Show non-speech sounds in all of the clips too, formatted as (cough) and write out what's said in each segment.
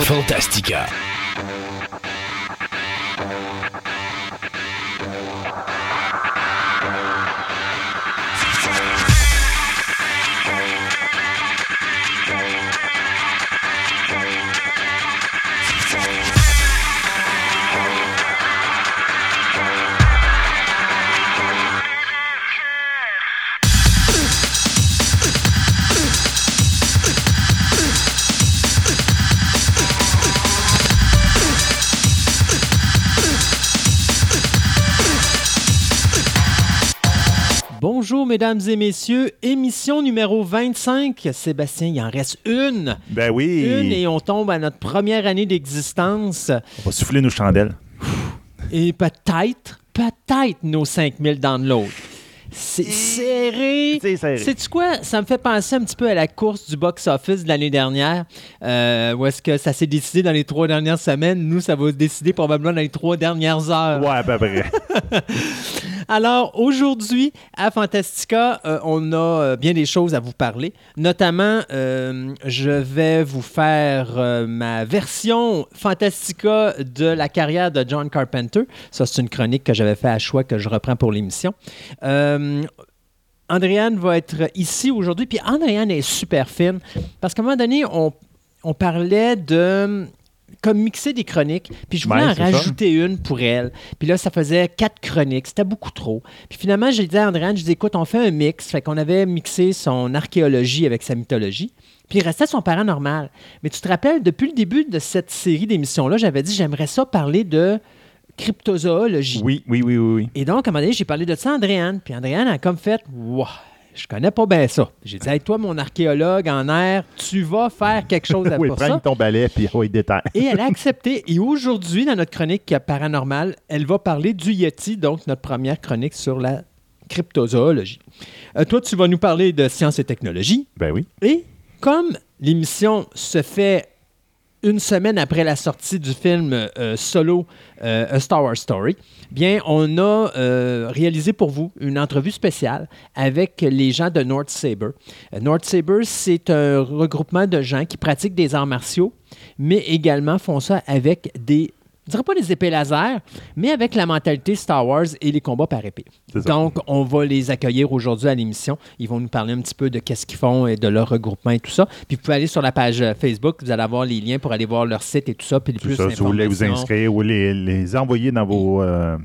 Fantastica. Mesdames et messieurs. Émission numéro 25. Sébastien, il en reste une. Ben oui. Une et on tombe à notre première année d'existence. On va souffler nos chandelles. Et peut-être, peut-être nos 5000 downloads. C'est serré. C'est serré. Sais-tu quoi? Ça me fait penser un petit peu à la course du box-office de l'année dernière, euh, où est-ce que ça s'est décidé dans les trois dernières semaines. Nous, ça va se décider probablement dans les trois dernières heures. Ouais, à peu près. (laughs) Alors, aujourd'hui, à Fantastica, euh, on a euh, bien des choses à vous parler. Notamment, euh, je vais vous faire euh, ma version Fantastica de la carrière de John Carpenter. Ça, c'est une chronique que j'avais fait à choix que je reprends pour l'émission. Euh, Andréane va être ici aujourd'hui. Puis Andréane est super fine parce qu'à un moment donné, on, on parlait de comme mixer des chroniques, puis je voulais en ça. rajouter une pour elle. Puis là, ça faisait quatre chroniques, c'était beaucoup trop. Puis finalement, j'ai dit à Andréane, je dis écoute, on fait un mix. Fait qu'on avait mixé son archéologie avec sa mythologie. Puis il restait son paranormal. Mais tu te rappelles, depuis le début de cette série d'émissions-là, j'avais dit j'aimerais ça parler de cryptozoologie. Oui, oui, oui, oui. oui. Et donc, à un moment donné, j'ai parlé de ça à Andréane. Puis Andréane a comme fait je connais pas bien ça. J'ai dit Hey, toi, mon archéologue en air, tu vas faire quelque chose à (laughs) oui, pour prends ça. ton balai, puis oui, déterre. Et elle a accepté. Et aujourd'hui, dans notre chronique paranormale, elle va parler du Yeti, donc notre première chronique sur la cryptozoologie. Euh, toi, tu vas nous parler de sciences et technologies. Ben oui. Et comme l'émission se fait une semaine après la sortie du film euh, solo euh, A Star Wars Story, bien, on a euh, réalisé pour vous une entrevue spéciale avec les gens de North Saber. North Saber, c'est un regroupement de gens qui pratiquent des arts martiaux, mais également font ça avec des je dirais pas des épées laser, mais avec la mentalité Star Wars et les combats par épée. Donc, on va les accueillir aujourd'hui à l'émission. Ils vont nous parler un petit peu de qu'est-ce qu'ils font et de leur regroupement et tout ça. Puis vous pouvez aller sur la page euh, Facebook, vous allez avoir les liens pour aller voir leur site et tout ça. Puis Tout plus ça, si vous voulez vous inscrire ou les, les envoyer dans vos, euh,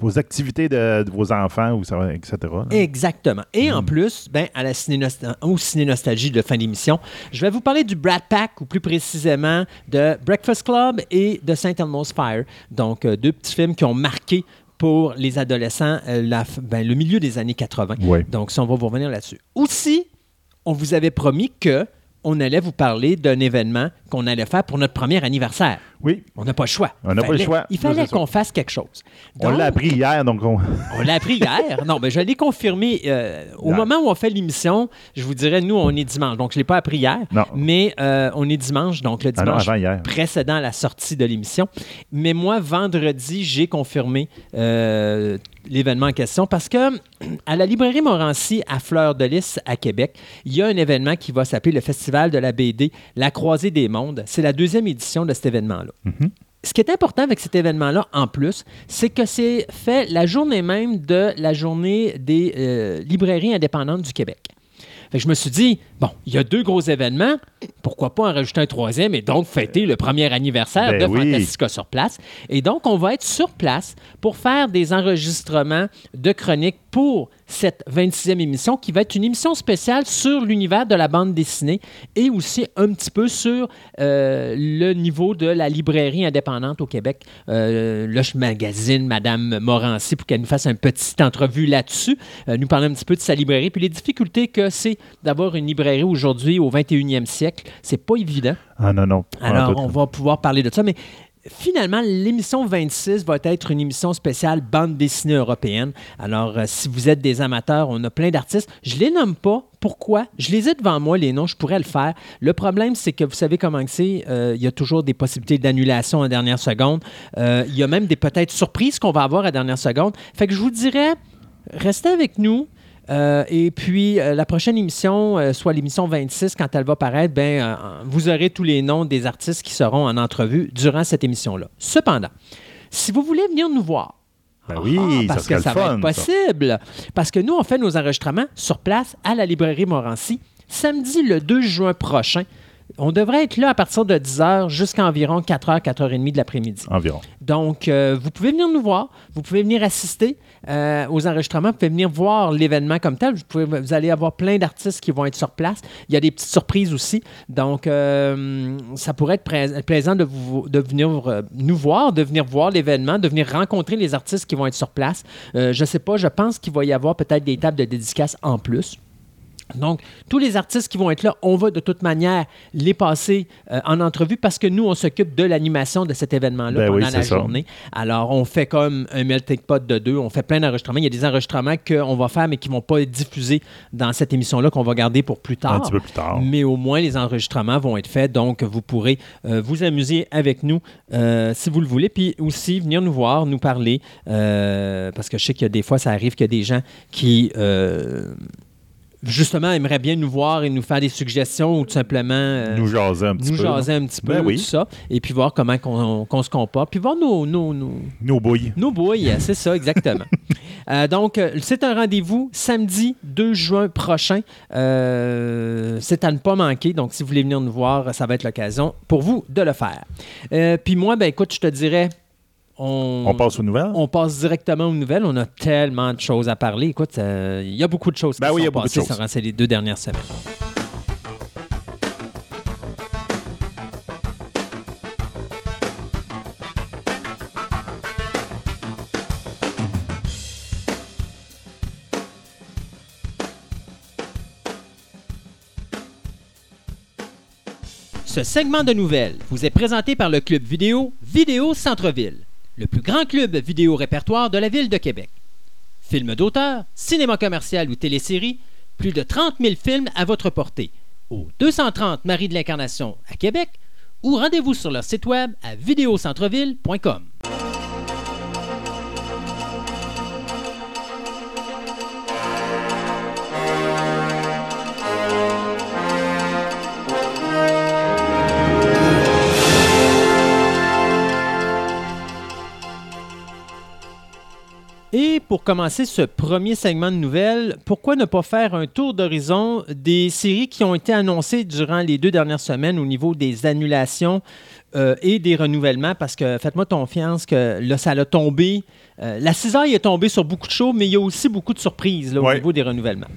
vos activités de, de vos enfants, ou ça, etc. là. Exactement. Et en plus, ben, à la ciné au Ciné Nostalgie de fin d'émission, je vais vous parler du Brat Pack, ou plus précisément de Breakfast Club et de Saint Elmo's Fire. Donc, euh, deux petits films qui ont marqué pour les adolescents euh, la ben, le milieu des années 80. Ouais. Donc, ça, on va vous revenir là-dessus. Aussi, on vous avait promis que on allait vous parler d'un événement qu'on allait faire pour notre premier anniversaire. Oui, On n'a pas le choix. On n'a pas le choix. Il fallait qu'on fasse quelque chose. on l'a appris hier, donc on... (laughs) on l'a appris hier. Non, mais je l'ai confirmé euh, au moment où on fait l'émission. Je vous dirais, nous, on est dimanche. Donc, je ne l'ai pas appris hier. Non. Mais euh, on est dimanche, donc le Ah non, dimanche hier. précédent la sortie de l'émission. Mais moi, vendredi, j'ai confirmé euh, l'événement en question parce que à la librairie Morancy à Fleur de Lys à Québec, il y a un événement qui va s'appeler le Festival de la BD La Croisée des C'est la deuxième édition de cet événement-là. Ce qui est important avec cet événement-là, en plus, c'est que c'est fait la journée même de la journée des euh, librairies indépendantes du Québec. Fait que je me suis dit, bon, il y a deux gros événements, pourquoi pas en rajouter un troisième et donc fêter le premier anniversaire Ben de oui. Fantastica sur place. Et donc, on va être sur place pour faire des enregistrements de chroniques pour cette 26e émission qui va être une émission spéciale sur l'univers de la bande dessinée et aussi un petit peu sur euh, le niveau de la librairie indépendante au Québec. Euh, là, je magazine Madame Morancy pour qu'elle nous fasse une petite entrevue là-dessus, euh, nous parler un petit peu de sa librairie, puis les difficultés que c'est d'avoir une librairie aujourd'hui au 21e siècle. C'est pas évident. Ah non, non. Alors, on va pouvoir parler de ça, mais finalement, l'émission 26 va être une émission spéciale bande dessinée européenne. Alors, euh, si vous êtes des amateurs, on a plein d'artistes. Je les nomme pas. Pourquoi? Je les ai devant moi, les noms, je pourrais le faire. Le problème, c'est que vous savez comment c'est. euh, il y a toujours des possibilités d'annulation en dernière seconde. Euh, il y a même des peut-être surprises qu'on va avoir à dernière seconde. Fait que je vous dirais, restez avec nous. Euh, et puis, euh, la prochaine émission, euh, soit l'émission 26, quand elle va paraître, ben, vous aurez tous les noms des artistes qui seront en entrevue durant cette émission-là. Cependant, si vous voulez venir nous voir, Ben oui, ah, ça parce serait que ça va être ça. possible. Parce que nous, on fait nos enregistrements sur place à la librairie Morancy samedi le 2 juin prochain. On devrait être là à partir de 10h jusqu'à environ 4h, 4h30 de l'après-midi. Environ. Donc, euh, vous pouvez venir nous voir, vous pouvez venir assister euh, aux enregistrements, vous pouvez venir voir l'événement comme tel. Vous, pouvez- vous allez avoir plein d'artistes qui vont être sur place. Il y a des petites surprises aussi. Donc, euh, ça pourrait être plaisant de, vous, de venir nous voir, de venir voir l'événement, de venir rencontrer les artistes qui vont être sur place. Je ne sais pas, je pense qu'il va y avoir peut-être des tables de dédicaces en plus. Donc, tous les artistes qui vont être là, on va de toute manière les passer euh, en entrevue parce que nous, on s'occupe de l'animation de cet événement-là Ben pendant oui, la ça. journée. Alors, on fait comme un melting pot de deux. On fait plein d'enregistrements. Il y a des enregistrements qu'on va faire, mais qui ne vont pas être diffusés dans cette émission-là, qu'on va garder pour plus tard. Un petit peu plus tard. Mais au moins, les enregistrements vont être faits. Donc, vous pourrez euh, vous amuser avec nous euh, si vous le voulez. Puis aussi, venir nous voir, nous parler. parce que je sais qu'il y a des fois, ça arrive qu'il y a des gens qui. Justement, aimeraient bien nous voir et nous faire des suggestions ou tout simplement euh, Nous jaser un petit nous peu. jaser un petit peu, Ben oui. tout ça, et puis voir comment qu'on qu'on se comporte, puis voir nos, nos, nos, Nos bouilles. nos bouilles, (laughs) c'est ça, exactement. Euh, donc, c'est un rendez-vous samedi 2 juin prochain. Euh, c'est à ne pas manquer. Donc, si vous voulez venir nous voir, ça va être l'occasion pour vous de le faire. Puis moi, ben écoute, je te dirais, on, On passe aux nouvelles? on passe directement aux nouvelles. On a tellement de choses à parler. Écoute, euh, il y a beaucoup de choses qui Ben oui, il y sont a beaucoup de choses. les deux dernières semaines. Ce segment de nouvelles vous est présenté par le club vidéo Vidéo Centre-Ville, le plus grand club vidéo répertoire de la ville de Québec. Films d'auteur, cinéma commercial ou télésérie, plus de 30 000 films à votre portée. Au 230 Marie de l'Incarnation à Québec ou rendez-vous sur leur site web à vidéocentreville.com. Et pour commencer ce premier segment de nouvelles, pourquoi ne pas faire un tour d'horizon des séries qui ont été annoncées durant les deux dernières semaines au niveau des annulations euh, et des renouvellements? Parce que faites-moi confiance que là, ça a tombé. euh, la cisaille est tombée sur beaucoup de choses, mais il y a aussi beaucoup de surprises là, au Ouais. niveau des renouvellements.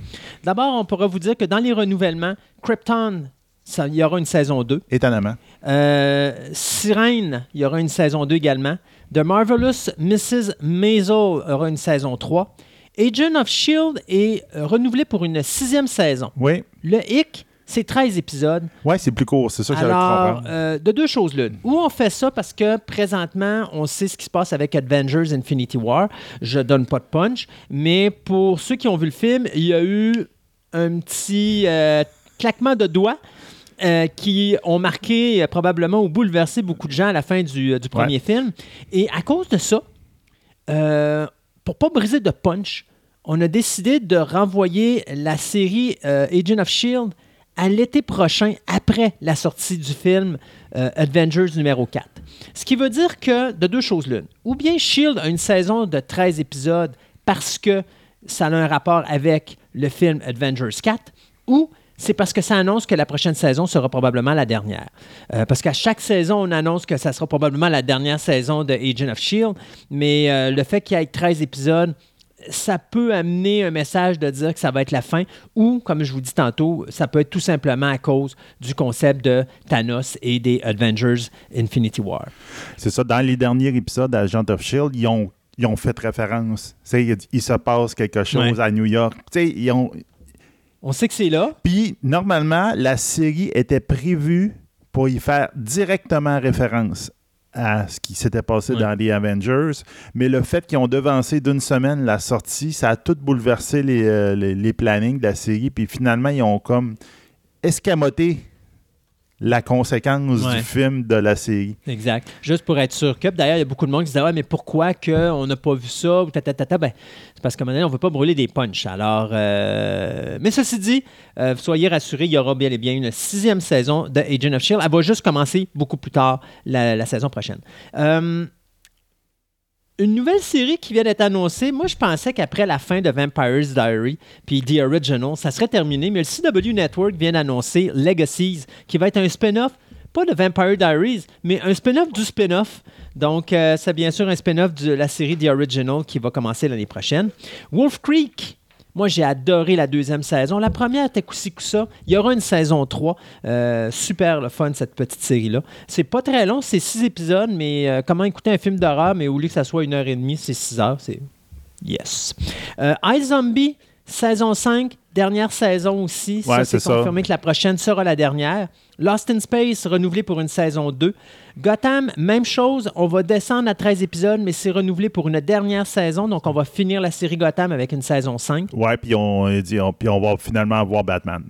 D'abord, on pourra vous dire que dans les renouvellements, Krypton, ça- il y aura une saison 2. Étonnamment. Euh, Sirène, il y aura une saison 2 également. The Marvelous Mrs. Maisel aura une saison 3. Agent of Shield est renouvelé pour une sixième saison. Oui. Le Hic, c'est 13 épisodes. Ouais, c'est plus court. C'est ça que j'avais Alors, euh, de deux choses l'une. Ou on fait ça parce que présentement, on sait ce qui se passe avec Avengers Infinity War. Je donne pas de punch. Mais pour ceux qui ont vu le film, il y a eu un petit euh, claquement de doigts. Euh, qui ont marqué euh, probablement ou bouleversé beaucoup de gens à la fin du, euh, du premier film. Et à cause de ça, euh, pour pas briser de punch, on a décidé de renvoyer la série Agent of Shield à l'été prochain, après la sortie du film Avengers numéro 4. Ce qui veut dire que, de deux choses l'une, ou bien Shield a une saison de 13 épisodes parce que ça a un rapport avec le film Avengers 4, ou c'est parce que ça annonce que la prochaine saison sera probablement la dernière. Euh, parce qu'à chaque saison, on annonce que ça sera probablement la dernière saison de Agent of Shield, mais euh, le fait qu'il y ait 13 épisodes, ça peut amener un message de dire que ça va être la fin, ou, comme je vous dis tantôt, ça peut être tout simplement à cause du concept de Thanos et des Avengers Infinity War. C'est ça. Dans les derniers épisodes d'Agent of Shield, ils ont, ils ont fait référence. Il, il se passe quelque chose Ouais. à New York. Ils ont. On sait que c'est là. Puis, normalement, la série était prévue pour y faire directement référence à ce qui s'était passé Ouais. dans les Avengers. Mais le fait qu'ils ont devancé d'une semaine la sortie, ça a tout bouleversé les, euh, les, les plannings de la série. Puis finalement, ils ont comme escamoté la conséquence Ouais. du film de la série. Exact. Juste pour être sûr que. D'ailleurs, il y a beaucoup de monde qui se dit Ouais, mais pourquoi que on n'a pas vu ça ou tata, tata. Ben, c'est parce qu'à un moment donné, on ne veut pas brûler des punchs. Alors, euh, mais ceci dit, euh, soyez rassurés, il y aura bien et bien une sixième saison de Agent of Shield. Elle va juste commencer beaucoup plus tard la, la saison prochaine. Euh, une nouvelle série qui vient d'être annoncée. Moi, je pensais qu'après la fin de Vampire's Diary puis The Original, ça serait terminé. Mais le CW Network vient d'annoncer Legacies, qui va être un spin-off, pas de Vampire Diaries, mais un spin-off du spin-off. Donc, euh, c'est bien sûr un spin-off de la série The Original qui va commencer l'année prochaine. Wolf Creek. Moi, j'ai adoré la deuxième saison. La première était coup ça. Il y aura une saison 3. Euh, super le fun, cette petite série-là. C'est pas très long, c'est six épisodes, mais euh, comment écouter un film d'horreur, mais au lieu que ça soit une heure et demie, c'est six heures. C'est yes. Euh, iZombie, saison 5, dernière saison aussi. Ouais, ça, c'est ça. confirmé que la prochaine sera la dernière. Lost in Space, renouvelé pour une saison 2. Gotham, même chose. On va descendre à 13 épisodes, mais c'est renouvelé pour une dernière saison. Donc, on va finir la série Gotham avec une saison 5. Ouais, puis on, on- puis on va finalement avoir Batman.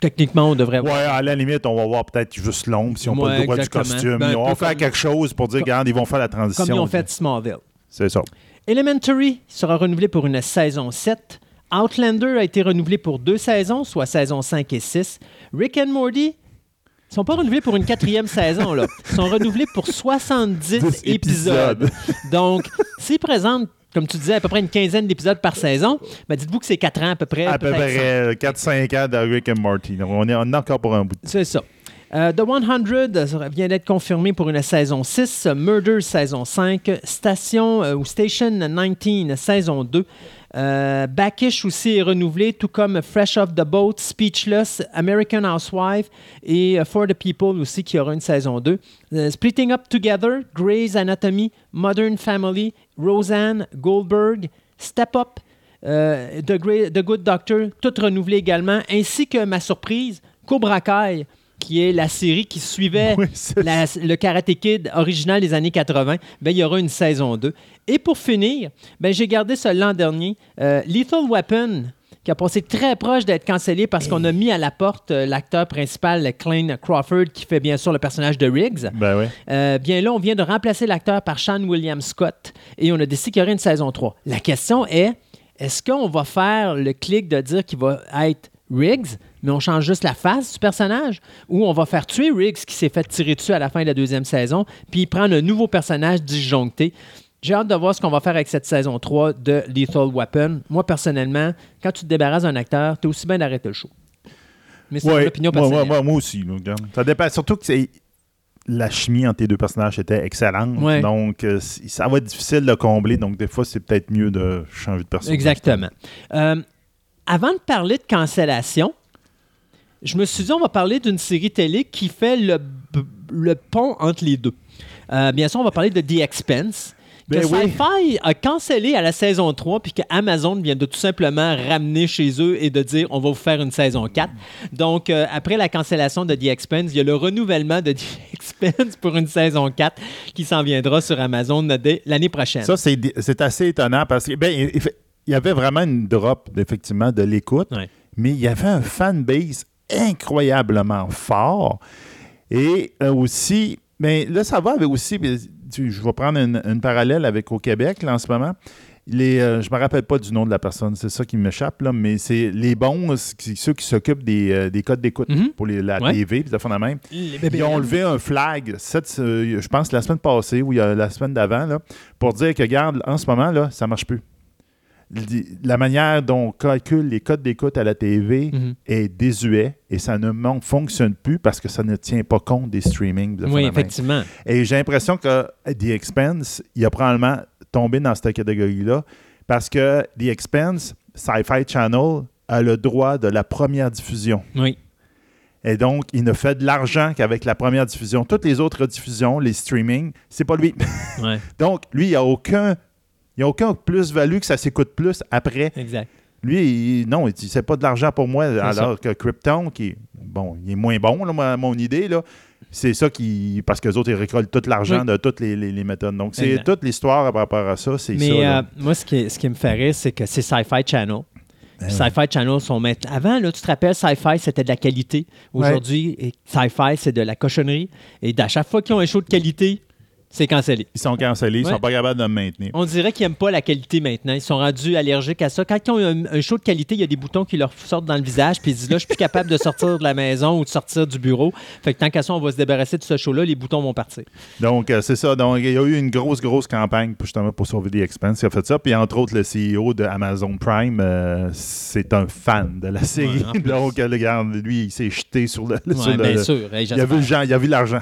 Techniquement, on devrait Ouais, à la limite, on va voir peut-être juste l'ombre si on n'a pas Ouais, le droit du costume. Ben, vont peu faire comme- quelque chose pour dire, comme- regarde, ils vont faire la transition. comme ils ont fait Smallville. C'est ça. Elementary sera renouvelé pour une saison 7. Outlander a été renouvelé pour deux saisons, soit saison 5 et 6. Rick and Morty ne sont pas renouvelés pour une quatrième (laughs) saison. Là. Ils sont renouvelés pour 70 Dix épisodes. Donc, s'ils présentent, comme tu disais, à peu près une quinzaine d'épisodes par saison, ben dites-vous que c'est 4 ans à peu près. À peu près 4-5 ans de Rick and Morty. On est, encore pour un bout C'est ça. Euh, The 100 euh, vient d'être confirmé pour une saison 6, Murder saison 5, Station euh, ou Station 19 saison 2. Euh, Backish aussi est renouvelé, tout comme Fresh Off the Boat, Speechless, American Housewife et euh, For the People aussi qui aura une saison 2. Euh, Splitting Up Together, Grey's Anatomy, Modern Family, Roseanne, Goldberg, Step Up, The, The Good Doctor, toutes renouvelées également, ainsi que ma surprise, Cobra Kai, qui est la série qui suivait Oui, c'est la- le Karate Kid original des années 80. Ben, il y aura une saison 2. Et pour finir, ben, j'ai gardé ce l'an dernier, euh, Lethal Weapon, qui a passé très proche d'être cancellé parce qu'on a mis à la porte euh, l'acteur principal, Clayne Crawford, qui fait bien sûr le personnage de Riggs. Ben oui. Euh, bien là, on vient de remplacer l'acteur par Sean William Scott et on a décidé qu'il y aurait une saison 3. La question est, est-ce qu'on va faire le clic de dire qu'il va être Riggs, mais on change juste la face du personnage, ou on va faire tuer Riggs qui s'est fait tirer dessus à la fin de la deuxième saison, puis prendre un nouveau personnage disjoncté. J'ai hâte de voir ce qu'on va faire avec cette saison 3 de Lethal Weapon. Moi, personnellement, quand tu te débarrasses d'un acteur, t'es aussi bien d'arrêter le show. Mais c'est Ouais, opinion personnelle. moi, aussi. regarde. Ça dépend. Surtout que c'est- la chimie entre les deux personnages était excellente. Ouais. Donc, euh, ça va être difficile de combler. Donc, des fois, c'est peut-être mieux de changer de personnage. Exactement. Euh, avant de parler de cancellation, je me suis dit, on va parler d'une série télé qui fait le, pont entre les deux. Euh, bien sûr, on va parler de The Expense. Que Ben oui. Sci-Fi a cancellé à la saison 3, puis que Amazon vient de tout simplement ramener chez eux et de dire on va vous faire une saison 4. Donc, euh, après la cancellation de The Expense, il y a le renouvellement de (laughs) The Expense pour une saison 4 qui s'en viendra sur Amazon l'année prochaine. Ça, c'est assez étonnant parce que, ben, il y avait vraiment une drop, effectivement, de l'écoute. Ouais. mais il y avait un fanbase incroyablement fort. Et euh, aussi, mais là, ça va avec aussi, je vais prendre une, une parallèle avec au Québec, là, en ce moment. Les, euh, je ne me rappelle pas du nom de la personne, c'est ça qui m'échappe, là, mais c'est les bons, ceux qui s'occupent des, euh, des codes d'écoute Mhm. pour les, la Ouais. TV, puis de fond de même. Ils ont levé un flag, cette, euh, je pense, la semaine passée ou la semaine d'avant, là, pour dire que, regarde, en ce moment, là, ça marche plus. La manière dont on calcule les codes d'écoute à la TV Mhm. est désuet et ça ne fonctionne plus parce que ça ne tient pas compte des streamings. de Oui, effectivement. Et j'ai l'impression que The Expense, il a probablement tombé dans cette catégorie-là parce que The Expense, Sci-Fi Channel, a le droit de la première diffusion. Oui. Et donc, il ne fait de l'argent qu'avec la première diffusion. Toutes les autres diffusions, les streamings, c'est pas lui. Ouais, (laughs) donc, lui, il n'y a aucun. Il n'y a aucun plus-value que ça s'écoute plus après. exact. Lui, il- non, il dit c'est pas de l'argent pour moi. ça. Alors que Krypton, qui est, bon, il est moins bon, là, à mon idée, là, c'est ça qui. Parce que les autres, ils récoltent tout l'argent Oui. de toutes les, les- les méthodes. Donc, c'est toute l'histoire par rapport à ça. C'est. Mais euh, moi, ce qui, ce qui me fait rire, c'est que c'est Sci-Fi Channel. Ben Sci-Fi Channel sont maintenant. Avant, là, tu te rappelles, Sci-Fi, c'était de la qualité. Aujourd'hui, Sci-Fi, c'est de la cochonnerie. Et à chaque fois qu'ils ont un show de qualité, c'est cancellé. Ils sont cancellés, ils Ouais. sont pas capables de me maintenir. On dirait qu'ils n'aiment pas la qualité maintenant. Ils sont rendus allergiques à ça. Quand ils ont un, un show de qualité, il y a des boutons qui leur sortent dans le visage, puis ils disent là, je suis plus capable de sortir de la maison ou de sortir du bureau. Fait que tant qu'à ça, on va se débarrasser de ce show-là, les boutons vont partir. Donc, euh, c'est ça. Donc, il y a eu une grosse, grosse campagne pour, justement pour sauver des expenses. Il a fait ça. Puis, entre autres, le CEO de Amazon Prime, euh, c'est un fan de la série. Ouais. (laughs) Donc, euh, regarde, lui, il s'est jeté sur le. (laughs) Ouais, le- bien le- sûr. Hey, il a vu le genre- il a vu l'argent.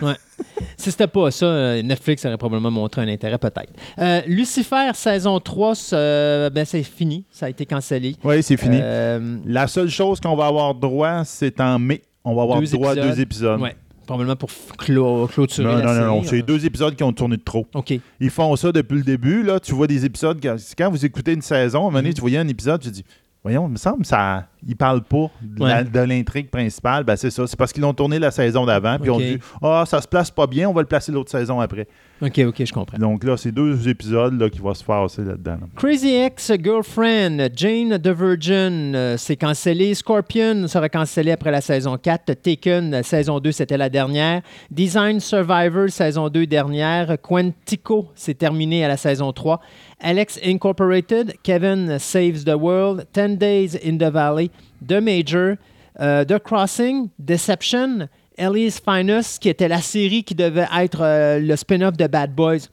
Si c'était pas ça, euh, Netflix aurait probablement montré un intérêt, peut-être. Euh, Lucifer, saison 3, c'est ben, c'est fini. Ça a été cancellé. Oui, c'est fini. Euh, La seule chose qu'on va avoir droit, c'est en mai. On va avoir droit à deux épisodes. ouais, probablement pour clo- clôturer Non, la non, non, non. série. C'est deux épisodes qui ont tourné de trop. OK. Ils font ça depuis le début. Là. Tu vois des épisodes. Quand, quand vous écoutez une saison, à un moment Mm-hmm. donné, tu voyais un épisode, tu dis Voyons, il me semble ça. Ils parlent pas de Ouais. l'intrigue principale. Ben, c'est ça. C'est parce qu'ils l'ont tourné la saison d'avant. Puis Ok. ils ont dit Ah, ça se place pas bien, on va le placer l'autre saison après. OK, OK, je comprends. Donc là, c'est deux épisodes là, qui vont se passer là-dedans. là. Crazy Ex-Girlfriend, Jane the Virgin, euh, c'est cancellé. Scorpion sera cancellé après la saison 4. Taken, euh, saison 2, c'était la dernière. Design Survivor, saison 2, dernière. Quantico, c'est terminé à la saison 3. Alex Incorporated, Kevin Saves the World, 10 Days in the Valley, The Major, euh, The Crossing, Deception, Ellie's Finest, qui était la série qui devait être euh, le spin-off de Bad Boys.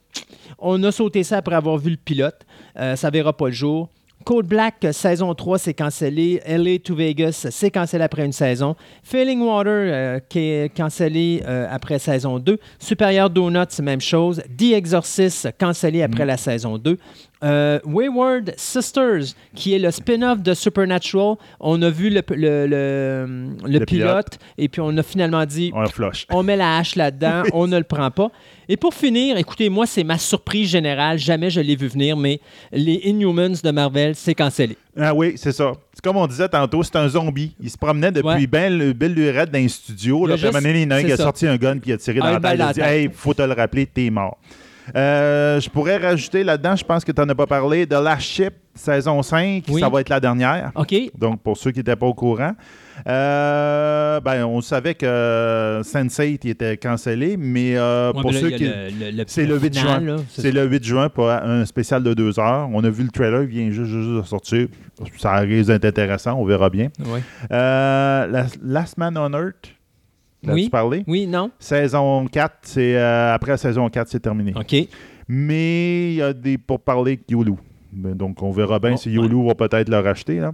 On a sauté ça après avoir vu le pilote. Euh, ça verra pas le jour. Code Black, saison 3, c'est cancellé. LA to Vegas, c'est cancellé après une saison. Failing Water, euh, qui est cancellé euh, après saison 2. Superior Donuts, même chose. The Exorcist, cancellé après la saison 2. Euh, Wayward Sisters, qui est le spin-off de Supernatural. On a vu le, le- le- le Le pilote, pilote. et puis on a finalement dit On on met la hache là-dedans, (laughs) on ne le prend pas. Et pour finir, écoutez, moi, c'est ma surprise générale. Jamais je l'ai vu venir, mais les Inhumans de Marvel, c'est cancellé. Ah oui, c'est ça. C'est comme on disait tantôt, c'est un zombie. Il se promenait depuis Ouais. belle, belle lurette dans un studio. Il Là, a puis à un juste- moment donné, il y en a un c'est qui a ça. sorti un gun puis il a tiré Ah, dans la tête. Il a dit. Hey, faut te le rappeler, t'es mort. Euh, je pourrais rajouter là-dedans, je pense que tu n'en as pas parlé, The Last Ship, saison 5, Oui. ça va être la dernière. OK? Donc, pour ceux qui n'étaient pas au courant, euh, ben, on savait que Sense8 il était cancellé, mais euh, Ouais, pour mais là, ceux qui. le- le- le C'est le 8 final, juin. C'est le 8 juin pour un spécial de deux heures. On a vu le trailer, il vient juste, juste de sortir. Ça risque d'être intéressant, on verra bien. Ouais. Euh, Last Man on Earth, Oui. parlé? Oui, non? Saison 4, c'est, euh, après la saison 4, c'est terminé. OK. Mais il y a des pour parler avec Yulu. Donc, on verra bien si Yulu va peut-être le racheter. Là.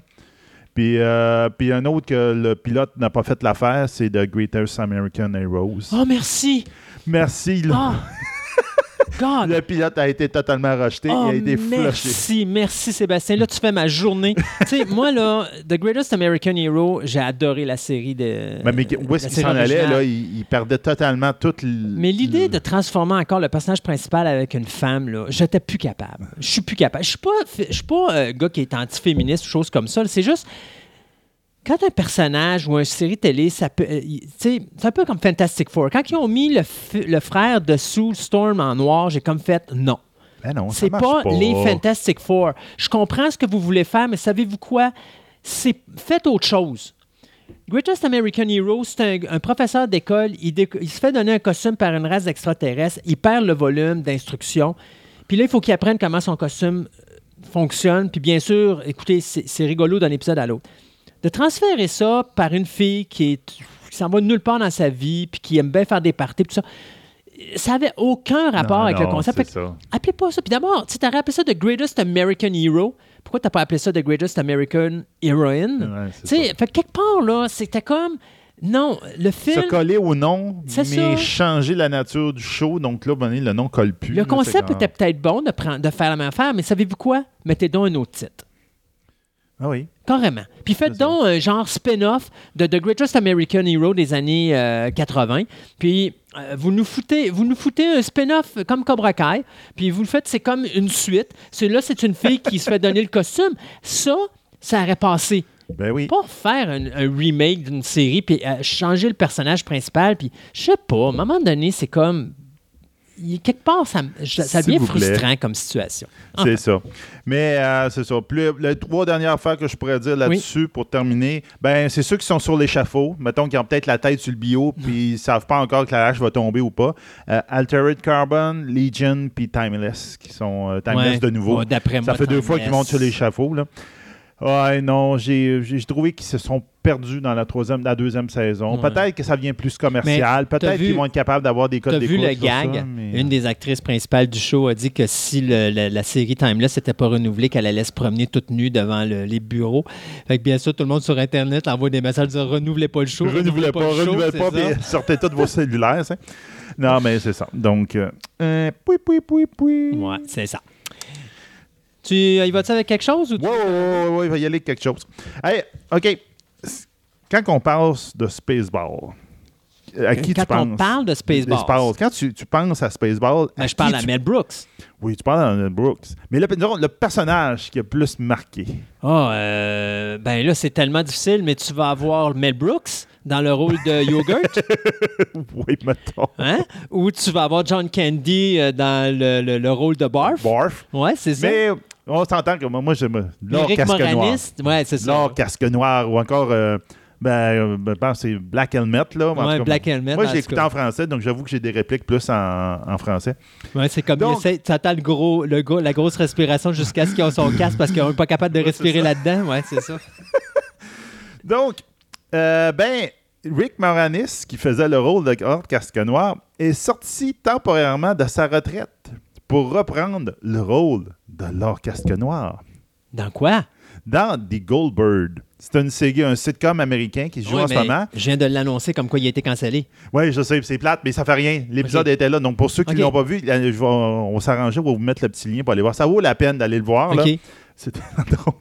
Puis, euh, puis un autre que le pilote n'a pas fait l'affaire, c'est The Greatest American Heroes. Oh, merci! Merci. là. Oh! (laughs) God! Le pilote a été totalement Oh, et a été flushé. merci, merci Sébastien. Là, tu fais ma journée. (laughs) tu sais, moi, là, The Greatest American Hero, j'ai adoré la série de. Ben, mais où est-ce qu'il s'en allait? Là, il, il perdait totalement toute Mais l'idée de transformer encore le personnage principal avec une femme, là, j'étais plus capable. Je suis plus capable. Je suis pas, je suis pas un gars qui est antiféministe ou chose comme ça. C'est juste quand un personnage ou une série télé, ça peut, euh, c'est un peu comme Fantastic Four. Quand ils ont mis le, frère de Sue Storm en noir, j'ai comme fait non. Ben non, C'est marche pas, les Fantastic Four. Je comprends ce que vous voulez faire, mais savez-vous quoi? C'est faites autre chose. Greatest American Hero, c'est un, un professeur d'école. Il, se fait donner un costume par une race d'extraterrestres. Il perd le volume d'instruction. Puis là, il faut qu'il apprenne comment son costume euh, fonctionne. Puis bien sûr, écoutez, c'est c'est rigolo d'un épisode à l'autre. De transférer ça par une fille qui, est, qui s'en va nulle part dans sa vie, puis qui aime bien faire des parties, tout ça, ça n'avait aucun rapport Non, avec le concept. Fait ça. Appelez pas ça. Puis d'abord, tu aurais appelé ça The Greatest American Hero. Pourquoi t'as pas appelé ça The Greatest American Heroine? Ouais, fait que quelque part, là, c'était comme. Non, le Se film. coller au nom, mais ça. changer la nature du show. Donc là, ben, le nom colle plus. Le là, concept était peut-être bon de, prendre, de faire la même affaire, mais savez-vous quoi? Mettez donc un autre titre. Ah oui. Carrément. Puis faites donc un genre spin-off de The Greatest American Hero des années euh, 80. Puis euh, vous nous foutez, vous nous foutez un spin-off comme Cobra Kai. Puis vous le faites, c'est comme une suite. C'est là, c'est une fille qui se fait donner le costume. Ça, ça aurait passé. Ben oui. Pas faire un, un remake d'une série puis euh, changer le personnage principal. Puis je sais pas. À un moment donné, c'est comme il- quelque part, ça, devient frustrant comme situation. C'est ça. Mais euh, c'est ça. Plus, les trois dernières affaires que je pourrais dire là-dessus pour terminer, ben c'est ceux qui sont sur l'échafaud, mettons qui ont peut-être la tête sur le bio, (laughs) puis ils savent pas encore que la hache va tomber ou pas. Euh, Altered Carbon, Legion, puis Timeless, qui sont euh, Timeless Ouais. de nouveau. Ouais, D'après moi, ça fait deux fois qu'ils montent sur l'échafaud. Ouais, non, j'ai j'ai trouvé qu'ils se sont perdus dans la troisième, la deuxième saison. Ouais. Peut-être que ça vient plus commercial. Peut-être qu'ils vont être capables d'avoir des codes T'as vu d'écoute le ça, gag? mais- Une des actrices principales du show a dit que si le- la, la série Timeless n'était pas renouvelée, qu'elle allait se promener toute nue devant le- les bureaux. Fait que bien sûr, tout le monde sur Internet envoie des messages disant renouvelez pas le show. renouvelez pas, le show, renouvelez pas, puis sortez tous vos cellulaires. Non, mais c'est ça. Donc, euh, euh, poui, poui, poui, poui. Ouais, c'est ça. Tu y vas-tu avec quelque chose ou tu- Ouais, ouais, ouais, ouais, il va y aller avec quelque chose. Hey, OK. Quand on parle de Spaceball, à qui Quand tu penses? on parle de Spaceball. Quand tu, tu penses à Spaceball, ben, à je parle à tu- Mel Brooks. Oui, tu parles à Mel Brooks. Mais le, le personnage qui a plus marqué. Ah, euh, ben là, c'est tellement difficile, mais tu vas avoir Mel Brooks dans le rôle de Yogurt, (laughs) oui, mettons. hein? ou tu vas avoir John Candy euh, dans le, le- le rôle de Barf? Barf. Ouais, c'est ça. Mais on s'entend que moi, j'aime L'or Casque Noir. Ouais, c'est ça. L'or Casque Noir ou encore, euh, ben, euh, ben, que c'est Black Helmet. Là, Ouais, Black Helmet, Moi, l'ai écouté en français, donc j'avoue que j'ai des répliques plus en, en français. Ouais, c'est comme Donc- il attends le gros, le gros- la grosse respiration jusqu'à ce qu'ils ont son casque parce qu'ils sont pas capables de (laughs) respirer là-dedans. Ouais, c'est ça. (laughs) Donc, euh, ben, Rick Moranis, qui faisait le rôle de Lord Casque Noir, est sorti temporairement de sa retraite pour reprendre le rôle de Lord Casque Noir Dans quoi? dans The Goldbird. C'est une série, un sitcom américain qui se joue en ce moment. Je viens de l'annoncer comme quoi il a été cancellé. Oui, je sais, c'est plate, mais ça fait rien. L'épisode était là. Donc, pour ceux qui ne l'ont pas vu, on va s'arranger, on va vous mettre le petit lien pour aller voir. Ça vaut la peine d'aller le voir. là. OK. C'était (laughs) drôle.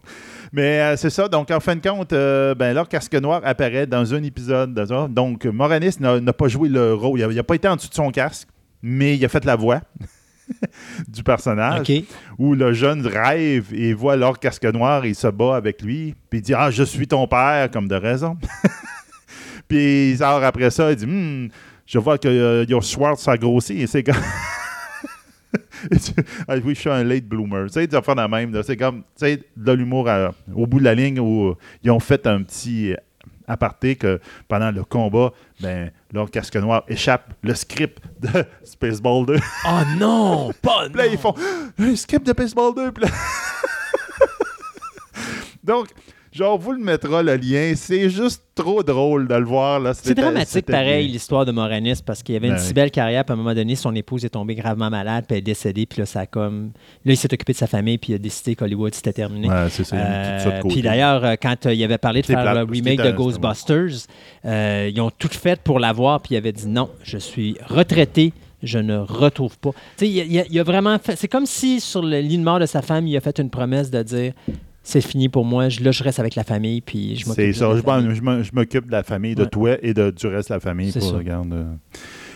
Mais euh, c'est ça. Donc, en fin de compte, euh, ben, leur casque noir apparaît dans un épisode. dans un- Donc, Moranis n'a pas joué le rôle. Il n'a pas été en dessous de son casque, mais il a fait la voix (laughs) du personnage. Où le jeune rêve et voit leur casque noir et il se bat avec lui. Puis il dit Ah, je suis ton père, comme de raison. (laughs) puis il sort après ça, il dit Hmm, Je vois que euh, your Schwartz a grossi. Et c'est comme. (laughs) (laughs) Ah oui, je suis un late bloomer. Tu sais, vas faire la même. C'est comme, tu sais, de l'humour au bout de la ligne où ils ont fait un petit aparté que pendant le combat, ben, leur casque noir échappe le script de (laughs) Spaceball 2. Oh non! Pas là, ils font (gasps) un script de Baseball 2. Puis là- (laughs) Donc, genre, vous le mettra le lien. C'est juste trop drôle de le voir. là. C'est dramatique, pareil, l'histoire de Moranis, parce qu'il avait Ben une si oui. belle carrière, puis à un moment donné, son épouse est tombée gravement malade, puis elle est décédée, puis là, ça a comme. Là, il s'est occupé de sa famille, puis il a décidé qu'Hollywood, c'était terminé. Ouais, c'est ça. Euh, puis d'ailleurs, euh, quand euh, il avait parlé de faire plate, le remake de Ghostbusters, euh, ils ont tout fait pour l'avoir, puis il avait dit non, je suis retraité, je ne retrouve pas. Tu sais, il, il a vraiment fait. C'est comme si sur le lit de mort de sa femme, il a fait une promesse de dire c'est fini pour moi, je, là, je reste avec la famille, puis je m'occupe C'est ça. Je m'occupe de la famille, de Ouais. toi et de, du reste de la famille. C'est Pour, regarde, euh,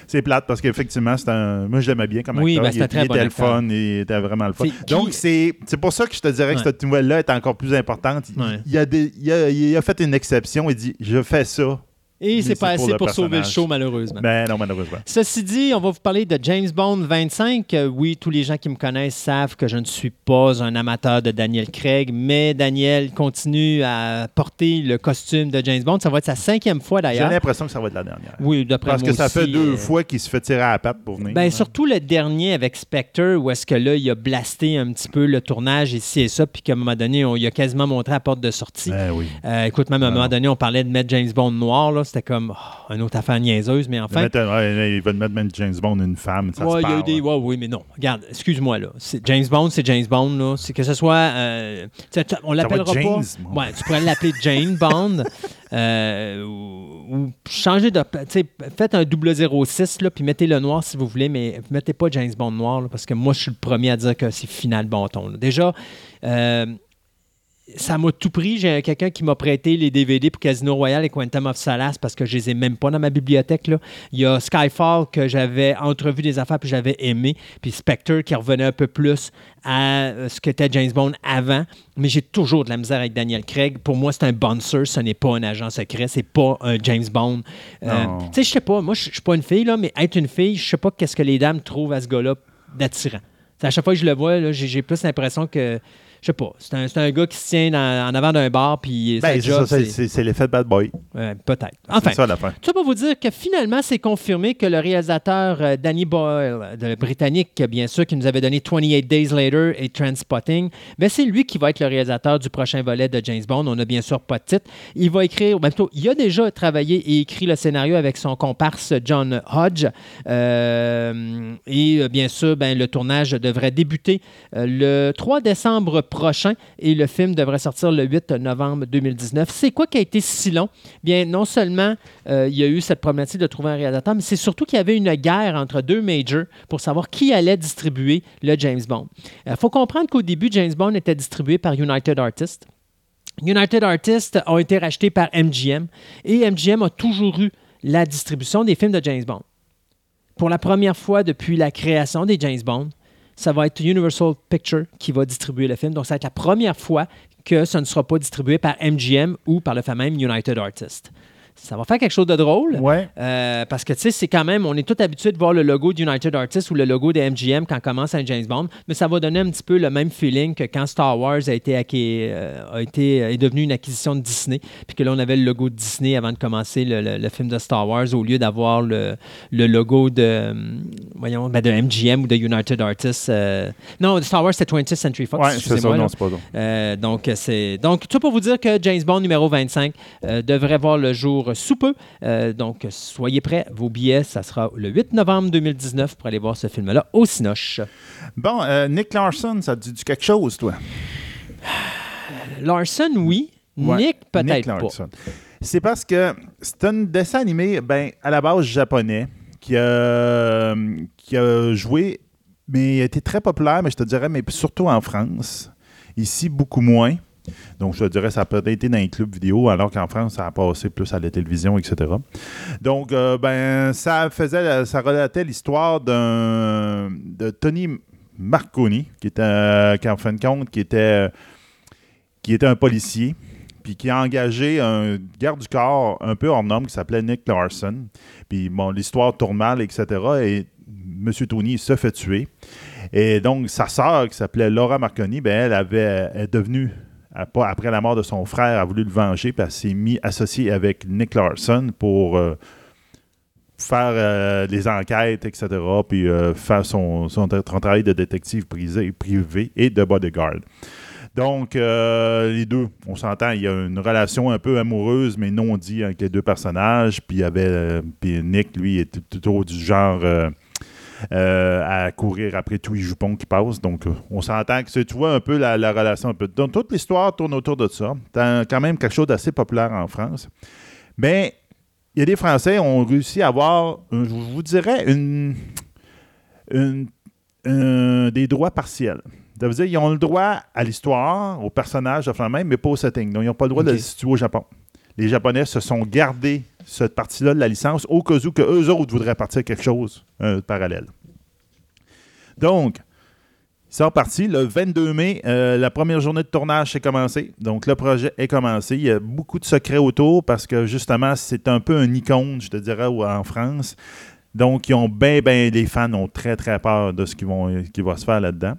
c'est plate parce qu'effectivement, c'est un. Moi, je l'aimais bien comme Oui, acteur. ben, il, très il bon était le fun, il était vraiment le fun. Donc, c'est c'est pour ça que je te dirais que cette nouvelle-là est encore plus importante. Il, Ouais. il a des- il a- il a fait une exception. Il dit Je fais ça. Et c'est pas assez pour sauver le show, malheureusement. Ben non, malheureusement. Ceci dit, on va vous parler de James Bond 25. Euh, oui, tous les gens qui me connaissent savent que je ne suis pas un amateur de Daniel Craig, mais Daniel continue à porter le costume de James Bond. Ça va être sa cinquième fois J'ai d'ailleurs. l'impression que ça va être la dernière. Oui, d'après Parce moi que ça fait deux euh, fois qu'il se fait tirer à la patte pour venir. Ben, Ouais. surtout le dernier avec Spectre, où est-ce que là, il a blasté un petit peu le tournage ici et ça, puis qu'à un moment donné, on, il a quasiment montré la porte de sortie. Ben oui. Euh, écoute, même à un Ah moment donné, on parlait de mettre James Bond noir, là, c'était comme oh, une autre affaire niaiseuse, mais enfin. mettre- ouais, il va mettre même James Bond une femme. Ça Ouais, se il y a eu parle. des. ouais, oui, mais non. Regarde, excuse-moi, là. James Bond, c'est James Bond, là. C'est que ce soit. euh, on l'appellera pas. James. Ouais, tu pourrais l'appeler Jane Bond. (laughs) euh, ou, ou changer de. Faites un 006, là, puis mettez le noir si vous voulez, mais mettez pas James Bond noir, là, parce que moi, je suis le premier à dire que c'est final bon ton. là. Déjà. euh, ça m'a tout pris. J'ai quelqu'un qui m'a prêté les DVD pour Casino Royale et Quantum of Solace parce que je les ai même pas dans ma bibliothèque. Là. Il y a Skyfall que j'avais entrevu des affaires puis j'avais aimé. Puis Spectre qui revenait un peu plus à euh, ce qu'était James Bond avant. Mais j'ai toujours de la misère avec Daniel Craig. Pour moi, c'est un bouncer, ce n'est pas un agent secret, c'est pas un James Bond. Euh, tu sais, je sais pas, moi, je suis pas une fille, là, mais être une fille, je sais pas qu'est-ce que les dames trouvent à ce gars-là d'attirant. À chaque fois que je le vois, j'ai plus l'impression que je sais pas, c'est un, un, gars qui se tient en avant d'un bar, puis ben, c'est l'effet Bad Boy. Peut-être. Enfin, ça, la fin. tout ça pour vous dire que finalement, c'est confirmé que le réalisateur euh, Danny Boyle, de britannique, bien sûr, qui nous avait donné 28 Days Later et Transpotting, ben, c'est lui qui va être le réalisateur du prochain volet de James Bond. On n'a bien sûr pas de titre. Il va écrire, ben, plutôt, il a déjà travaillé et écrit le scénario avec son comparse John Hodge. Euh, et euh, bien sûr, ben, le tournage devrait débuter le 3 décembre prochain et le film devrait sortir le 8 novembre 2019. C'est quoi qui a été si long? Bien, non seulement euh, il y a eu cette problématique de trouver un réalisateur, mais c'est surtout qu'il y avait une guerre entre deux majors pour savoir qui allait distribuer le James Bond. Il euh, faut comprendre qu'au début, James Bond était distribué par United Artists. United Artists ont été rachetés par MGM et MGM a toujours eu la distribution des films de James Bond. Pour la première fois depuis la création des James Bond, ça va être Universal Pictures qui va distribuer le film. Donc, ça va être la première fois que ce ne sera pas distribué par MGM ou par le fameux United Artists ça va faire quelque chose de drôle. Ouais. Euh, parce que, tu sais, c'est quand même, on est tout habitué de voir le logo d'United Artists ou le logo de MGM quand commence un James Bond, mais ça va donner un petit peu le même feeling que quand Star Wars a été, euh, a été est devenu une acquisition de Disney, puis que là, on avait le logo de Disney avant de commencer le, film de Star Wars, au lieu d'avoir le, logo de, voyons, ben, de MGM ou de United Artists. Euh, non, Star Wars, c'est 20th Century Fox. Ouais, c'est ça, non, c'est pas donc, c'est, donc, tout pour vous dire que James Bond numéro 25 devrait voir le jour sous peu. Euh, donc, soyez prêts. Vos billets, ça sera le 8 novembre 2019 pour aller voir ce film-là au Cinoche. Bon, euh, Nick Larson, ça te dit quelque chose, toi? Larson, oui. Nick, peut-être pas. C'est parce que c'est un dessin animé, ben, à la base japonais, qui a, qui a joué, mais il a été très populaire, mais je te dirais, mais surtout en France. Ici, beaucoup moins. Donc, je dirais, ça a peut-être été dans les clubs vidéo, alors qu'en France, ça a passé plus à la télévision, etc. Donc, euh, ben, ça faisait, ça relatait l'histoire d'un, de Tony Marconi, qui était, qui en fin de compte, qui était, qui était un policier, puis qui a engagé un garde du corps un peu hors norme qui s'appelait Nick Larson. Puis, bon, l'histoire tourne mal, etc. Et M. Tony se fait tuer. Et donc, sa sœur, qui s'appelait Laura Marconi, ben, elle avait, est devenue après la mort de son frère, a voulu le venger, puis elle s'est mis associée avec Nick Larson pour euh, faire euh, des enquêtes, etc., puis euh, faire son, travail de détective privé, et de bodyguard. Donc, les deux, on s'entend, il y a une relation un peu amoureuse, mais non dit avec les deux personnages. Puis, il y avait, puis Nick, lui, est plutôt du genre euh, à courir après tous les jupons qui passent. Donc, euh, on s'entend que tu vois un peu la, relation. Un peu. Donc, toute l'histoire tourne autour de ça. C'est quand même quelque chose d'assez populaire en France. Mais il y a des Français qui ont réussi à avoir, je vous dirais, une, des droits partiels. Ça veut dire qu'ils ont le droit à l'histoire, au personnage de même, mais pas au setting. Donc, ils n'ont pas le droit de le situer au Japon. Les Japonais se sont gardés cette partie-là de la licence au cas où que eux autres voudraient partir quelque chose de parallèle. Donc, c'est reparti. Le 22 mai, euh, la première journée de tournage s'est commencée. Donc, le projet est commencé. Il y a beaucoup de secrets autour parce que, justement, c'est un peu un icône, je te dirais, en France. Donc, ils ont bien, bien, les fans ont très, très peur de ce qui, vont, qui va se faire là-dedans.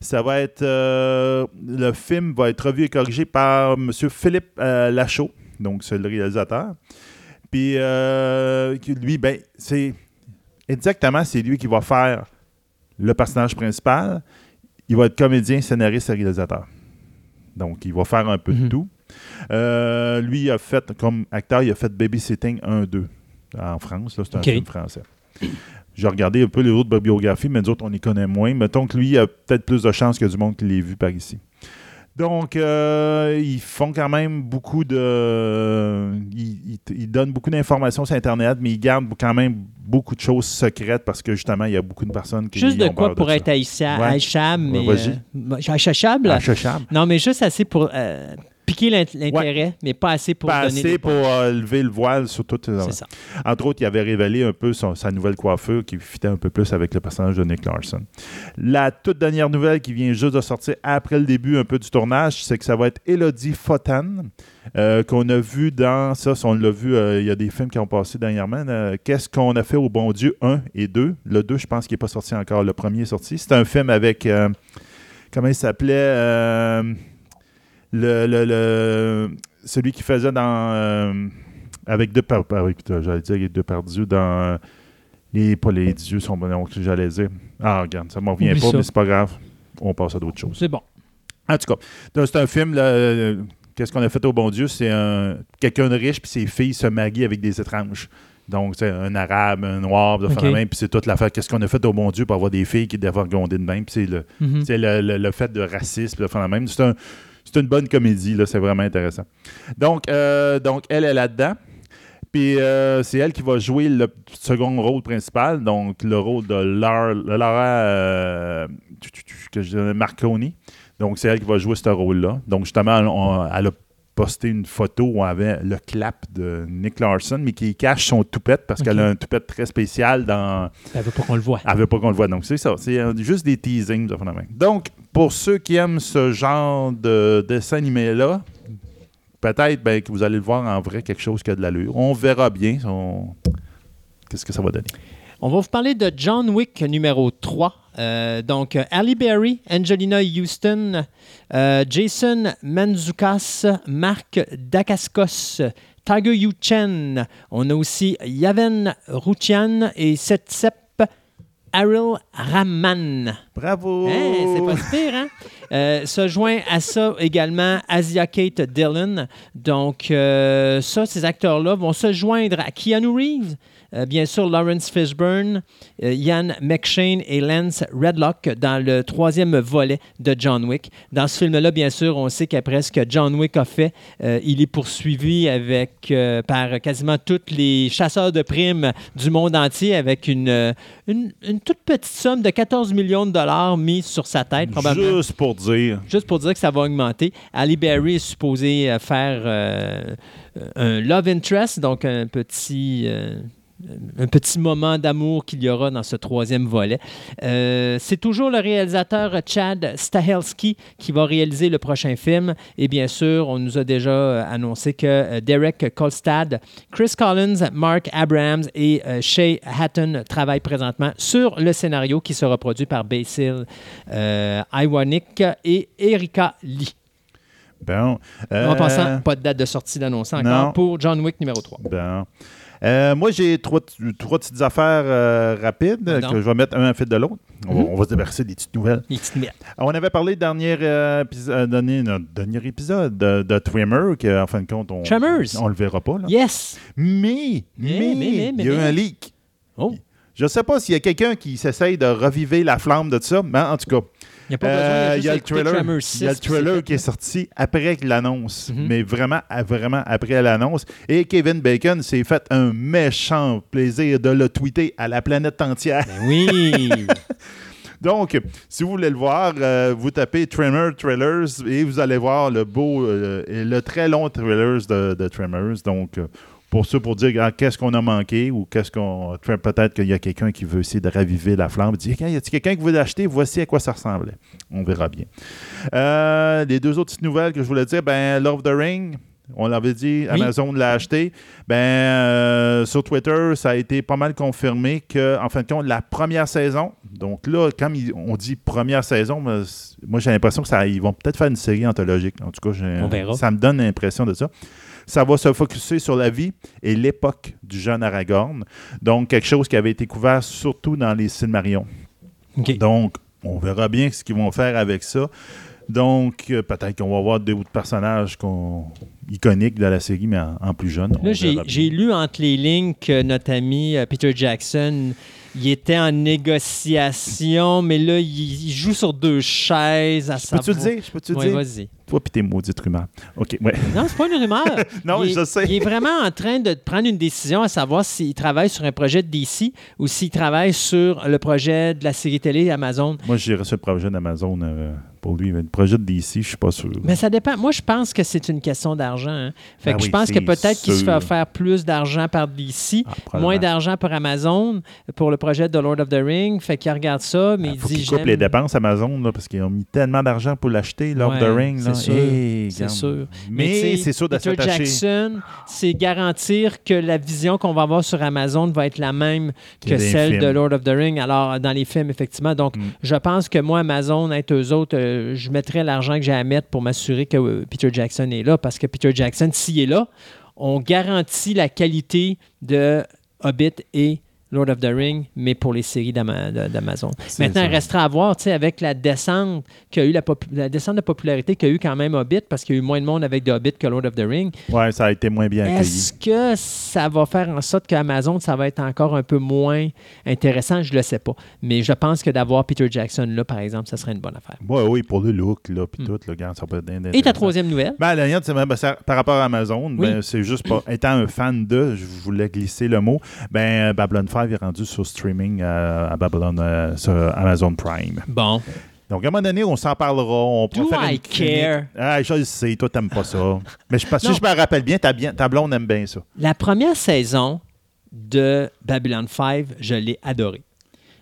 Ça va être, euh, le film va être revu et corrigé par M. Philippe euh, Lachaud, donc c'est le réalisateur. Puis euh, lui, ben, c'est exactement, c'est lui qui va faire le personnage principal. Il va être comédien, scénariste et réalisateur. Donc, il va faire un peu de mhm. tout. Euh, lui, il a fait, comme acteur, il a fait Babysitting 1-2 en France. C'est un film français. J'ai regardé un peu les autres biographies, mais nous autres, on les connaît moins. Mettons que lui, il a peut-être plus de chances que du monde qui l'ait vu par ici. Donc, euh, ils font quand même beaucoup de. Ils, ils- ils donnent beaucoup d'informations sur Internet, mais ils gardent quand même beaucoup de choses secrètes parce que justement, il y a beaucoup de personnes qui. Juste de ont quoi peur pour être haïtia- Ouais. mais. vas-y. euh? Achachable. Non, mais juste assez pour euh, piquer l'int- l'intérêt, mais pas assez pour Pas donner assez pour euh, lever le voile sur toutes ça. Entre autres, il avait révélé un peu son- sa nouvelle coiffure qui fitait un peu plus avec le personnage de Nick Larson. La toute dernière nouvelle qui vient juste de sortir après le début un peu du tournage, c'est que ça va être Elodie Fotan, euh, qu'on a vu dans ça, on l'a vu, euh, il y a des films qui ont passé dernièrement. Qu'est-ce qu'on a fait au bon Dieu 1 et 2 Le 2, je pense qu'il n'est pas sorti encore. Le premier est sorti. C'est un film avec. comment il s'appelait le, le- le- celui qui faisait dans euh, avec deux par, par- oui, putain, j'allais dire deux perdus dans euh, les pas les dieux sont bons j'allais dire ah regarde ça m'en revient pas ça. mais c'est pas grave on passe à d'autres choses C'est bon. en tout cas c'est un film là, euh, qu'est-ce qu'on a fait au bon Dieu? C'est un quelqu'un de riche puis ses filles se marient avec des étranges donc, c'est un arabe, un noir, de même, puis c'est toute l'affaire. Qu'est-ce qu'on a fait au bon Dieu pour avoir des filles qui doivent gronder de même? Puis c'est le, Mhm. c'est le, le- le fait de racisme, de faire la même. C'est un- c'est une bonne comédie, là, c'est vraiment intéressant. Donc, euh, donc elle est là-dedans. Puis euh, c'est elle qui va jouer le second rôle principal, donc le rôle de Laura, Laura euh, que je Marconi. Donc c'est elle qui va jouer ce rôle-là. Donc justement, on- elle a posté une photo où on avait le clap de Nick Larson, mais qui cache son toupette parce qu'elle a un toupette très spécial dans, Elle veut pas qu'on le voit. elle veut pas qu'on le voit. Donc, c'est ça. C'est euh, juste des teasings de. Donc, pour ceux qui aiment ce genre de dessin animé-là, peut-être ben, que vous allez le voir en vrai, quelque chose qui a de l'allure. On verra bien. Qu'est-ce que ça va donner? On va vous parler de John Wick numéro 3. Euh, donc, Halle Berry, Angelina Houston, euh, Jason Manzukas, Marc Dacascos, Tiger Yu Chen. On a aussi Yaven Rouchian et Setsep Aril Rahman. Bravo! Hein, c'est pas pire, hein? Euh, se joint à ça également Asia Kate Dillon. Donc, euh, ça, ces acteurs-là vont se joindre à Keanu Reeves, bien sûr Lawrence Fishburne, euh, Ian McShane et Lance Redlock dans le troisième volet de John Wick. Dans ce film-là, bien sûr, on sait qu'après ce que John Wick a fait, euh, il est poursuivi avec, euh, par quasiment tous les chasseurs de primes du monde entier avec une, euh, une, une toute petite somme de 14 millions de dollars mise sur sa tête, probablement. Juste pour dire. Juste pour dire que ça va augmenter. Ali Berry est supposé euh, faire euh, un love interest, donc un petit, euh, un petit moment d'amour qu'il y aura dans ce troisième volet. Euh, c'est toujours le réalisateur Chad Stahelski qui va réaliser le prochain film. Et bien sûr, on nous a déjà euh, annoncé que euh, Derek Kolstad, Chris Collins, Mark Abrams et euh, Shay Hatton travaillent présentement sur le scénario qui sera produit par Basil euh, Iwanik et Erika Lee. Bon. Euh, En passant, pas de date de sortie d'annoncer encore pour John Wick numéro 3. Bon. Euh, moi, j'ai trois, trois petites affaires euh, rapides que je vais mettre un à fait de l'autre. On, va- Mhm. on va se déverser des petites nouvelles. Petites. On avait parlé dernier, euh, dernier, notre dernier épisode de, de Trimmer, que, en fin de compte, on on le verra pas. Là. Yes! Mais, mais, il y a eu un leak. Oh, Je ne sais pas s'il y a quelqu'un qui s'essaye de reviver la flamme de ça, mais en tout cas, il n'y a pas besoin. il y a le juste d'écouter trailer, Tremors il y a 6, le trailer qui est sorti après l'annonce, Mhm. mais vraiment, vraiment après l'annonce. Et Kevin Bacon s'est fait un méchant plaisir de le tweeter à la planète entière. Ben oui! (laughs) Donc, si vous voulez le voir, euh, vous tapez Tremor Trailers et vous allez voir le beau euh, et le très long trailers de, de Tremors. Donc, euh, pour ça, pour dire ah, qu'est-ce qu'on a manqué ou qu'est-ce qu'on. Peut-être qu'il y a quelqu'un qui veut essayer de raviver la flamme. Dire, y a quelqu'un qui veut l'acheter? Voici à quoi ça ressemblait. On verra bien. Euh, les deux autres petites nouvelles que je voulais dire, ben, Love the Ring. On l'avait dit, Oui. Amazon l'a acheté. Ben, euh, sur Twitter, ça a été pas mal confirmé que, en fin de compte, la première saison, donc là, comme ils- on dit première saison, c- moi j'ai l'impression que ça, ils vont peut-être faire une série anthologique. En tout cas, ça me donne l'impression de ça. Ça va se focuser sur la vie et l'époque du jeune Aragorn. Donc, quelque chose qui avait été couvert surtout dans les Silmarillion. Donc, on verra bien ce qu'ils vont faire avec ça. Donc, euh, peut-être qu'on va voir deux autres personnages iconiques de la série, mais en, en plus jeune. Là, j'ai lu entre les lignes que notre ami euh, Peter Jackson, il était en négociation, mais là, il, il joue sur deux chaises à Je peux-tu le dire? Je peux-tu le Ouais, dire? vas-y. Toi puis tes maudites rumeurs. OK, ouais. Non, c'est pas une rumeur. (laughs) Non, il je sais. Il est vraiment en train de prendre une décision à savoir s'il travaille sur un projet de DC ou s'il travaille sur le projet de la série télé Amazon. Moi, j'ai reçu le projet d'Amazon euh, pour lui. Mais le projet de DC, je suis pas sûr. Mais ça dépend. Moi, je pense que c'est une question d'argent. hein. Fait Ben que je oui, pense que peut-être qu'il se fait offrir plus d'argent par DC, Ah, moins d'argent par Amazon pour le projet de Lord of the Ring. Fait qu'il regarde ça, mais Il il faut dit coupent j'aime- les dépenses Amazon là, parce qu'ils ont mis tellement d'argent pour l'acheter, Lord of the Ring. c'est sûr, Hey, sûr. Mais, c'est sûr de Peter. Jackson, c'est garantir que la vision qu'on va avoir sur Amazon va être la même que celle de films. Lord of the Ring. Alors, dans les films, effectivement. Donc, Mm. je pense que moi, Amazon, être eux autres, euh, je mettrais l'argent que j'ai à mettre pour m'assurer que euh, Peter Jackson est là. Parce que Peter Jackson, s'il est là, on garantit la qualité de Hobbit et Lord of the Ring, mais pour les séries d'Amazon. Maintenant, il restera à voir, tu sais, avec la descente qu'a eu la, la descente de popularité qu'a eu quand même Hobbit, parce qu'il y a eu moins de monde avec The Hobbit que Lord of the Ring. Ouais, ça a été moins bien accueilli. Est-ce que ça va faire en sorte qu'Amazon, ça va être encore un peu moins intéressant? Je ne le sais pas. Mais je pense que d'avoir Peter Jackson là, par exemple, ça serait une bonne affaire. Ouais, oui, pour le look, là, puis Mm. tout, là, regarde, ça peut être Et ta troisième nouvelle? Ben, la ben, par rapport à Amazon, Oui. ben, c'est juste pas. Étant un fan de, je voulais glisser le mot, ben, Babylon 5 est rendu sur streaming euh, à Babylon, euh, sur Amazon Prime. Bon. Donc, à un moment donné, on s'en parlera. On pourra Do faire I une care? Ah, je le sais, toi, t'aimes pas ça. (laughs) Mais je, si je me rappelle bien, ta, bien, ta blonde aime bien ça. La première saison de Babylon 5, je l'ai adorée.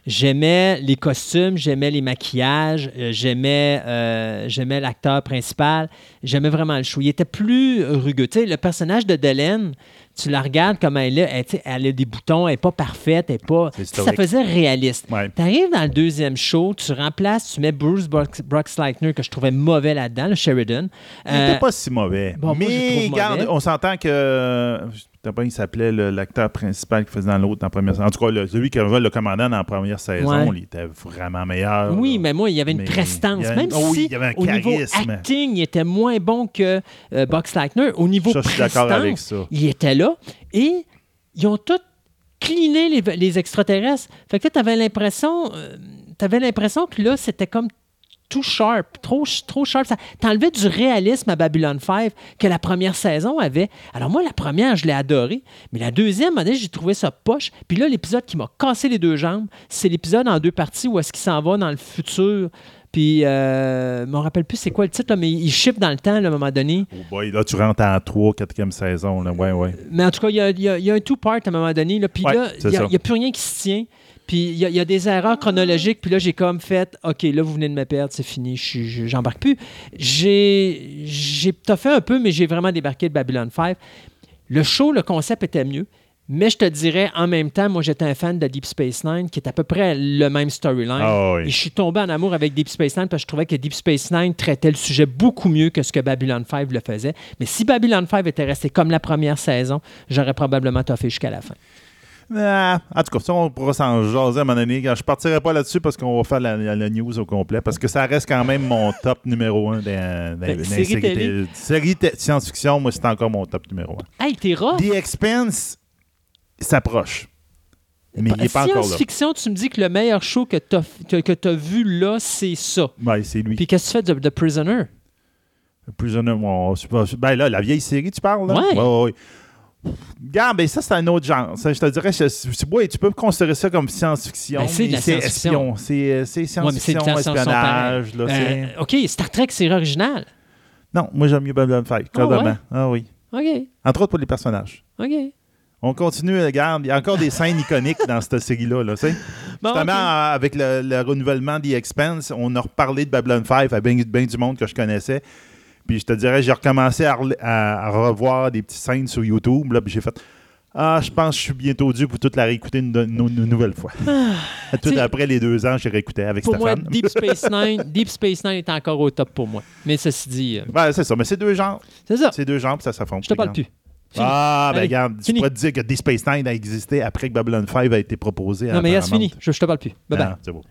J'aimais les costumes, j'aimais les maquillages, euh, j'aimais euh, j'aimais l'acteur principal, j'aimais vraiment le show. Il était plus rugueux. Tu sais, le personnage de Delaine, tu la regardes comme elle est, elle, elle a des boutons, elle n'est pas parfaite, elle est pas. Ça faisait réaliste. Ouais. Tu arrives dans le deuxième show, tu remplaces, tu mets Bruce Brock- Brock-Sleightner, que je trouvais mauvais là-dedans, le Sheridan. Il Euh, n'était pas si mauvais. bon, moi, mais regarde, on s'entend que. Pas, il s'appelait l'acteur principal qui faisait dans l'autre, dans la première saison. En tout cas, le- celui qui avait le commandant dans la première saison, Ouais. il était vraiment meilleur. Oui, là. mais moi, il y avait une Mais prestance. il y avait- Même oh si, il y avait un au niveau acting, il était moins bon que euh, Box Leitner. Au niveau Ça, prestance, avec ça. il était là. Et ils ont tous cliné les, les extraterrestres. Fait que tu avais l'impression... euh, t'avais l'impression que là, c'était comme tout sharp, trop, trop sharp. Ça t'enlevait du réalisme à Babylon 5 que la première saison avait. Alors moi, la première, je l'ai adorée, mais la deuxième, j'ai trouvé ça poche. Puis là, l'épisode qui m'a cassé les deux jambes, c'est l'épisode en deux parties où est-ce qu'il s'en va dans le futur. Puis, euh, je me rappelle plus c'est quoi le titre, là, mais il shift dans le temps là, à un moment donné. Oh boy, là, tu rentres en 3 4e saison. Là. Ouais, ouais. Mais en tout cas, il y a, y a- y a un two-part à un moment donné. Là, puis Ouais, là, il n'y ça. a, plus rien qui se tient. Puis il y, a- il y a des erreurs chronologiques. Puis là, j'ai comme fait OK, là, vous venez de me perdre, c'est fini, j'embarque plus. J'ai j'ai fait un peu, mais j'ai vraiment débarqué de Babylon 5. Le show, le concept était mieux. Mais je te dirais, en même temps, moi, j'étais un fan de Deep Space Nine, qui est à peu près le même storyline. Ah oui. Et je suis tombé en amour avec Deep Space Nine parce que je trouvais que Deep Space Nine traitait le sujet beaucoup mieux que ce que Babylon 5 le faisait. Mais si Babylon 5 était resté comme la première saison, j'aurais probablement toffé jusqu'à la fin. Ah, en tout cas, ça, on pourra s'en jaser à un moment donné. Je ne partirai pas là-dessus parce qu'on va faire la, la- la news au complet. Parce que ça reste quand même mon top numéro un dans, dans- Ben, dans les série science-fiction. Moi, c'est encore mon top numéro un. Hey, t'es rough! The Expense s'approche. Mais il n'est pas encore là. Science-fiction, tu me dis que le meilleur show que t'as que, que vu là, c'est ça. Ouais, c'est lui. Puis qu'est-ce que tu fais de The Prisoner? Prisoner, bon, c'est pas- ben là, la vieille série, tu parles, là? Ouais. ouais, ouais. Regarde, ben ça, c'est un autre genre. Ça, je te dirais, je- c'est- ouais, tu peux considérer ça comme science-fiction. Ben, c'est science-fiction. espion. C'est euh, Ouais, science-fiction, espionnage. Là, Euh, OK, Star Trek, c'est original? Non, moi, j'aime mieux Babylon 5, Ah, ouais? Ah oui. OK, Entre autres pour les personnages. OK. On continue, regarde, il y a encore des scènes iconiques dans cette série-là. Là. Bon, Justement, euh, avec le, le renouvellement des Expense, on a reparlé de Babylon 5 à bien, bien du monde que je connaissais. Puis je te dirais, j'ai recommencé à, revoir des petites scènes sur YouTube. Là, puis j'ai fait Ah, je pense que je suis bientôt dû pour toute la réécouter une, une- une nouvelle fois. (laughs) Tout Ah, t'sais, après les deux ans, j'ai réécouté avec Pour moi, Stéphane. Deep Space Nine, Deep Space Nine est encore au top pour moi. Mais ceci dit, euh, Ben, c'est ça, mais c'est deux genres. c'est ça. C'est deux genres, puis ça s'affronte. Je te parle plus. Fini. Ah, ben Allez, regarde, tu pourrais te dire que Deep Space Nine a existé après que Babylon 5 a été proposé. à Non, mais Paramount. fini. Je, je te parle plus. Bye bye. Ah, c'est beau.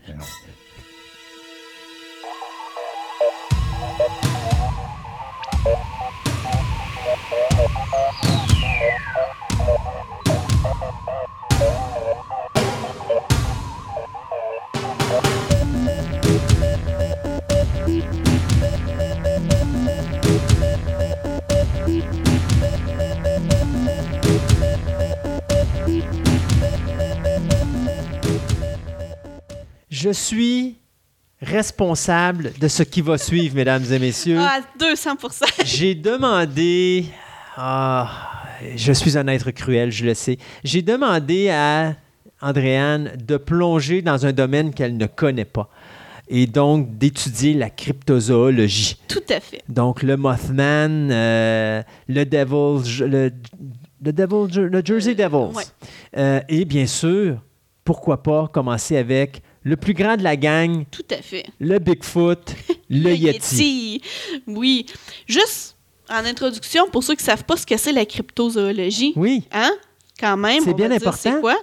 Je suis responsable de ce qui va suivre, mesdames et messieurs. Ah, 200% (laughs) J'ai demandé. Ah, je suis un être cruel, je le sais. J'ai demandé à Andréane de plonger dans un domaine qu'elle ne connaît pas et donc d'étudier la cryptozoologie. Tout à fait. Donc le Mothman, euh, le Devil, le, le Devil, le Jersey Devils. ouais. Euh, et bien sûr, pourquoi pas commencer avec le plus grand de la gang, Tout à fait. le Bigfoot, (laughs) le, Yeti. Oui. Juste en introduction, pour ceux qui ne savent pas ce que c'est la cryptozoologie, Oui, hein? Quand même. C'est bien important. C'est quoi?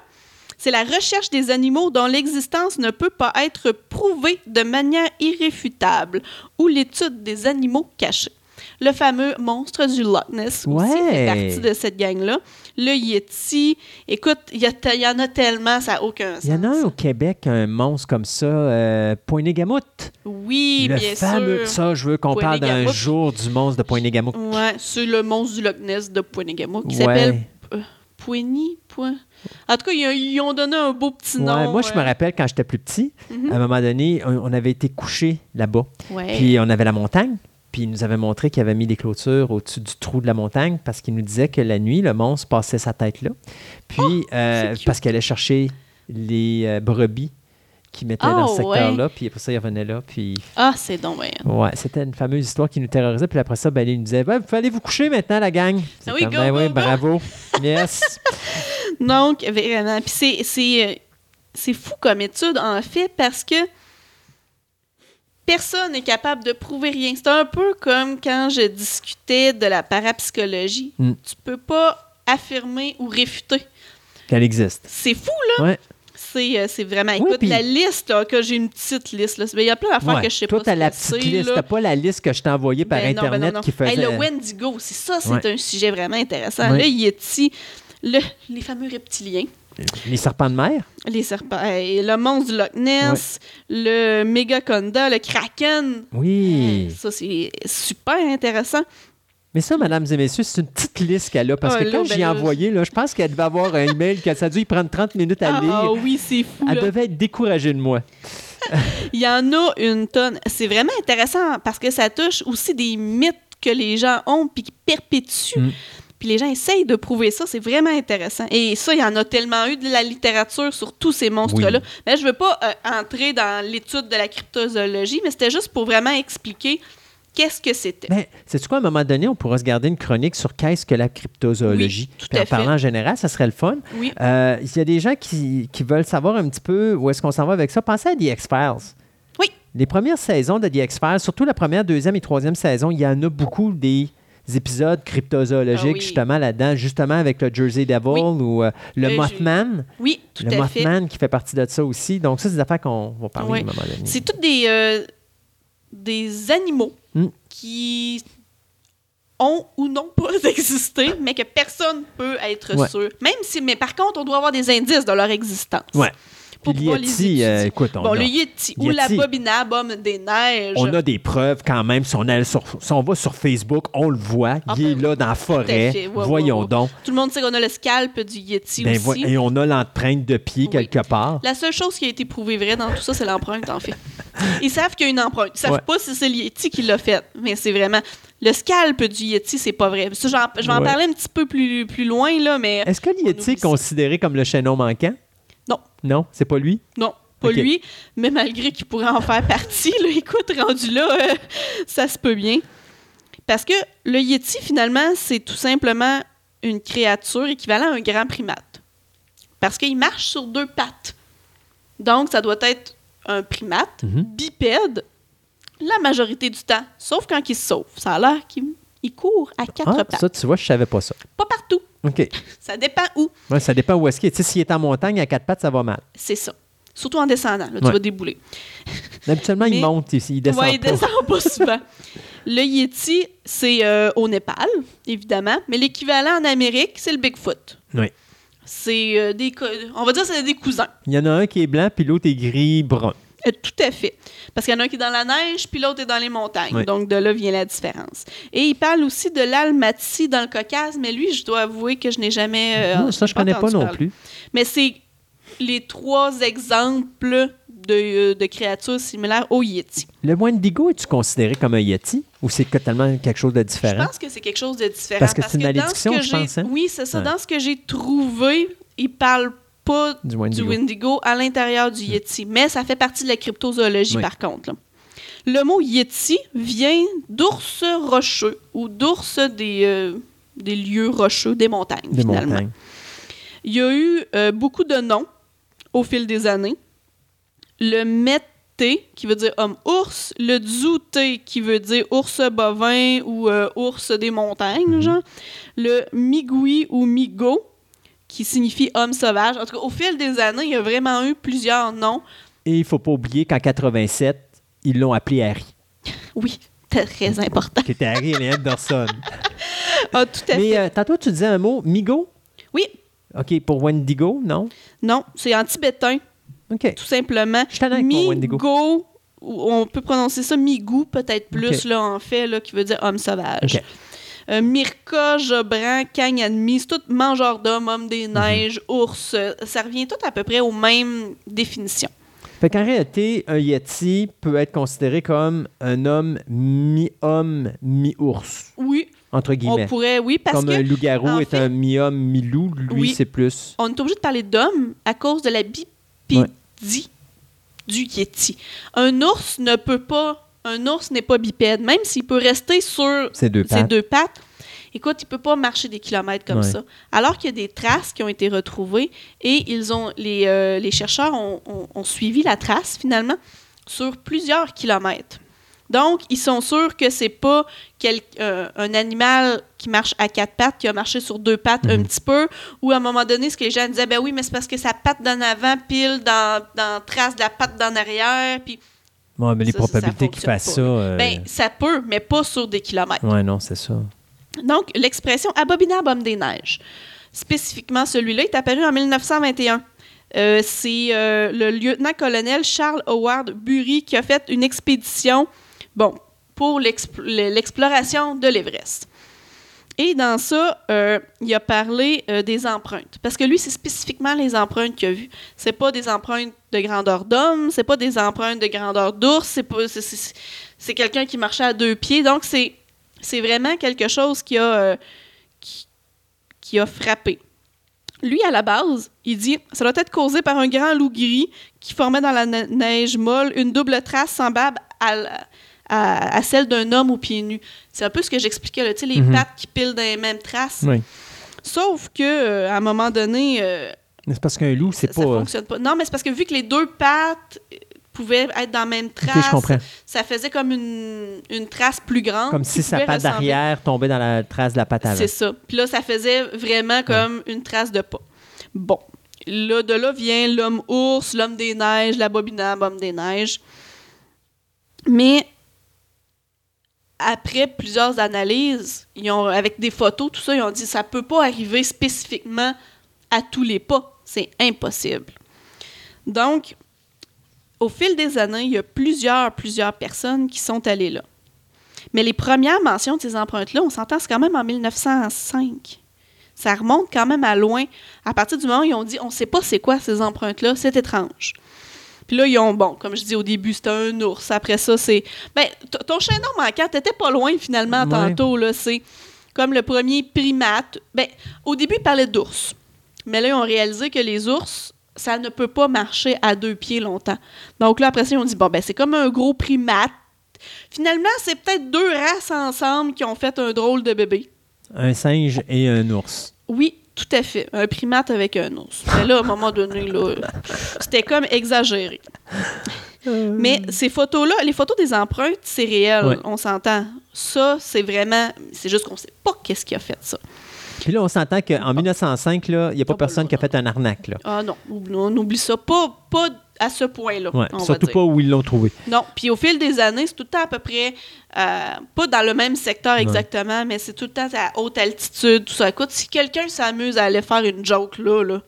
C'est la recherche des animaux dont l'existence ne peut pas être prouvée de manière irréfutable ou l'étude des animaux cachés. Le fameux monstre du Loch Ness aussi Ouais. fait partie de cette gang-là. Le Yeti, écoute, il y, y en a tellement, ça n'a aucun sens. il y en a un au Québec, un monstre comme ça, euh, Point-Négamout. Oui, le bien fameux, sûr. ça, je veux qu'on parle d'un jour du monstre de Point-Négamout. Ouais, c'est le monstre du Loch Ness de Point-Négamout qui Ouais. s'appelle euh, Poigny, Point. En tout cas, ils, ont donné un beau petit nom. Ouais, moi, je me rappelle quand j'étais plus petit, Mhm. à un moment donné, on, avait été couchés là-bas. Ouais. Puis on avait la montagne. Puis il nous avait montré qu'il avait mis des clôtures au-dessus du trou de la montagne parce qu'il nous disait que la nuit, le monstre passait sa tête là. Puis euh, Oh, cute. parce qu'elle allait chercher les euh, brebis qui mettaient dans ce secteur-là. Puis après ça, il revenait là. Puis Ah, c'est donc bien. ouais, c'était une fameuse histoire qui nous terrorisait. Puis après ça, ben, il nous disait Vous allez vous coucher maintenant, la gang. Ah oui, comme, go, ben go, oui, go. bravo. (laughs) Yes. Donc, vraiment. Puis c'est- c'est euh, c'est fou comme étude, en fait, parce que personne n'est capable de prouver rien. C'est un peu comme quand je discutais de la parapsychologie. Mm. Tu peux pas affirmer ou réfuter. Qu'elle existe. C'est fou, là. Ouais. C'est euh, c'est vraiment... Oui, Écoute, la liste, là, que j'ai une petite liste. là. Il y a plein d'affaires Ouais. que je sais Toi, pas t'as ce la petite c'est, liste. là. T'as pas la liste que je t'ai envoyée par Ben non, ben non, Internet non. qui faisait. Hey, le Wendigo, c'est ça, c'est Ouais. un sujet vraiment intéressant. Le Yeti, le- les fameux reptiliens, Les serpents de mer? les serpents, hey, le monstre du Loch Ness, le Megaconda, le Kraken. Oui. Ça, c'est super intéressant. Mais ça, mesdames et messieurs, c'est une petite liste qu'elle a. Parce Ah, que quand ben j'y ai là, envoyé, là, je pense qu'elle devait avoir un email que ça a dû y prendre 30 minutes à Ah, lire. ah oui, c'est fou. Elle là. devait être découragée de moi. (laughs) Il y en a une tonne. C'est vraiment intéressant parce que ça touche aussi des mythes que les gens ont puis qui perpétuent. Mm. Puis les gens essayent de prouver ça. C'est vraiment intéressant. Et ça, il y en a tellement eu de la littérature sur tous ces monstres-là. Oui. Mais je veux pas euh, entrer dans l'étude de la cryptozoologie, mais c'était juste pour vraiment expliquer qu'est-ce que c'était. Mais c'est quoi, à un moment donné, on pourra se garder une chronique sur qu'est-ce que la cryptozoologie? Oui, tout à en parlant en général, ça serait le fun. Oui. Euh, Il y a des gens qui, qui veulent savoir un petit peu où est-ce qu'on s'en va avec ça. Pensez à The X-Files. Oui. Les premières saisons de The X-Files, surtout la première, deuxième et troisième saison, il y en a beaucoup des épisodes cryptozoologiques Ah oui. justement là-dedans, justement avec le Jersey Devil Oui. ou euh, le Le Mothman. Oui, tout le à fait. Mothman qui fait partie de ça aussi. Donc, ça, c'est des affaires qu'on va parler Oui. à un moment donné. C'est tous des, euh, des animaux Mm. qui ont ou non pas (laughs) existé, mais que personne peut être Ouais. sûr. Même si, mais par contre, on doit avoir des indices de leur existence. Ouais. Pour les Yeti, euh, écoute, on, Bon, a, le Yeti, ou l'abominable homme des neiges. on a des preuves quand même. Si on, allait sur- si on va sur Facebook, on le voit. Ah, il est ben là dans la forêt. Ouais, Voyons ouais. donc. Tout le monde sait qu'on a le scalp du Yeti Ben, aussi. et on a l'empreinte de pied Oui. quelque part. La seule chose qui a été prouvée vraie dans tout ça, c'est l'empreinte, en fait. Ils savent qu'il y a une empreinte. Ils savent Ouais. pas si c'est le Yeti qui l'a fait, mais c'est vraiment... Le scalp du Yeti, c'est pas vrai. Ça, je vais en Ouais. parler un petit peu plus, plus loin, là, mais... Est-ce que le Yeti est considéré comme le chaînon manquant? Non. Non, c'est pas lui? Non, pas lui, mais malgré qu'il pourrait en faire partie, là, (laughs) écoute, rendu là, euh, ça se peut bien. Parce que le Yeti, finalement, c'est tout simplement une créature équivalente à un grand primate. Parce qu'il marche sur deux pattes. Donc, ça doit être un primate Mhm. bipède la majorité du temps, sauf quand il se sauve. Ça a l'air qu'il il court à quatre Ah, pattes. ça, tu vois, je savais pas ça. Pas partout. OK. Ça dépend où. Ouais, ça dépend où est-ce qu'il est. Tu sais, s'il est en montagne, à quatre pattes, ça va mal. C'est ça. Surtout en descendant. Là, tu Ouais. vas débouler. (laughs) Habituellement, il monte, il, il descend Ouais, il pas. descend pas (laughs) souvent. Le Yeti, c'est euh, au Népal, évidemment, mais l'équivalent en Amérique, c'est le Bigfoot. Oui. C'est euh, des, on va dire, c'est des cousins. Il y en a un qui est blanc, puis l'autre est gris-brun. Euh, tout à fait. Parce qu'il y en a un qui est dans la neige, puis l'autre est dans les montagnes. Oui. Donc, de là vient la différence. Et il parle aussi de l'Almaty dans le Caucase, mais lui, je dois avouer que je n'ai jamais. euh, Non, ça, je pas connais pas non parler. plus. Mais c'est les trois exemples de, euh, de créatures similaires au Yeti. Le Wendigo, es-tu considéré comme un Yeti ou c'est totalement quelque chose de Je différent? pense que c'est quelque chose de différent. Parce que c'est une ce malédiction, que je pense, hein? Oui, c'est ça. Ouais. Dans ce que j'ai trouvé, il parle pas Du du Wendigo. Wendigo à l'intérieur du Yeti. Mais ça fait partie de la cryptozoologie, Oui. par contre. là. Le mot Yeti vient d'ours rocheux ou d'ours des, euh, des lieux rocheux, des montagnes, Des finalement. montagnes. Il y a eu euh, beaucoup de noms au fil des années. Le Mété, qui veut dire homme-ours. Le Dzouté, qui veut dire ours bovin ou euh, ours des montagnes, Mhm. genre. Le Migoui ou Migo, qui signifie homme sauvage. En tout cas, au fil des années, il y a vraiment eu plusieurs noms. Et il faut pas oublier qu'en 87, ils l'ont appelé Harry, Oui, très important. qui était Harry et Anderson. (laughs) Ah, tout à Mais fait. euh, tantôt, tu disais un mot, Migo? Oui, OK, pour Wendigo, non? non, c'est en tibétain. OK. tout simplement. Je Wendigo. Migo, ou on peut prononcer ça Migou, peut-être plus, là, en fait, là, qui veut dire homme sauvage. Euh, Mirka, Jobran, Kang Admi, c'est tout mangeur d'hommes, homme Mhm. des neiges, ours. euh, Ça revient tout à peu près aux mêmes définitions. Fait qu'en réalité, un Yeti peut être considéré comme un homme mi-homme, mi-ours, Oui, entre on guillemets. pourrait, oui, parce comme que un loup-garou est fait- un mi-homme, mi-loup, lui, Oui. c'est plus... on est obligé de parler d'homme à cause de la bipédie du Yeti. Un ours ne peut pas, un ours n'est pas bipède, même s'il peut rester sur deux ses pattes. deux pattes. Écoute, il peut pas marcher des kilomètres comme Ouais. ça. Alors qu'il y a des traces qui ont été retrouvées et ils ont, les, euh, les chercheurs ont, ont- ont suivi la trace finalement sur plusieurs kilomètres. Donc, ils sont sûrs que c'est pas quel- euh, un animal qui marche à quatre pattes, qui a marché sur deux pattes un Mhm. petit peu, ou à un moment donné, ce que les gens disaient, ben oui, mais c'est parce que sa patte d'en avant pile dans, dans la trace de la patte d'en arrière, puis Ouais, mais les Ça, probabilités ça... euh, ben ça peut, mais pas sur des kilomètres. Ouais, non, c'est ça. Donc, l'expression abominable homme des neiges, spécifiquement celui-là, est apparu en 1921. Euh, c'est euh, le lieutenant-colonel Charles Howard Bury qui a fait une expédition, bon, pour l'expl- l'exploration de l'Everest. Et dans ça, euh, il a parlé euh, des empreintes. Parce que lui, c'est spécifiquement les empreintes qu'il a vues. C'est pas des empreintes de grandeur d'homme, c'est pas des empreintes de grandeur d'ours, c'est quelqu'un qui marchait à deux pieds. Donc, c'est vraiment quelque chose qui a, euh, qui, a frappé. Lui, à la base, il dit ça doit être causé par un grand loup gris qui formait dans la ne- neige molle une double trace semblable à, la- à- à celle d'un homme aux pieds nus. C'est un peu ce que j'expliquais, là, les Mhm. pattes qui pilent dans les mêmes traces. Oui. Sauf que euh, à un moment donné, euh, Mais C'est parce qu'un loup, c'est pas... ça euh, fonctionne pas. Non, mais c'est parce que vu que les deux pattes euh, pouvaient être dans la même trace, OK, je comprends. ça faisait comme une, une trace plus grande. Comme si sa patte d'arrière tombait dans la trace de la patte avant. c'est ça. Puis là, ça faisait vraiment comme une trace de pas. Bon. Là, de là vient l'homme ours, l'homme des neiges, l'abominable homme des neiges. Mais après plusieurs analyses, ils ont, avec des photos, tout ça, ils ont dit ça peut pas arriver spécifiquement à tous les pas. C'est impossible. Donc, au fil des années, il y a plusieurs, plusieurs personnes qui sont allées là. Mais les premières mentions de ces empreintes-là, on s'entend, c'est quand même en 1905. Ça remonte quand même à loin. À partir du moment où ils ont dit, on ne sait pas c'est quoi ces empreintes-là, c'est étrange. Puis là, ils ont, bon, comme je dis au début, c'était un ours. Après ça, c'est. Ben, ton chaînon manquant, t'étais pas loin finalement Ouais. tantôt, là. C'est comme le premier primate. Ben, au début, ils parlaient d'ours. Mais là, ils ont réalisé que les ours, ça ne peut pas marcher à deux pieds longtemps. Donc là, après ça, ils ont dit, bon, ben, c'est comme un gros primate. Finalement, c'est peut-être deux races ensemble qui ont fait un drôle de bébé. Un singe et un ours. Oui, tout à fait. Un primate avec un ours. Mais là, à un moment donné, là, c'était comme exagéré. Mais ces photos-là, les photos des empreintes, c'est réel, Ouais. on s'entend. Ça, c'est vraiment... C'est juste qu'on sait pas qu'est-ce qui a fait ça. Puis là, on s'entend qu'en 1905, il n'y a pas Ah, personne bah, qui a fait un arnaque. Là. Ah non, on oublie ça. Pas, pas à ce point-là, Ouais, surtout pas où ils l'ont trouvé. Non, puis au fil des années, c'est tout le temps à peu près, euh, pas dans le même secteur exactement, mais c'est tout le temps à haute altitude, tout ça. Écoute, si quelqu'un s'amuse à aller faire une joke là, là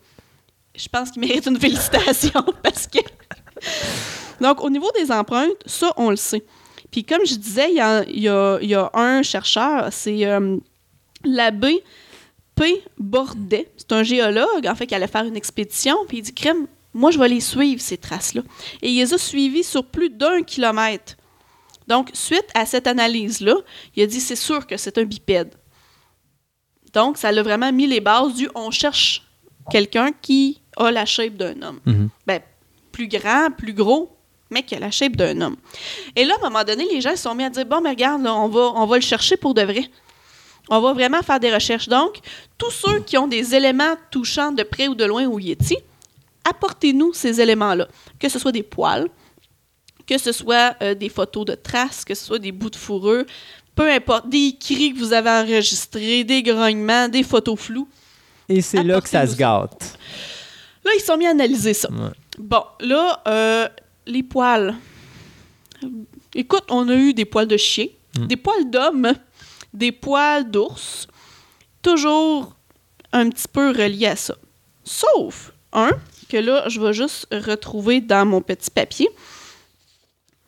je pense qu'il mérite une félicitation (laughs) parce que. (laughs) Donc, au niveau des empreintes, ça, on le sait. Puis comme je disais, il y a, y a un chercheur, c'est euh, l'abbé P. Bordet. C'est un géologue, en fait, qui allait faire une expédition. Puis il dit, crème, moi, je vais les suivre, ces traces-là. Et il les a suivies sur plus d'un kilomètre. Donc, suite à cette analyse-là, il a dit c'est sûr que c'est un bipède. Donc, ça l'a vraiment mis les bases du on cherche quelqu'un qui a la shape d'un homme. Mhm. Ben, plus grand, plus gros, mais qui a la shape d'un homme. Et là, à un moment donné, les gens se sont mis à dire bon, mais regarde, là, on, va, on va le chercher pour de vrai. On va vraiment faire des recherches. Donc, tous ceux qui ont des éléments touchant de près ou de loin au Yeti, apportez-nous ces éléments-là. Que ce soit des poils, que ce soit euh, des photos de traces, que ce soit des bouts de fourrure, peu importe, des cris que vous avez enregistrés, des grognements, des photos floues. Et c'est là que ça se gâte. Là, ils sont mis à analyser ça. Ouais. Bon, là, euh, les poils. Écoute, on a eu des poils de chien, Mm. des poils d'homme, des poils d'ours, toujours un petit peu reliés à ça. Sauf un que là, je vais juste retrouver dans mon petit papier.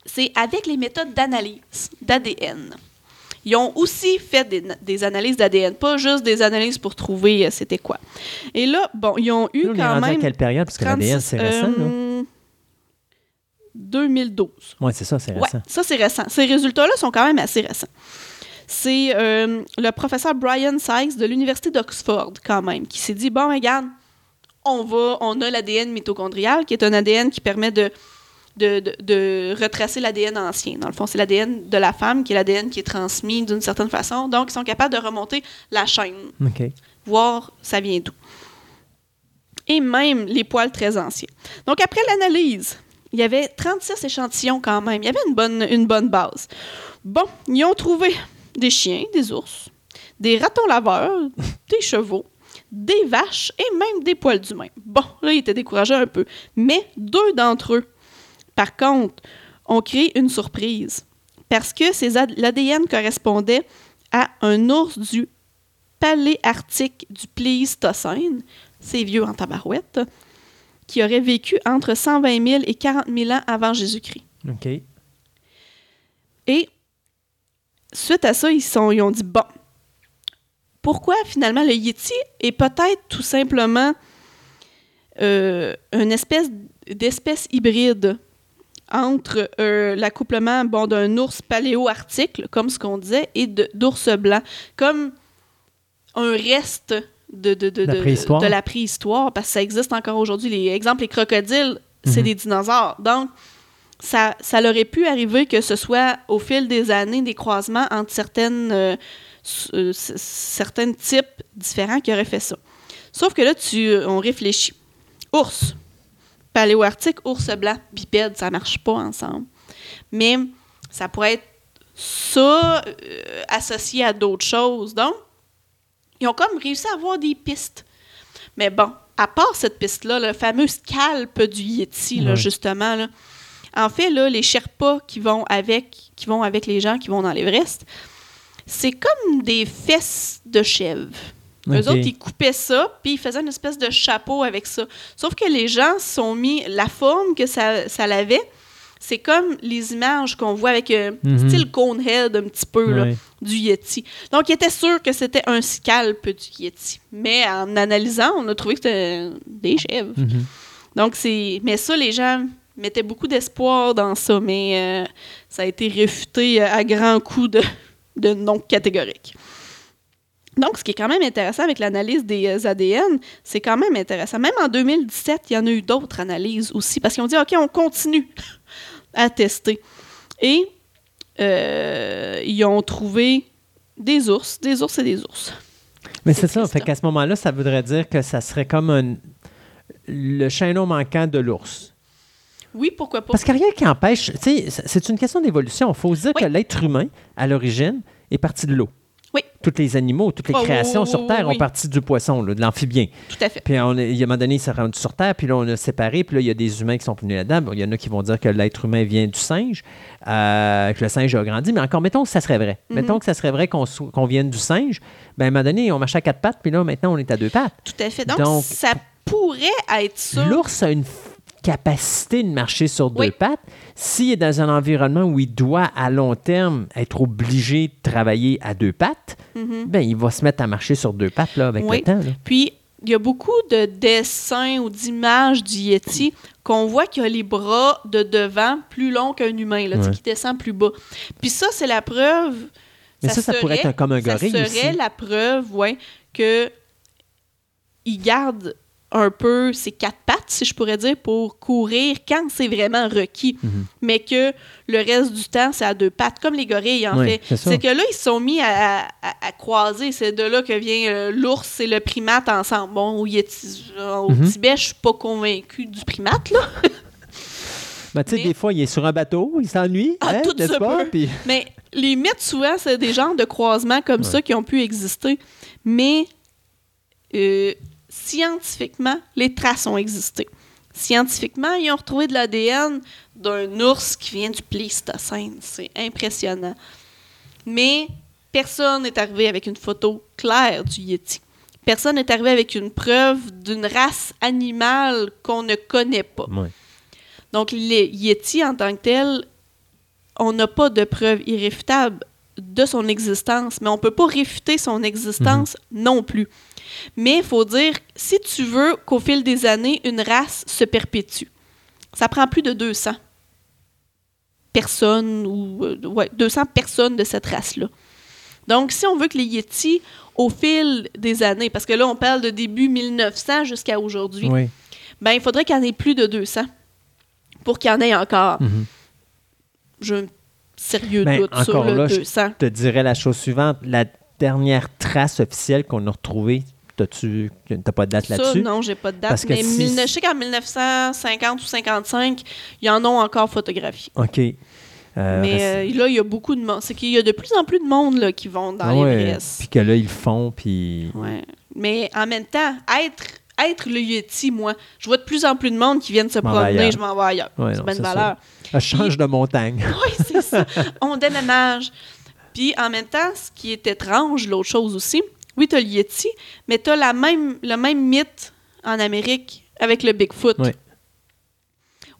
C'est avec les méthodes d'analyse d'ADN. Ils ont aussi fait des, des analyses d'ADN, pas juste des analyses pour trouver euh, c'était quoi. Et là, bon, ils ont eu Là, on est quand à même. quelle période? Parce que l'ADN, 36, c'est récent. là. euh, 2012. Oui, c'est ça, c'est Ouais, récent. ça c'est récent. Ces résultats-là sont quand même assez récents. C'est euh, le professeur Brian Sykes de l'Université d'Oxford, quand même, qui s'est dit bon, regarde, on va, on a l'ADN mitochondrial, qui est un ADN qui permet de, de, de- de retracer l'ADN ancien. Dans le fond, c'est l'ADN de la femme, qui est l'ADN qui est transmis d'une certaine façon. Donc, ils sont capables de remonter la chaîne OK. voir ça vient d'où. Et même les poils très anciens. Donc, après l'analyse, il y avait 36 échantillons quand même. Il y avait une bonne, une bonne base. Bon, ils ont trouvé des chiens, des ours, des ratons laveurs, (laughs) des chevaux, des vaches et même des poils d'humains. Bon, là, ils étaient découragés un peu. Mais deux d'entre eux, par contre, ont créé une surprise. Parce que l'ADN correspondait à un ours du paléarctique du Pléistocène, c'est vieux en tabarouette, qui aurait vécu entre 120 000 et 40 000 ans avant Jésus-Christ. OK. Et suite à ça, ils, sont, ils ont dit bon, pourquoi finalement le Yeti est peut-être tout simplement euh, une espèce d'espèce hybride entre euh, l'accouplement bon, d'un ours paléo-arctique, comme ce qu'on disait, et d'ours blanc, comme un reste de, de, de, La préhistoire. de la préhistoire, parce que ça existe encore aujourd'hui. Les exemples, les crocodiles, c'est Mhm. des dinosaures. Donc, ça, ça aurait pu arriver que ce soit au fil des années des croisements entre certaines, euh, euh, certains types différents qui auraient fait ça. Sauf que là, tu, euh, on réfléchit. Ours, paléo-arctique, ours blanc, bipède, ça marche pas ensemble. Mais ça pourrait être ça euh, associé à d'autres choses. Donc, ils ont comme réussi à avoir des pistes. Mais bon, à part cette piste-là, le fameux scalp du Yeti, là, Ouais. justement, là, en fait, là, les Sherpas qui vont avec, qui vont avec les gens qui vont dans l'Everest, c'est comme des fesses de chèvre. Eux OK. autres, ils coupaient ça, puis ils faisaient une espèce de chapeau avec ça. Sauf que les gens se sont mis la forme que ça, ça l'avait. C'est comme les images qu'on voit avec euh, Mhm. style Conehead un petit peu là, du Yeti. Donc, ils étaient sûrs que c'était un scalp du Yeti. Mais en analysant, on a trouvé que c'était des chèvres. Mhm. Donc, c'est. Mais ça, les gens mettaient beaucoup d'espoir dans ça, mais euh, ça a été réfuté euh, à grands coups de, de non catégoriques. Donc, ce qui est quand même intéressant avec l'analyse des euh, ADN, c'est quand même intéressant. Même en 2017, il y en a eu d'autres analyses aussi, parce qu'ils ont dit, OK, on continue (laughs) à tester. Et euh, ils ont trouvé des ours, des ours et des ours. Mais C'est ça. Fait hein? qu'à ce moment-là, ça voudrait dire que ça serait comme un- le chaînon manquant de l'ours. Oui, pourquoi pas? Parce qu'il n'y a rien qui empêche. C'est- une question d'évolution. Il faut se dire Oui. que l'être humain, à l'origine, est parti de l'eau. Oui. Tous les animaux, toutes les Oh, créations sur Terre oui. ont parti du poisson, là, de l'amphibien. Tout à fait. Puis on, est- il y a un moment donné, il s'est rendu sur Terre, puis là, on a séparé, puis là, il y a des humains qui sont venus là-dedans. Il y en a qui vont dire que l'être humain vient du singe, euh, que le singe a grandi, mais encore, mettons que ça serait vrai. Mhm. Mettons que ça serait vrai qu'on vienne du singe. Ben, à un moment donné, on marchait à quatre pattes, puis là, maintenant, on est à deux pattes. Tout à fait. Donc, Donc- ça pourrait être ça. L'ours a une capacité de marcher sur deux Oui. pattes. S'il est dans un environnement où il doit, à long terme, être obligé de travailler à deux pattes, Mhm. ben, il va se mettre à marcher sur deux pattes là, avec Oui. le temps. là. Puis, il y a beaucoup de dessins ou d'images du Yeti qu'on voit qu'il a les bras de devant plus longs qu'un humain, là, Ouais. qui descend plus bas. Puis ça, c'est la preuve. Mais ça, ça pourrait être un- comme un gorille Ça aussi. serait la preuve, ouais, que il garde un peu ses quatre pattes, si je pourrais dire, pour courir quand c'est vraiment requis. Mhm. Mais que le reste du temps, c'est à deux pattes, comme les gorilles, en fait. c'est que là, ils se sont mis à, à- à croiser. C'est de là que vient euh, l'ours et le primate ensemble. Bon, au, au Mhm. Tibet, je suis pas convaincue du primate, là. (laughs) Ben, tu sais, Mais- des fois, il est sur un bateau, il s'ennuie, Ah, hein, tout se pas? peut. Puis- Mais les mythes, souvent, c'est des genres de croisements comme ça qui ont pu exister. Mais euh, scientifiquement, les traces ont existé. Scientifiquement, ils ont retrouvé de l'ADN d'un ours qui vient du Pléistocène. C'est impressionnant. Mais personne n'est arrivé avec une photo claire du Yeti. Personne n'est arrivé avec une preuve d'une race animale qu'on ne connaît pas. Donc, les Yeti, en tant que tel, on n'a pas de preuve irréfutable de son existence, mais on ne peut pas réfuter son existence non plus. Mais il faut dire, si tu veux qu'au fil des années, une race se perpétue, ça prend plus de 200 personnes, ou euh, ouais, 200 personnes de cette race-là. Donc, si on veut que les Yétis, au fil des années, parce que là, on parle de début 1900 jusqu'à aujourd'hui, Oui. ben, il faudrait qu'il y en ait plus de 200 pour qu'il y en ait encore. Mhm. J'ai un sérieux Ben, doute sur le là, je- 200. Je te dirais la chose suivante. La dernière trace officielle qu'on a retrouvée, t'as-tu t'as pas de date là-dessus? non, j'ai pas de date. Parce que mais si- je sais qu'en 1950 ou 55, ils en ont encore photographié. OK. Euh, mais reste- euh, là, il y a beaucoup de monde. C'est qu'il y a de plus en plus de monde là, qui vont dans Ah ouais, l'Everest. Puis que là, ils le font, puis... Ouais. Mais en même temps, être, être le Yeti, moi, je vois de plus en plus de monde qui viennent se promener, je m'en vais ailleurs. Ouais, c'est c'est valeur. Ça change de montagne. (laughs) Oui, c'est ça. On déménage. Puis en même temps, ce qui est étrange, l'autre chose aussi, oui, tu as le Yeti, mais tu as la même, le même mythe en Amérique avec le Bigfoot. Oui.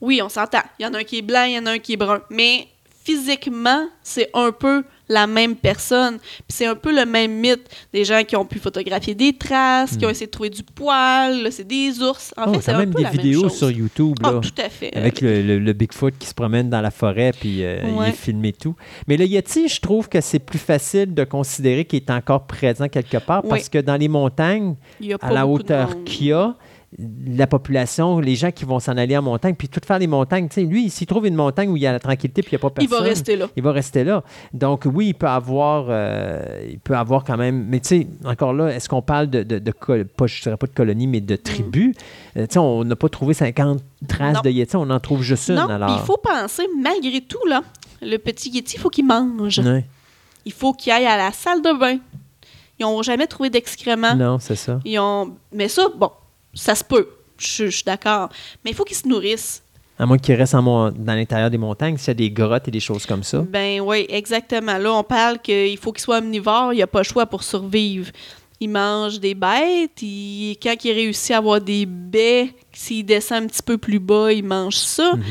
Oui, on s'entend. Il y en a un qui est blanc, il y en a un qui est brun. Mais physiquement, c'est un peu la même personne. Puis c'est un peu le même mythe. Des gens qui ont pu photographier des traces, qui ont essayé de trouver du poil, c'est des ours. En Hmm. Oh, fait, c'est même peu des la vidéos sur YouTube, Ah, là. tout à fait. Avec le, le- le Bigfoot qui se promène dans la forêt, puis euh, il est filmé tout. Mais le Yeti, je trouve que c'est plus facile de considérer qu'il est encore présent quelque part Oui. parce que dans les montagnes, à la hauteur qu'il y a, la population, les gens qui vont s'en aller en montagne, puis tout faire les montagnes, tu sais, lui, s'il trouve une montagne où il y a la tranquillité puis il n'y a pas Il personne, va rester là. il va rester là. Donc oui, il peut avoir, euh, il peut avoir quand même, mais tu sais, encore là, est-ce qu'on parle de, de, pas, je dirais pas de colonies, mais de tribus? Euh, tu sais, on n'a pas trouvé 50 traces Non. de Yeti, on en trouve juste une. Alors. il faut penser, malgré tout, là, le petit Yeti, il faut qu'il mange. Il faut qu'il aille à la salle de bain. Ils n'ont jamais trouvé d'excréments. Non, c'est ça. Ils ont... Mais ça, bon, ça se peut. Je je suis d'accord. Mais il faut qu'ils se nourrissent. À moins qu'il reste en mon- dans l'intérieur des montagnes, s'il y a des grottes et des choses comme ça. Ben oui, exactement. Là, on parle qu'il faut qu'il soit omnivore. Il n'y a pas le choix pour survivre. Il mange des bêtes. Quand il réussit à avoir des baies, s'il descend un petit peu plus bas, il mange ça. Mhm.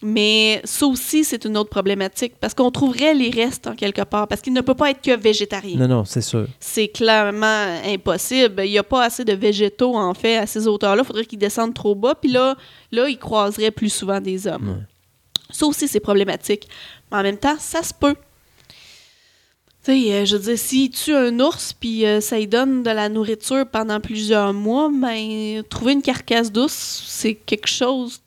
Mais ça aussi, c'est une autre problématique parce qu'on trouverait les restes en quelque part parce qu'il ne peut pas être que végétarien. Non, non, c'est sûr. C'est clairement impossible. Il n'y a pas assez de végétaux, en fait, à ces hauteurs-là. Il faudrait qu'ils descendent trop bas. Puis là, là, ils croiseraient plus souvent des hommes. Ouais. Ça aussi, c'est problématique. Mais en même temps, ça se peut. Tu sais, euh, je veux dire, s'il tue un ours puis euh, ça lui donne de la nourriture pendant plusieurs mois, ben, trouver une carcasse d'ours, c'est quelque chose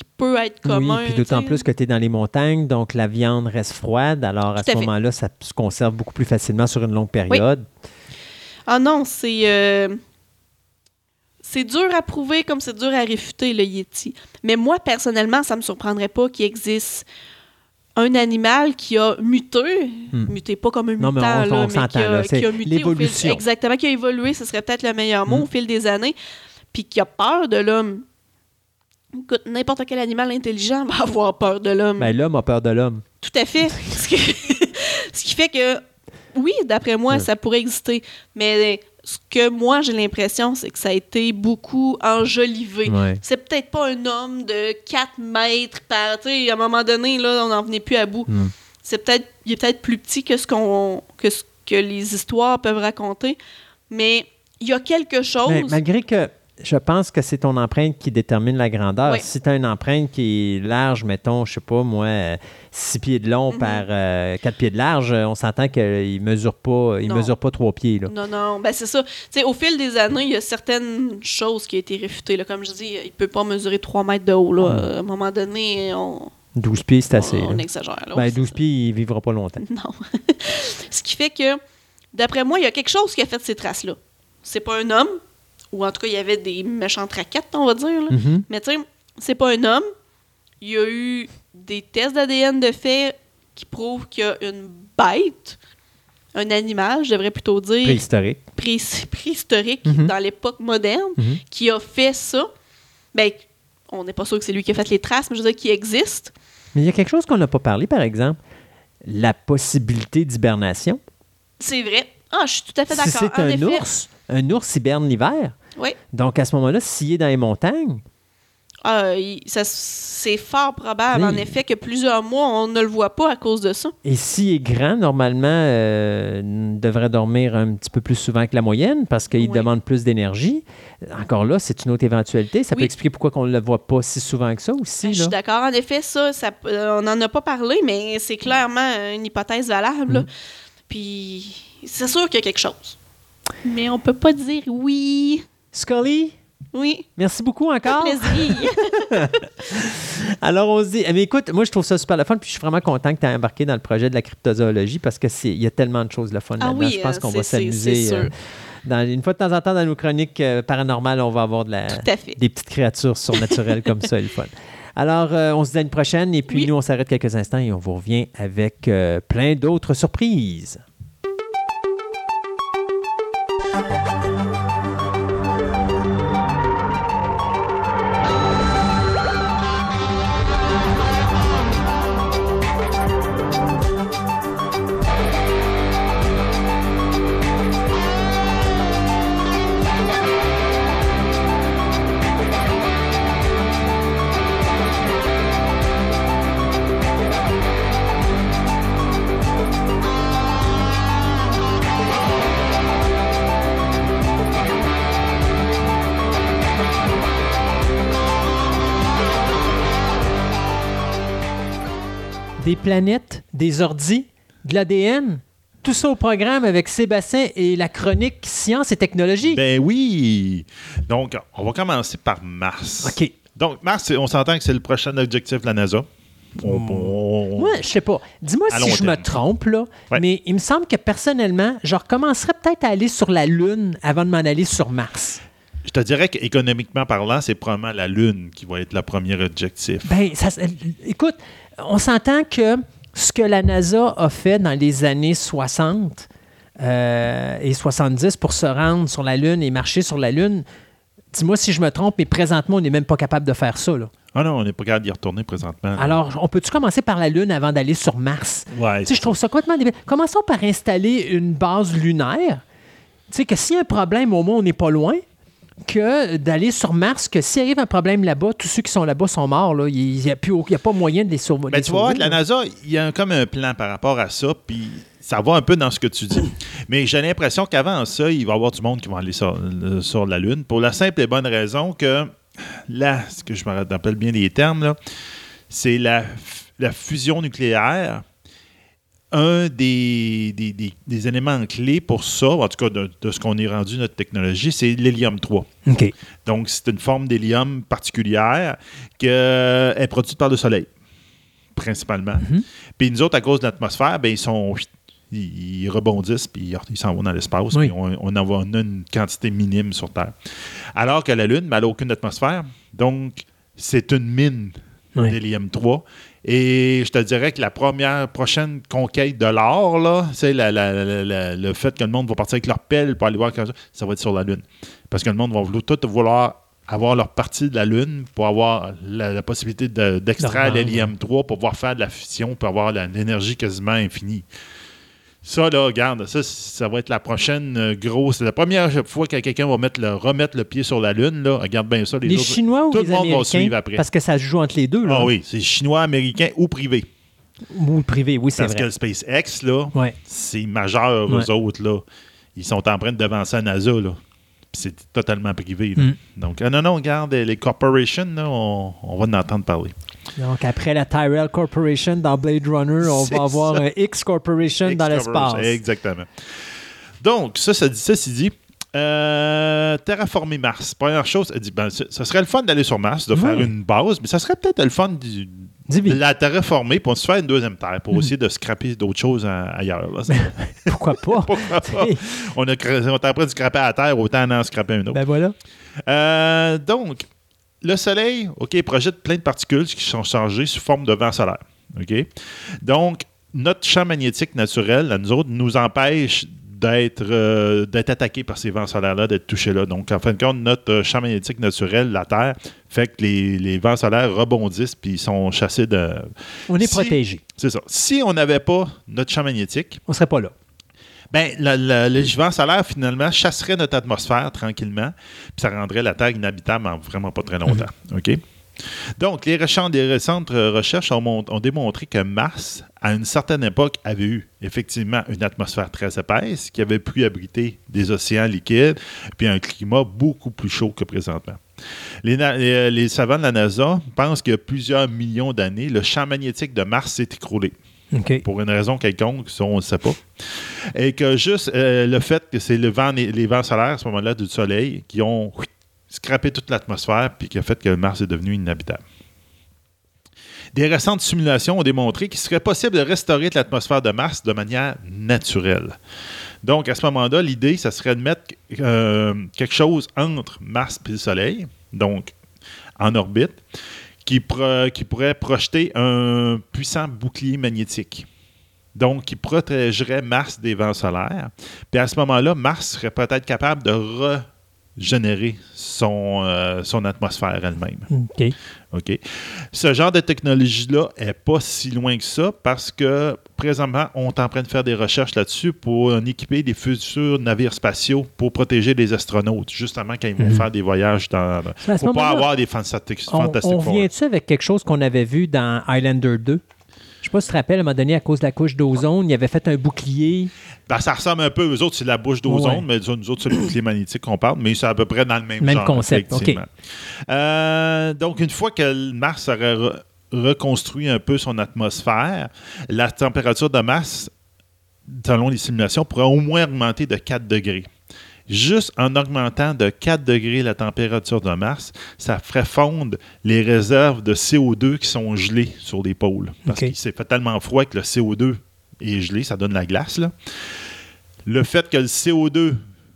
qui peut être commun. oui, puis d'autant plus que tu es dans les montagnes, donc la viande reste froide. Alors à ce moment-là, ça se conserve beaucoup plus facilement sur une longue période. Ah non, c'est. euh, C'est dur à prouver comme c'est dur à réfuter, le Yeti. Mais moi, personnellement, ça me surprendrait pas qu'il existe un animal qui a muté, Hmm. muté pas comme un Non, mais mutant, on- là, on mais qui a, qui a muté au fil- exactement, qui a évolué, ce serait peut-être le meilleur mot Hmm. au fil des années, puis qui a peur de l'homme. Écoute, n'importe quel animal intelligent va avoir peur de l'homme. Ben, l'homme a peur de l'homme. Tout à fait. (laughs) Ce qui, ce qui fait que, oui, d'après moi, Ouais. ça pourrait exister. Mais ce que moi, j'ai l'impression, c'est que ça a été beaucoup enjolivé. Ouais. C'est peut-être pas un homme de 4 mètres par... Tu sais, à un moment donné, là, on n'en venait plus à bout. Mm. C'est peut-être... Il est peut-être plus petit que ce, qu'on, que ce que les histoires peuvent raconter. Mais il y a quelque chose. Mais malgré que je pense que c'est ton empreinte qui détermine la grandeur. Oui. Si tu as une empreinte qui est large, mettons, je sais pas, moi, 6 pieds de long Mhm. par 4 pieds de large, on s'entend qu'il mesure pas, il Non. mesure pas 3 pieds. Là. Non, non, ben c'est ça. Au fil des années, il y a certaines choses qui ont été réfutées. Là. Comme je dis, il peut pas mesurer 3 mètres de haut. Là. À un moment donné, on, 12 pieds, c'est assez. on exagère. Là. Ben, On- 12 pieds, il vivra pas longtemps. (laughs) Non. (laughs) Ce qui fait que, d'après moi, il y a quelque chose qui a fait ces traces-là. C'est pas un homme, ou en tout cas, il y avait des méchantes raquettes, on va dire. là. Mhm. Mais tu sais, c'est pas un homme. Il y a eu des tests d'ADN de fait qui prouvent qu'il y a une bête, un animal, je devrais plutôt dire, Préhistorique. pré- préhistorique Mhm. dans l'époque moderne, Mhm. qui a fait ça. Ben, on n'est pas sûr que c'est lui qui a fait les traces, mais je veux dire qui existe. Mais il y a quelque chose qu'on n'a pas parlé, par exemple. La possibilité d'hibernation. C'est vrai. Ah, je suis tout à fait Si d'accord. c'est En un effet, ours, un ours hiberne l'hiver. Oui. Donc, à ce moment-là, s'il est dans les montagnes, ça, c'est fort probable, Oui. en effet, que plusieurs mois, on ne le voit pas à cause de ça. Et s'il est grand, normalement, euh, il devrait dormir un petit peu plus souvent que la moyenne parce qu'il Oui. demande plus d'énergie. Encore là, c'est une autre éventualité. Ça peut expliquer pourquoi on ne le voit pas si souvent que ça aussi. Ben, je suis d'accord. En effet, ça, ça euh, on n'en a pas parlé, mais c'est clairement une hypothèse valable. Mm. Puis, c'est sûr qu'il y a quelque chose. Mais on peut pas dire oui. Scully, Oui, merci beaucoup encore. plaisir. (laughs) Alors, on se dit, eh, mais écoute, moi, je trouve ça super le fun, puis je suis vraiment content que tu aies embarqué dans le projet de la cryptozoologie parce qu'il y a tellement de choses le fun Ah là-dedans. oui, je pense euh, qu'on va s'amuser. euh, dans, une fois de temps en temps, dans nos chroniques euh, paranormales, on va avoir de la, des petites créatures surnaturelles comme ça, (laughs) le fun. Alors, on se dit à une prochaine, et puis Oui. nous, on s'arrête quelques instants et on vous revient avec plein d'autres surprises. Des planètes, des ordis, de l'ADN, tout ça au programme avec Sébastien et la chronique Science et technologie. Ben oui! Donc, on va commencer par Mars. OK. Donc, Mars, on s'entend que c'est le prochain objectif de la NASA. On- Moi, je sais pas. Dis-moi si je me trompe, là, Ouais. mais il me semble que personnellement, je recommencerais peut-être à aller sur la Lune avant de m'en aller sur Mars. Je te dirais qu'économiquement parlant, c'est probablement la Lune qui va être le premier objectif. Ben, ça, écoute, on s'entend que ce que la NASA a fait dans les années 60 euh, et 70 pour se rendre sur la Lune et marcher sur la Lune, dis-moi si je me trompe, mais présentement, on n'est même pas capable de faire ça. là. Ah non, on n'est pas capable d'y retourner présentement. Alors, on peut-tu commencer par la Lune avant d'aller sur Mars? ouais, Tu sais, je trouve ça complètement débile. Commençons par installer une base lunaire. Tu sais, que s'il y a un problème, au moins, on n'est pas loin. Que d'aller sur Mars, que s'il arrive un problème là-bas, tous ceux qui sont là-bas sont morts. Là. Il n'y a, plus au- il y a pas moyen de les sauver. Ben, tu vois, la. NASA, il y a comme un plan par rapport à ça, puis ça va un peu dans ce que tu dis. Mais j'ai l'impression qu'avant ça, il va y avoir du monde qui va aller sur, sur la Lune, pour la simple et bonne raison que, là, ce que je me rappelle bien les termes, c'est la, la fusion nucléaire. Un des, des, des- des éléments clés pour ça, en tout cas de, de ce qu'on est rendu, notre technologie, c'est l'hélium 3. OK. Donc, c'est une forme d'hélium particulière qui est produite par le Soleil, principalement. Mhm. Puis nous autres, à cause de l'atmosphère, ben, ils sont. Ils, ils rebondissent, puis ils- s'en vont dans l'espace, Oui. puis on, on en voit une quantité minime sur Terre. Alors que la Lune, ben, elle n'a aucune atmosphère, donc c'est une mine Oui. d'hélium 3. Et je te dirais que la première prochaine conquête de l'or, là, c'est la- la- la- la- le fait que le monde va partir avec leur pelle pour aller voir quelque chose, ça va être sur la Lune. Parce que le monde va vouloir, tout vouloir avoir leur partie de la Lune pour avoir la, possibilité de- d'extraire Leur l'hélium 3 pour pouvoir faire de la fission, pour avoir l'énergie quasiment infinie. Ça, là, regarde, ça, ça va être la prochaine euh, grosse. C'est la première fois que quelqu'un va mettre le, remettre le pied sur la Lune. Là. Regarde bien ça. Les, Les autres- Chinois ou tout les le monde va suivre après. Parce que ça se joue entre les deux. Là. Ah oui, c'est chinois, américain ou privé. Ou privé, oui, c'est Parce que vrai. le SpaceX, là, Ouais. c'est majeur, Ouais. eux autres, là. Ils sont en train de devancer la NASA, là. C'est totalement privé. là. Mm. Donc, ah non, non, regarde, les corporations, là, on, on va en entendre parler. Donc, après la Tyrell Corporation dans Blade Runner, on va avoir ça. un X Corporation dans l'espace. Exactement. Donc, ça, ça dit, ceci dit, euh, terraformer Mars. Première chose, elle dit, ben, ce ce serait le fun d'aller sur Mars, de faire une base, mais ça serait peut-être le fun du- de la terraformer pour se faire une deuxième terre, Mm. pour essayer de scraper d'autres choses à- ailleurs. là. (laughs) pourquoi pas? (laughs) Pourquoi pas? (laughs) On, a, on est en train de scraper à la terre, autant en scraper un autre. ben voilà. Euh, donc, le Soleil, OK, projette plein de particules qui sont chargées sous forme de vent solaire. OK? Donc, notre champ magnétique naturel, à nous autres, nous empêche d'être euh, d'être attaqué par ces vents solaires-là, d'être touché là. Donc, en fin de compte, notre euh, champ magnétique naturel, la Terre, fait que les, les vents solaires rebondissent puis ils sont chassés de... On est Si- protégé. C'est ça. Si on n'avait pas notre champ magnétique, On serait pas là. ben, le, le- les vents solaires, finalement, chasseraient notre atmosphère tranquillement, puis ça rendrait la Terre inhabitable en vraiment pas très longtemps. OK? Donc, les, recherches- des récentes euh, recherches ont, ont démontré que Mars, à une certaine époque, avait eu effectivement une atmosphère très épaisse, qui avait pu abriter des océans liquides, puis un climat beaucoup plus chaud que présentement. Les, les- les savants de la NASA pensent qu'il y a plusieurs millions d'années, le champ magnétique de Mars s'est écroulé pour une raison quelconque, ça on ne sait pas. Et que juste euh, le fait que c'est le vent, les vents solaires à ce moment-là du Soleil qui ont scrappé toute l'atmosphère puis qui a fait que Mars est devenu inhabitable. Des récentes simulations ont démontré qu'il serait possible de restaurer l'atmosphère de Mars de manière naturelle. Donc, à ce moment-là, l'idée, ça serait de mettre euh, quelque chose entre Mars et le Soleil, donc en orbite, qui, qui pourrait projeter un puissant bouclier magnétique. Donc, qui protégerait Mars des vents solaires. Puis à ce moment-là, Mars serait peut-être capable de régénérer son, euh, son atmosphère elle-même. OK. OK? Ce genre de technologie-là n'est pas si loin que ça parce que présentement, on est en train de faire des recherches là-dessus pour en équiper des futurs navires spatiaux pour protéger les astronautes, justement quand ils vont Mhm. faire des voyages dans. Pour pas avoir des fantastic, On, on Four. revient-tu avec quelque chose qu'on avait vu dans Highlander 2? Je sais pas si tu te rappelles, à un moment donné, à cause de la couche d'ozone, il avait fait un bouclier. Ben, ça ressemble un peu, eux autres, c'est la bouche d'ozone, Ouais. mais nous autres, c'est le bouclier magnétique qu'on parle, mais c'est à peu près dans le même, Même genre. concept. Euh, donc, une fois que Mars aurait re- reconstruit un peu son atmosphère, la température de Mars, selon les simulations, pourrait au moins augmenter de 4 degrés. Juste en augmentant de 4 degrés la température de Mars, ça ferait fondre les réserves de CO2 qui sont gelées sur les pôles. Parce qu'il s'est fait tellement froid que le CO2 est gelé, ça donne la glace. Là. Le fait que le CO2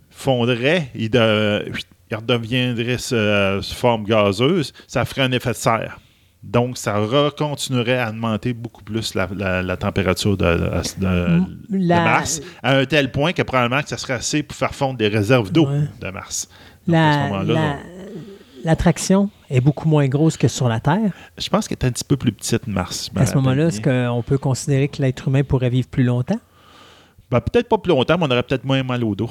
fondrait, il, de- il redeviendrait euh, sous forme gazeuse, ça ferait un effet de serre. Donc, ça recontinuerait à augmenter beaucoup plus la, la- la température de, de- de La- Mars, à un tel point que probablement que ça serait assez pour faire fondre des réserves d'eau Ouais. de Mars. Donc, à ce L'attraction est beaucoup moins grosse que sur la Terre. je pense qu'elle est un petit peu plus petite, Mars. me À ce moment-là, est-ce qu'on peut considérer que l'être humain pourrait vivre plus longtemps? Ben, peut-être pas plus longtemps, mais on aurait peut-être moins mal au dos.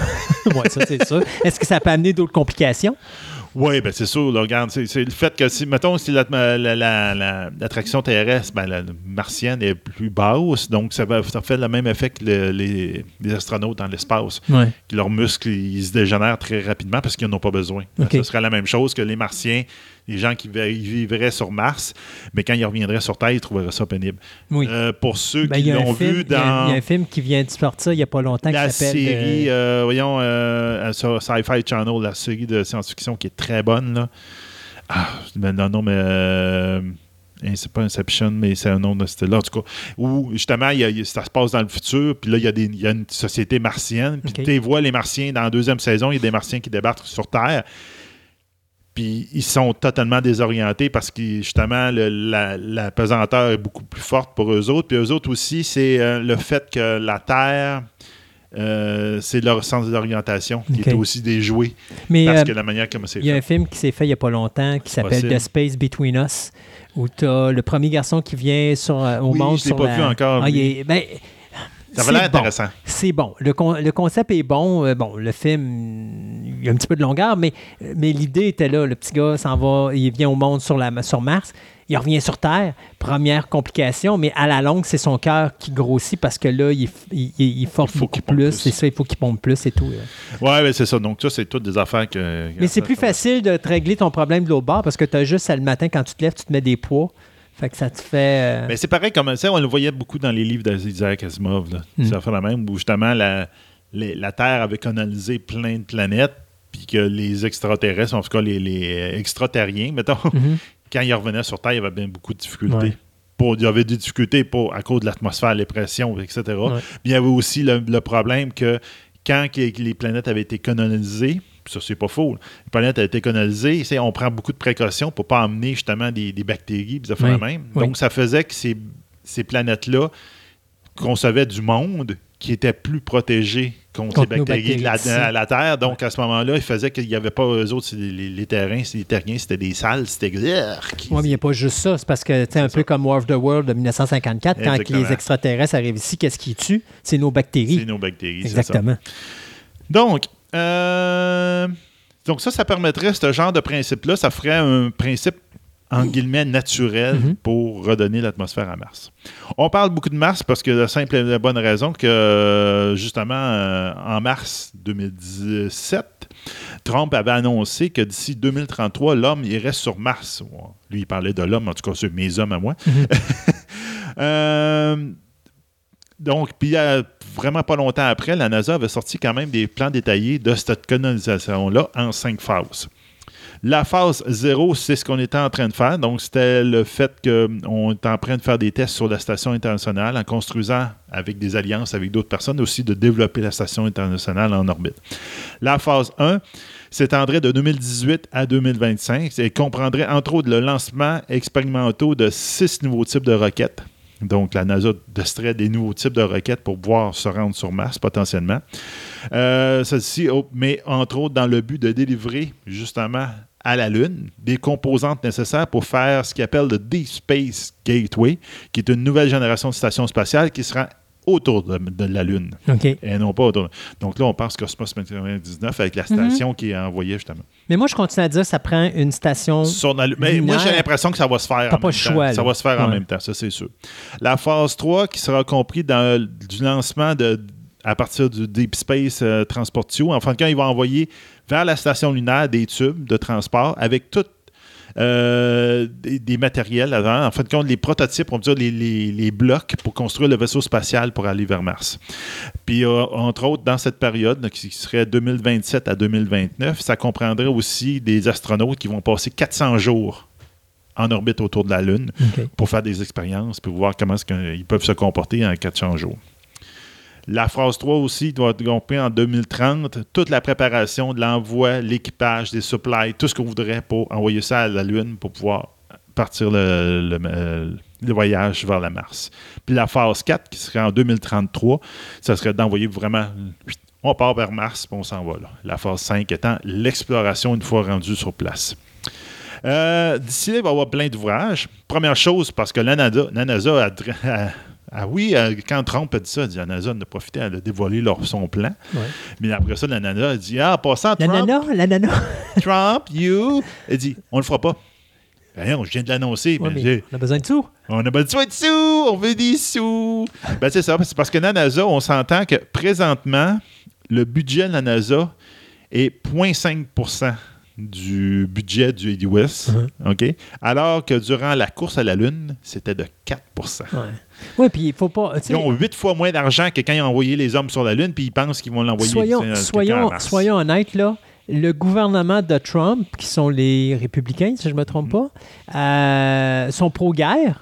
(laughs) oui, ça, c'est sûr. Est-ce que ça peut amener d'autres complications? Oui, ben c'est sûr. là, regarde, c'est le fait que, si, mettons, si l'atma- la- la- la- l'attraction terrestre, ben, la martienne est plus basse, donc ça, va, ça fait le même effet que le- les, les astronautes dans l'espace, leurs muscles ils se dégénèrent très rapidement parce qu'ils n'en ont pas besoin. OK. Ce serait la même chose que les martiens, les gens qui vivraient sur Mars, mais quand ils reviendraient sur Terre, ils trouveraient ça pénible. Oui. Euh, pour ceux Ben, qui l'ont vu il y a un- dans Il y a un film qui vient de sortir il n'y a pas longtemps la qui s'appelle. série, euh, euh, voyons, euh, sur Sci-Fi Channel, la série de science-fiction qui est très bonne. Là. Ah, mais non, non, mais. euh, hein, c'est pas Inception, mais c'est un nom de style là, en tout cas. Où, justement, il y a- ça se passe dans le futur, puis là, il y, a des- il y a une société martienne, puis tu vois, les martiens, dans la deuxième saison, il y a des martiens qui débarquent sur Terre. Puis ils sont totalement désorientés parce que justement le- la, la pesanteur est beaucoup plus forte pour eux autres. Puis eux autres aussi, c'est euh, le fait que la Terre, euh, c'est leur sens d'orientation qui Ok. est aussi déjoué mais parce euh, que la manière comme c'est il y a fait. un film qui s'est fait il n'y a pas longtemps qui s'appelle. The Space Between Us, où tu as le premier garçon qui vient sur, au Oui, monde. je l'ai sur pas la- vu encore, Ah, il lui. est- ben, Ça c'est va l'air bon. intéressant. C'est bon. Le, con- le concept est bon. Euh, bon, le film, il y a un petit peu de longueur, mais, mais l'idée était là. Le petit gars s'en va, il vient au monde sur, la, sur Mars. il revient sur Terre, première complication, mais à la longue, c'est son cœur qui grossit parce que là, il, il, il force Il beaucoup plus. C'est ça, il faut qu'il pompe plus et tout. là. Ouais, c'est ça. Donc, ça, c'est toutes des affaires que. Mais c'est plus facile de te régler ton problème de l'autre bord parce que tu as juste à le matin, quand tu te lèves, tu te mets des poids. Fait que ça te fait. euh, Mais c'est pareil comme ça, on le voyait beaucoup dans les livres d'Isaac Asimov. Là. Mm. Ça fait la même, où justement la, Terre avait colonisé plein de planètes, puis que les extraterrestres, en tout cas les, les extraterriens, mettons, mhm. (laughs) quand ils revenaient sur Terre, il y avait bien beaucoup de difficultés. Ouais. Pour, il y avait des difficultés pour, à cause de l'atmosphère, les pressions, etc. Ouais. Mais il y avait aussi le, le problème que quand les planètes avaient été colonisées, puis ça c'est pas faux, les planètes avaient été colonisées, c'est- on prend beaucoup de précautions pour pas emmener justement des, des bactéries, puis ça fait Oui. la même. Oui. Donc ça faisait que ces, ces planètes-là concevaient du monde qui était plus protégé contre, Contre les nos bactéries de la, bactéries, la Terre. Donc à ce moment-là, il faisait qu'il n'y avait pas eux autres, c'est les, les- les terrains, c'est- les terriens, c'était des salles, c'était! Oui, mais il n'y a pas juste ça. C'est parce que, tu sais, un C'est peu comme War of the World de 1954, quand les extraterrestres arrivent ici, qu'est-ce qu'ils tuent? C'est nos c'est bactéries. nos bactéries. c'est ça. Exactement. Donc, euh, donc ça, ça permettrait, ce genre de principe-là, ça ferait un principe, en guillemets, naturel Mhm. pour redonner l'atmosphère à Mars. On parle beaucoup de Mars parce que la simple et la bonne raison que, justement, euh, en mars 2017, Trump avait annoncé que d'ici 2033, l'homme irait sur Mars. Lui, il parlait de l'homme, en tout cas, c'est mes hommes à moi. Mhm. (laughs) Euh, donc, puis euh, vraiment pas longtemps après, la NASA avait sorti quand même des plans détaillés de cette colonisation-là en cinq phases. La phase 0, c'est ce qu'on était en train de faire. Donc, c'était le fait qu'on est en train de faire des tests sur la station internationale en construisant avec des alliances avec d'autres personnes, aussi de développer la station internationale en orbite. La phase 1 s'étendrait de 2018 à 2025 et comprendrait entre autres le lancement expérimental de six nouveaux types de roquettes. Donc, la NASA testerait des nouveaux types de roquettes pour pouvoir se rendre sur Mars potentiellement. Euh, ceci, oh, mais entre autres dans le but de délivrer justement à la Lune des composantes nécessaires pour faire ce qu'ils appellent le Deep Space Gateway, qui est une nouvelle génération de stations spatiales qui sera autour de, de la Lune et non pas autour. Donc là, on pense Cosmos 99 avec la station qui est envoyée justement. Mais moi, je continue à dire que ça prend une station. Sur la Lune. Mais moi, j'ai l'impression que ça va se faire en pas même le temps. choix, Ça va se faire en même temps, ça c'est sûr. La phase 3 qui sera compris dans du lancement de à partir du Deep Space euh, Transport Tube. En fin de compte, il va envoyer vers la station lunaire des tubes de transport avec tout euh, des, des matériels avant. En fin de compte, les prototypes, on peut dire les, les- les blocs pour construire le vaisseau spatial pour aller vers Mars. Puis, euh, entre autres, dans cette période, qui serait 2027 à 2029, ça comprendrait aussi des astronautes qui vont passer 400 jours en orbite autour de la Lune pour faire des expériences, pour voir comment est-ce qu'ils peuvent se comporter en 400 jours. La phase 3 aussi doit comprendre en 2030 toute la préparation de l'envoi, l'équipage, des supplies, tout ce qu'on voudrait pour envoyer ça à la Lune pour pouvoir partir le, euh, voyage vers la Mars. Puis la phase 4, qui serait en 2033, ça serait d'envoyer vraiment... On part vers Mars, puis on s'en va là. La phase 5 étant l'exploration une fois rendu sur place. Euh, D'ici là, il va y avoir plein d'ouvrages. Première chose, parce que la NASA, a- a- oui, euh, quand Trump a dit ça, il a dit, la NASA en a profité, elle a dévoilé leur, son plan. Ouais. Mais après ça, la NASA a dit, ah, en passant, La Trump, nana, la nana. (laughs) Trump, you, elle dit, on le fera pas. Ben je viens de l'annoncer. Ouais, on a besoin de sous. on a besoin de sous, on veut des sous. Ben, c'est ça, c'est parce que la NASA, on s'entend que présentement, le budget de la NASA est 0,5 du budget du US, Uh-huh. OK? Alors que durant la course à la Lune, c'était de 4 Ouais. Oui, puis il faut pas. Ils ont 8 fois moins d'argent que quand ils ont envoyé les hommes sur la Lune, puis ils pensent qu'ils vont l'envoyer soyons, soyons, soyons honnêtes, là. Le gouvernement de Trump, qui sont les républicains, si je ne me trompe pas, euh, sont pro-guerre.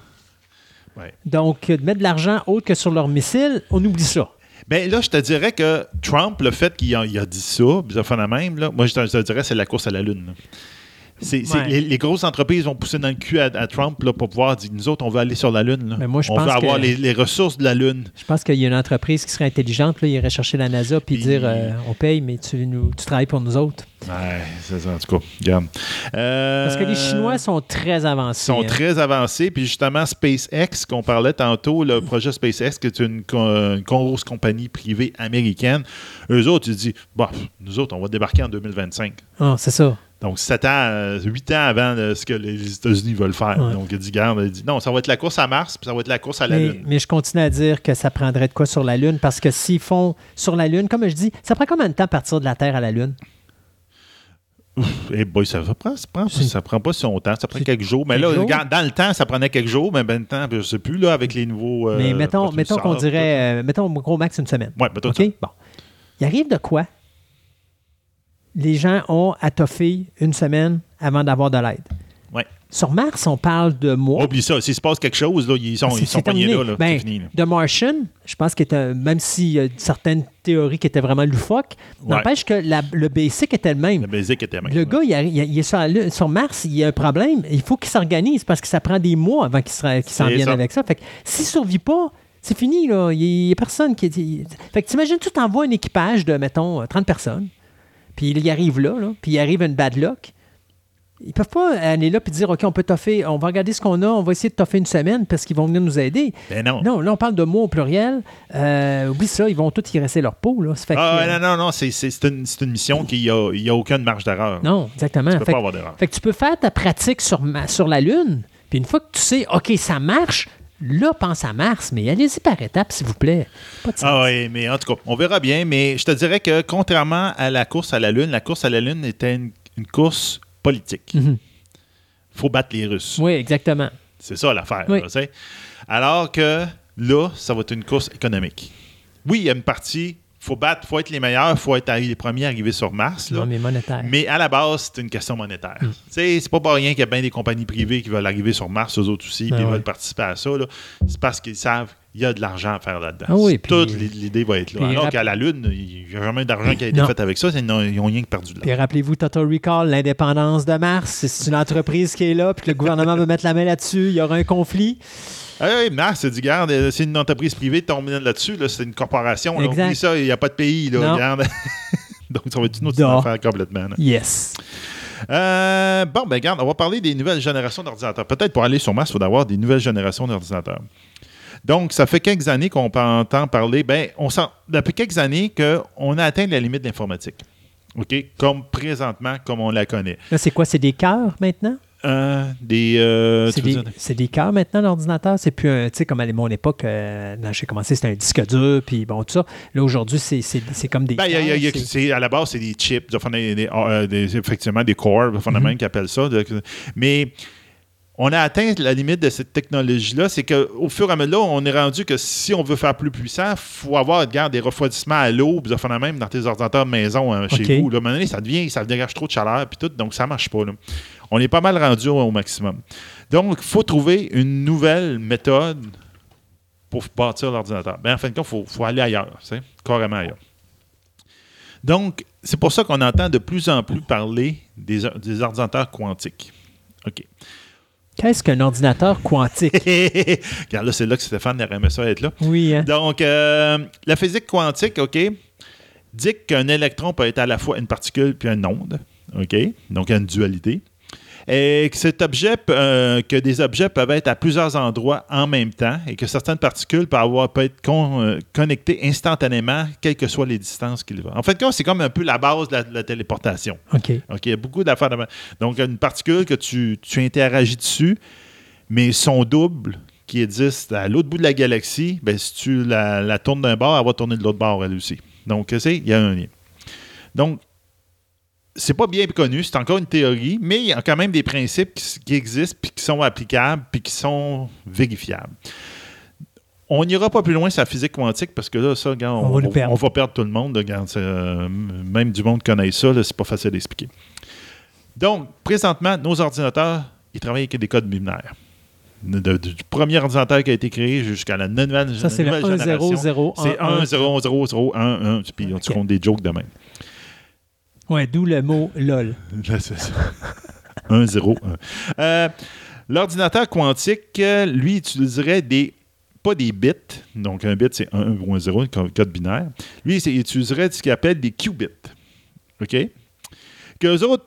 Ouais. Donc, de mettre de l'argent autre que sur leurs missiles, on oublie ça. Ben là, je te dirais que Trump, le fait qu'il a, dit ça, la même, là, moi je te, je te dirais c'est la course à la Lune. C'est, c'est- Ouais. les, les grosses entreprises vont pousser dans le cul à, à Trump là, pour pouvoir dire nous autres, on veut aller sur la Lune. là. Mais moi, je on pense veut avoir que- les, les ressources de la Lune. Je pense qu'il y a une entreprise qui serait intelligente, là, il irait chercher la NASA puis Puis- dire euh, on paye, mais tu, nous, tu travailles pour nous autres. Ouais, c'est ça, en tout cas. Regarde. Euh, Parce que les Chinois sont très avancés. sont hein. très avancés. Puis justement, SpaceX, qu'on parlait tantôt, le projet SpaceX, qui est une, une grosse compagnie privée américaine, eux autres, ils disent, bah, nous autres, on va débarquer en 2025. Ah, c'est ça. Donc, 7 ans, 8 ans avant euh, ce que les États-Unis veulent faire. Ouais. Donc, il dit, garde, il dit, non, ça va être la course à Mars, puis ça va être la course à la Mais, Lune. mais je continue à dire que ça prendrait de quoi sur la Lune parce que s'ils font sur la Lune, comme je dis, ça prend combien de temps à partir de la Terre à la Lune? Eh boy, ça, prend, ça, prend, ça prend pas si longtemps, ça prend quelques jours. Mais quelques là, jours? dans le temps, ça prenait quelques jours, mais maintenant, je sais plus, là, avec les nouveaux. euh, mais mettons, mettons qu'on dirait, euh, mettons au gros max une semaine. Ouais, mettons OK? ça. Bon. Il arrive de quoi? Les gens ont à toffer une semaine avant d'avoir de l'aide. Ouais. Sur Mars, on parle de mois. Oublie ça. S'il se passe quelque chose, là, ils sont, ils sont c'est pognés là. là. Ben, fini. là. The Martian, je pense qu'il était, même s'il y a certaines théories qui étaient vraiment loufoques, Ouais. n'empêche que la- le basic était le même. Le basic était même. Le gars, il, il est sur, Mars, il y a un problème. Il faut qu'il s'organise parce que ça prend des mois avant qu'il se- qu'il s'en vienne ça. avec ça. Fait que s'il ne survit pas, c'est fini. Là. Il n'y a personne qui. Fait que t'imagines, tu t'envoies un équipage de, mettons, euh, 30 personnes, puis il y arrive là, là, puis il arrive une bad luck. Ils peuvent pas aller là et dire OK, on peut toffer, on va regarder ce qu'on a, on va essayer de toffer une semaine parce qu'ils vont venir nous aider. Ben non. Non, là, on parle de mots au pluriel. Euh, oublie ça, ils vont tous y rester leur peau. Là. Fait Ah, que- non, non, non, c'est, une, une mission qui a, il n'y a aucune marge d'erreur. Non, exactement. Tu peux Fait pas avoir d'erreur. Fait que tu peux faire ta pratique sur, ma- sur la Lune, puis une fois que tu sais, OK, ça marche, là, pense à Mars, mais allez-y par étapes, s'il vous plaît. Pas de. Ah oui, mais en tout cas, on verra bien. Mais je te dirais que contrairement à la course à la Lune, la course à la Lune était une, une course politique. Il Mhm. faut battre les Russes. Oui, exactement. C'est ça l'affaire. Oui. Alors que là, ça va être une course économique. Oui, il y a une partie, faut battre, il faut être les meilleurs, il faut être les premiers à arriver sur Mars. là. Non, mais monétaire. Mais à la base, c'est une question monétaire. Sais, C'est pas pour rien qu'il y a bien des compagnies privées qui veulent arriver sur Mars, eux autres aussi, Ah puis ils ouais. veulent participer à ça. C'est parce qu'ils savent qu'il y a de l'argent à faire là-dedans. Ah oui, Toute l'idée va être là. Alors qu'à la Lune, il n'y a jamais d'argent qui a été Non. fait avec ça. Ils n'ont ils ont rien que perdu Puis là. rappelez-vous Total Recall, l'indépendance de Mars, c'est une entreprise qui est là, puis que le gouvernement veut mettre la main là-dessus, il y aura un conflit. Oui, Mars, c'est du garde, euh, c'est une entreprise privée, tombe là-dessus, là, c'est une corporation. Là, Exact. Oublie ça, il n'y a pas de pays. Là, regarde. (laughs) Donc, ça va être une autre affaire complètement. là. Yes. Euh, bon, ben regarde, on va parler des nouvelles générations d'ordinateurs. Peut-être pour aller sur Mars, il faut avoir des nouvelles générations d'ordinateurs. Donc, ça fait quelques années qu'on entend parler, ben, on sent, depuis quelques années qu'on a atteint la limite de l'informatique. OK? Comme présentement, comme on la connaît. Là, c'est quoi? C'est des cœurs maintenant? Euh, des. euh, C'est des, c'est des cœurs maintenant, l'ordinateur. C'est plus un. Tu sais, comme à mon époque, euh, quand j'ai commencé, c'était un disque dur, puis bon, tout ça. Là, aujourd'hui, c'est, c'est, c'est comme des. Ben, y a- y a- cœurs, c'est- à la base, c'est des chips, des, des- des- euh, effectivement des cores, Mhm. fondamentalement, qui appellent ça. de- mais on a atteint la limite de cette technologie-là. C'est qu'au fur et à mesure, on est rendu que si on veut faire plus puissant, il faut avoir regarde, des refroidissements à l'eau, puis ça, même dans tes ordinateurs de maison hein, chez vous. Là, À un moment donné, ça devient, ça dégage trop de chaleur, puis tout, donc ça marche pas. là. On est pas mal rendu au, au maximum. Donc, il faut trouver une nouvelle méthode pour bâtir l'ordinateur. Ben, en fin de compte, il faut, faut aller ailleurs, carrément ailleurs. Donc, c'est pour ça qu'on entend de plus en plus parler des, or- des ordinateurs quantiques. OK. Qu'est-ce qu'un ordinateur quantique? (laughs) Regarde, là, c'est là que Stéphane aimé ça être là. Oui, hein? Donc, euh, la physique quantique, OK, dit qu'un électron peut être à la fois une particule puis une onde. OK? Donc, il y a une dualité. Et que cet objet, peut- euh, que des objets peuvent être à plusieurs endroits en même temps et que certaines particules peuvent, avoir, peuvent être con- euh, connectées instantanément, quelles que soient les distances qu'ils vont. En fait, c'est comme un peu la base de la, de la téléportation. OK. OK, il y a beaucoup d'affaires. de- Donc, une particule que tu, tu interagis dessus, mais son double qui existe à l'autre bout de la galaxie, ben, si tu la, la tournes d'un bord, elle va tourner de l'autre bord, elle aussi. Donc, tu sais, il y a un lien. Donc, c'est pas bien connu, c'est encore une théorie, mais il y a quand même des principes qui, qui existent, puis qui sont applicables, puis qui sont vérifiables. On n'ira pas plus loin sur la physique quantique parce que là, ça, regarde, On on, va perdre. on va perdre tout le monde. regarde, euh, même du monde connaît ça, c'est pas facile d'expliquer. Donc, présentement, nos ordinateurs, ils travaillent avec des codes binaires. De- de- du premier ordinateur qui a été créé jusqu'à la nouvelle, Ça, c'est le nouvelle 1 génération. 0 0 C'est 1, 0, 0, 0, 1, 1, puis on Ok. se compte des jokes de même. Ouais, d'où le mot LOL. (laughs) Là, c'est ça. 1, 0, 1. Euh, L'ordinateur quantique, euh, lui, utiliserait des. Pas des bits, donc un bit c'est 1 ou un 0, un co- code binaire. Lui, il utiliserait ce qu'il appelle des qubits. OK? Qu'eux autres,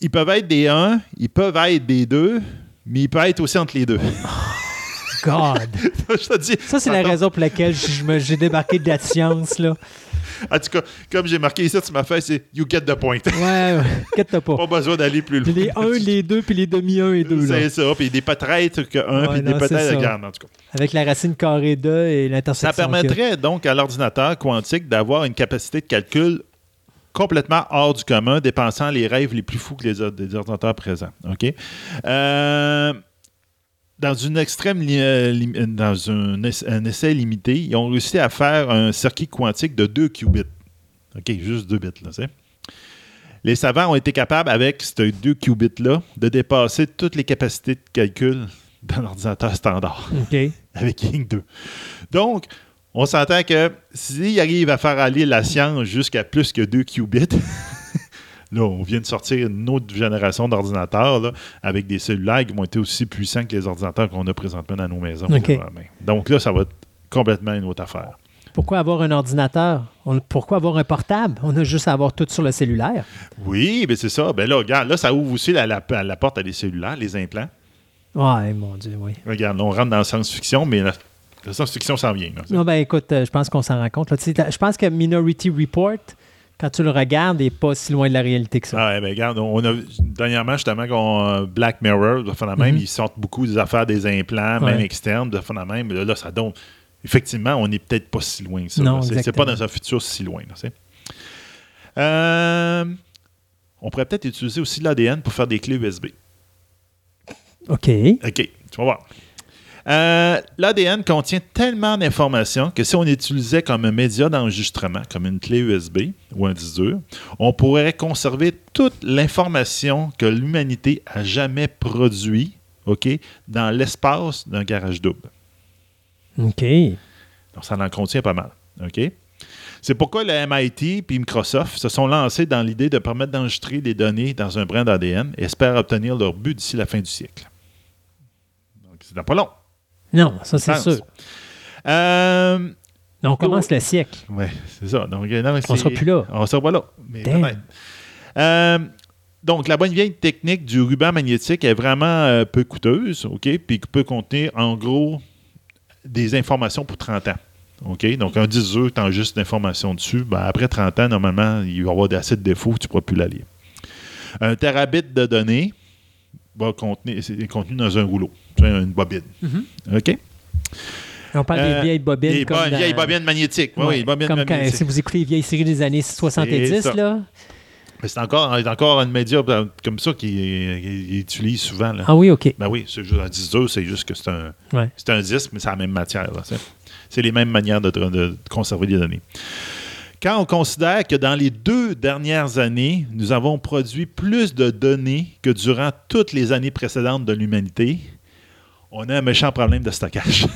ils peuvent être des 1, ils peuvent être des 2, mais ils peuvent être aussi entre les deux. God. (laughs) Je te dis. Ça, c'est la raison pour laquelle j'ai débarqué de la science, là. En tout cas, comme j'ai marqué ici sur ma feuille, c'est You get the point. Ouais, ouais. Inquiète-toi pas. (laughs) Pas besoin d'aller plus loin. Les 1, les 2, puis les demi 1 et 2. C'est ça. Puis des peut-être que 1, Ouais, puis des non, peut-être, regarde, en tout cas. Avec la racine carrée 2 et l'intersection. Ça permettrait donc à l'ordinateur quantique d'avoir une capacité de calcul complètement hors du commun, dépensant les rêves les plus fous que les, des ordinateurs présents. OK? Euh, dans une extrême li- euh, euh, dans un, un essai limité, ils ont réussi à faire un circuit quantique de 2 qubits. OK, juste 2 bits, là. Les savants ont été capables, avec ces deux qubits-là, de dépasser toutes les capacités de calcul dans l'ordinateur standard OK. (laughs) avec King 2. Donc, on s'entend que s'il arrive à faire aller la science jusqu'à plus que 2 qubits, (laughs) là, on vient de sortir une autre génération d'ordinateurs avec des cellulaires qui vont être aussi puissants que les ordinateurs qu'on a présentement dans nos maisons. Donc là, ça va être complètement une autre affaire. Pourquoi avoir un ordinateur? On- pourquoi avoir un portable? On a juste à avoir tout sur le cellulaire. Oui, mais c'est ça. Ben là, regarde, là, ça ouvre aussi la, la- la porte à des cellulaires, les implants. Ouais, mon Dieu, oui. Regarde, là, on rentre dans la science-fiction, mais la, la science-fiction s'en vient. là. Non, ben écoute, euh, je pense qu'on s'en rend compte. là. Je pense que Minority Report, quand tu le regardes, n'est pas si loin de la réalité que ça. Ah ouais, ben regarde, on a dernièrement justement qu'on euh, Black Mirror, de de même, Mhm. ils sortent beaucoup des affaires des implants, même externes, de de même. Là, là, ça donne. Effectivement, on n'est peut-être pas si loin que ça. C'est- pas dans un futur si loin. là. Euh, on pourrait peut-être utiliser aussi l'ADN pour faire des clés USB. OK. OK, tu vas voir. Euh, L'ADN contient tellement d'informations que si on l'utilisait comme un média d'enregistrement, comme une clé USB ou un disque dur, on pourrait conserver toute l'information que l'humanité a jamais produit OK, dans l'espace d'un garage double. OK. Donc, ça en contient pas mal. OK? C'est pourquoi le MIT et Microsoft se sont lancés dans l'idée de permettre d'enregistrer des données dans un brin d'ADN et espèrent obtenir leur but d'ici la fin du siècle. Donc, c'est pas long. Non, ça c'est sûr. Euh, On commence le siècle. oui, c'est ça. Donc, euh, non, On sera plus là. On sera pas là. Mais. Euh, donc, la bonne vieille technique du ruban magnétique est vraiment euh, peu coûteuse, OK? Puis qui peut contenir, en gros, des informations pour 30 ans. OK? Donc, un 10 jours, tu as juste d'informations dessus. Ben, après 30 ans, normalement, il va y avoir assez de défauts tu ne pourras plus la lire. Un terabit de données va contenir, c'est contenu dans un rouleau, une bobine. Mhm. OK? On parle Euh, des vieilles bobines. Des comme bonnes dans- vieilles bobines magnétiques. Oui, Ouais, oui, bobines comme quand- magnétiques. si vous écoutez les vieilles séries des années 70, C'est ça. là. C'est encore, c'est encore un média euh, comme ça qu'il qu'il utilise souvent. Là. Ah oui, OK. Ben oui, c'est juste un 10 heures, c'est juste que c'est un, Ouais. c'est un disque, mais c'est la même matière. C'est les mêmes manières de, de- de conserver les données. Quand on considère que dans les deux dernières années, nous avons produit plus de données que durant toutes les années précédentes de l'humanité, on a un méchant problème de stockage.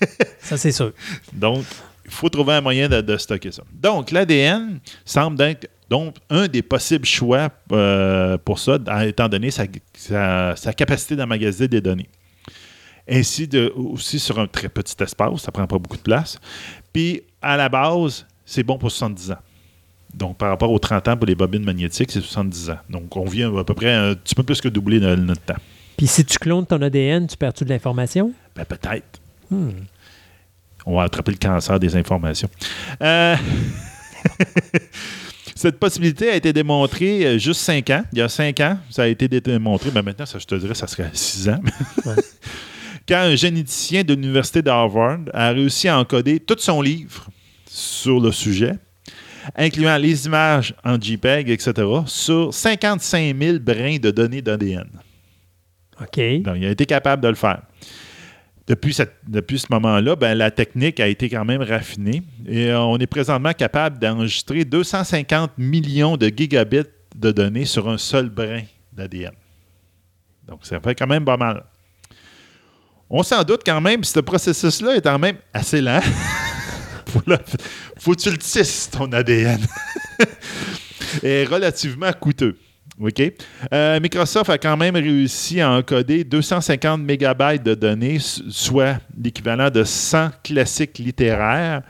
(laughs) Ça, c'est sûr. Donc, il faut trouver un moyen de, de stocker ça. Donc, l'ADN semble être donc, un des possibles choix euh, pour ça, étant donné sa, sa- sa capacité d'emmagasiner des données. Ainsi, de, aussi sur un très petit espace, ça ne prend pas beaucoup de place. Puis, à la base, c'est bon pour 70 ans. Donc, par rapport aux 30 ans pour les bobines magnétiques, c'est 70 ans. Donc, on vient à peu près un petit peu plus que doubler no- notre temps. Puis si tu clones ton ADN, tu perds-tu de l'information? Ben, peut-être. Hmm. On va attraper le cancer des informations. Euh, (laughs) Cette possibilité a été démontrée euh, juste cinq ans. Il y a cinq ans, ça a été démontré. Mais maintenant, ça, je te dirais, ça serait six ans. Ouais. (laughs) Quand un généticien de l'Université d'Harvard a réussi à encoder tout son livre sur le sujet, incluant les images en JPEG, etc., sur 55 000 brins de données d'ADN. OK. Donc, il a été capable de le faire. Depuis, cette- depuis ce moment-là, ben, la technique a été quand même raffinée et euh, on est présentement capable d'enregistrer 250 millions de gigabits de données sur un seul brin d'ADN. Donc, ça fait quand même pas mal. On s'en doute quand même, ce processus-là est quand même assez lent. (laughs) faut, faut que tu le tisses, ton ADN. (laughs) est relativement coûteux. OK? Euh, Microsoft a quand même réussi à encoder 250 mégabytes de données, soit l'équivalent de 100 classiques littéraires,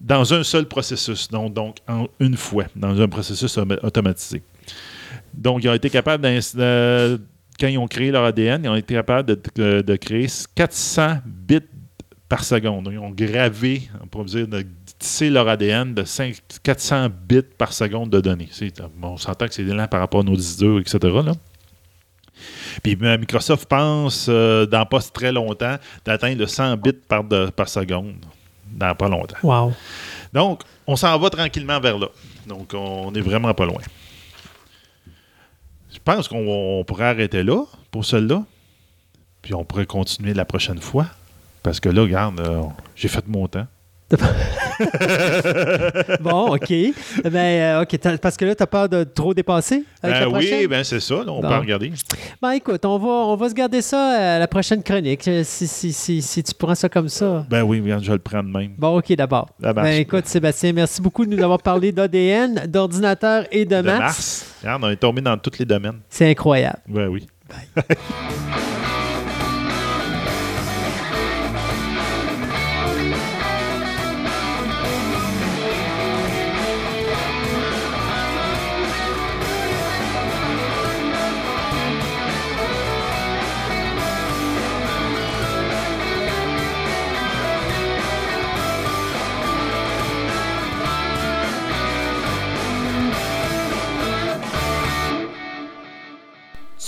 dans un seul processus, donc, donc en une fois, dans un processus autom- automatisé. Donc, ils ont été capables, quand ils ont créé leur ADN, ils ont été capables de- de créer 400 bits par seconde. Ils ont gravé, on pourrait dire, de tisser leur ADN de 5 400 bits par seconde de données. On s'entend que c'est lent par rapport à nos disques durs, etc. Là. Puis euh, Microsoft pense, euh, dans pas très longtemps, d'atteindre le 100 bits par, de- par seconde. Dans pas longtemps. Wow. Donc, on s'en va tranquillement vers là. Donc, on n'est vraiment pas loin. Je pense qu'on on pourrait arrêter là pour celle-là. Puis on pourrait continuer la prochaine fois. Parce que là, regarde, euh, j'ai fait mon temps. (laughs) Bon, OK. ben, euh, OK. Parce que là, tu as peur de trop dépasser avec Ben oui, ben c'est ça. là, on Bon. peut regarder. Ben, écoute, on va, on va se garder ça à la prochaine chronique, euh, si, si, si, si tu prends ça comme ça. Ben oui, je vais le prendre même. Bon, OK, d'abord. Ben, écoute, Sébastien, merci beaucoup de nous avoir parlé (laughs) d'ADN, d'ordinateur et de, De maths. Mars. Regarde, on est tombé dans tous les domaines. C'est incroyable. Ben oui. (laughs)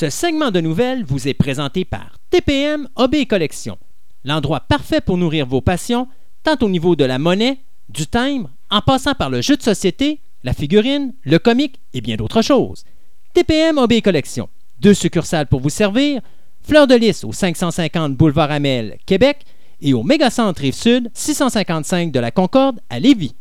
Ce segment de nouvelles vous est présenté par TPM et Collection, l'endroit parfait pour nourrir vos passions, tant au niveau de la monnaie, du timbre, en passant par le jeu de société, la figurine, le comique et bien d'autres choses. TPM et Collection, deux succursales pour vous servir, Fleur de Lys au 550 Boulevard Amel, Québec, et au Mégacentre Rive-Sud, 655 de la Concorde à Lévis.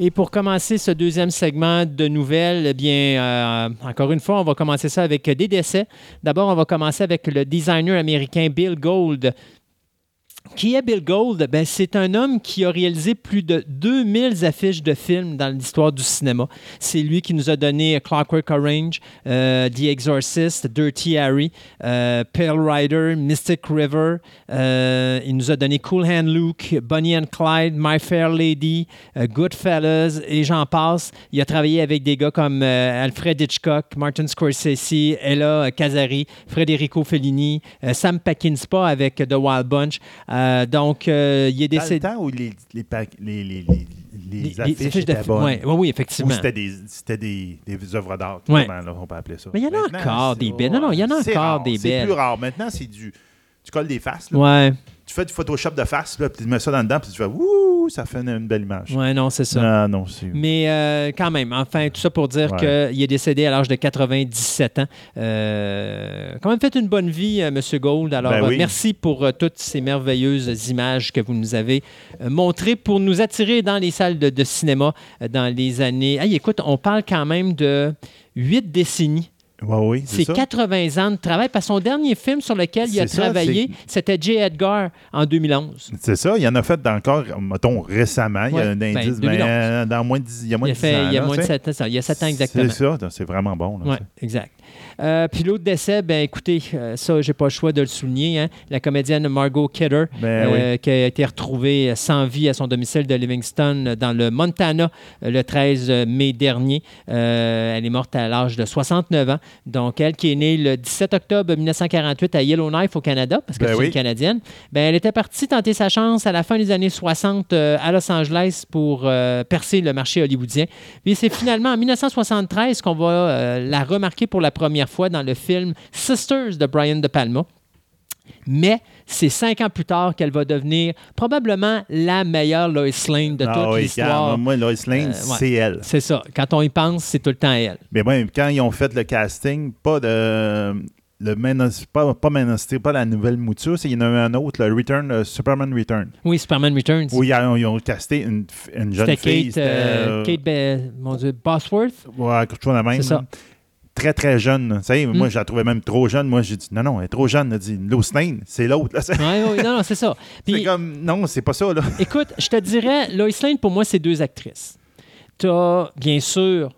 Et pour commencer ce deuxième segment de nouvelles, eh bien, euh, encore une fois, on va commencer ça avec des décès. D'abord, on va commencer avec le designer américain Bill Gold. Qui est Bill Gold? Ben, c'est un homme qui a réalisé plus de 2000 affiches de films dans l'histoire du cinéma. C'est lui qui nous a donné Clockwork Orange, euh, The Exorcist, Dirty Harry, euh, Pale Rider, Mystic River. Euh, il nous a donné Cool Hand Luke, Bonnie and Clyde, My Fair Lady, Goodfellas et j'en passe. Il a travaillé avec des gars comme Alfred Hitchcock, Martin Scorsese, Ella Casari, Federico Fellini, Sam Peckinpah avec The Wild Bunch. Euh, donc, euh, il est Dans le décédé. temps où les, les, les, les, affiches, étaient bonnes. Oui, Ou effectivement. c'était des, c'était des, des œuvres d'art, Ouais. là, on peut appeler ça. Mais il y en a encore c'est- des belles. Non, non, il y en a c'est encore rare, des C'est belles. plus rare. Maintenant, c'est du... Tu colles des faces, là. Ouais, tu fais du Photoshop de face, puis tu mets ça dans dedans, puis tu fais Ouh, ça fait une, une belle image. ouais, non, c'est ça. Non, non, c'est. Mais euh, quand même, enfin, tout ça pour dire Ouais. qu'il est décédé à l'âge de 97 ans. Euh, quand même fait une bonne vie, euh, M. Gold. Alors, Ben oui. merci pour euh, toutes ces merveilleuses images que vous nous avez montrées pour nous attirer dans les salles de, de cinéma dans les années... Hey, écoute, on parle quand même de huit décennies. Ouais, oui, C'est c'est ça. 80 ans de travail. Parce que son dernier film sur lequel il a ça, travaillé, c'était J. Edgar en 2011. C'est ça, il y en a fait encore, mettons, récemment. Il y a un ben, indice, 2011. mais dans moins de 10, il y a moins Il, a de 10 fait, ans. il y a là, moins de tu sais. 7 ans. Il y a 7 ans exactement. C'est ça, c'est vraiment bon. Oui, exact. Euh, puis l'autre décès, ben écoutez, euh, ça, j'ai pas le choix de le souligner. hein. La comédienne Margot Kidder, Ben euh, qui a été retrouvée sans vie à son domicile de Livingston dans le Montana le 13 mai dernier. Euh, elle est morte à l'âge de 69 ans. Donc, elle qui est née le 17 octobre 1948 à Yellowknife au Canada, parce que Ben c'est oui. une Canadienne, ben, elle était partie tenter sa chance à la fin des années 60 euh, à Los Angeles pour percer le marché hollywoodien. Puis c'est finalement en 1973 qu'on va la remarquer pour la première fois dans le film Sisters de Brian De Palma. Mais c'est cinq ans plus tard qu'elle va devenir probablement la meilleure Lois Lane de Ah toute oui, l'histoire. Moi, Lois Lane, Euh, ouais. c'est elle. C'est ça. Quand on y pense, c'est tout le temps elle. Mais bon, quand ils ont fait le casting, pas de. Le pas, pas pas la nouvelle mouture, il y en a eu un autre, le Return, euh, Superman Return, Oui, Superman Returns. où ils ont, ils ont casté une, jeune fille. Kate, c'était, euh, euh, Kate mon Dieu, Bosworth? ouais, quelque chose de même. C'est ça. Très, très jeune. Tu sais, Moi, Mm. je la trouvais même trop jeune. Moi, j'ai dit, non, non, elle est trop jeune. Elle a dit, Lois Lane, c'est l'autre. Oui, (laughs) oui, non, non, c'est ça. c'est comme, non, c'est pas ça. Là. (laughs) Écoute, je te dirais, Lois Lane, pour moi, c'est deux actrices. Tu as, bien sûr,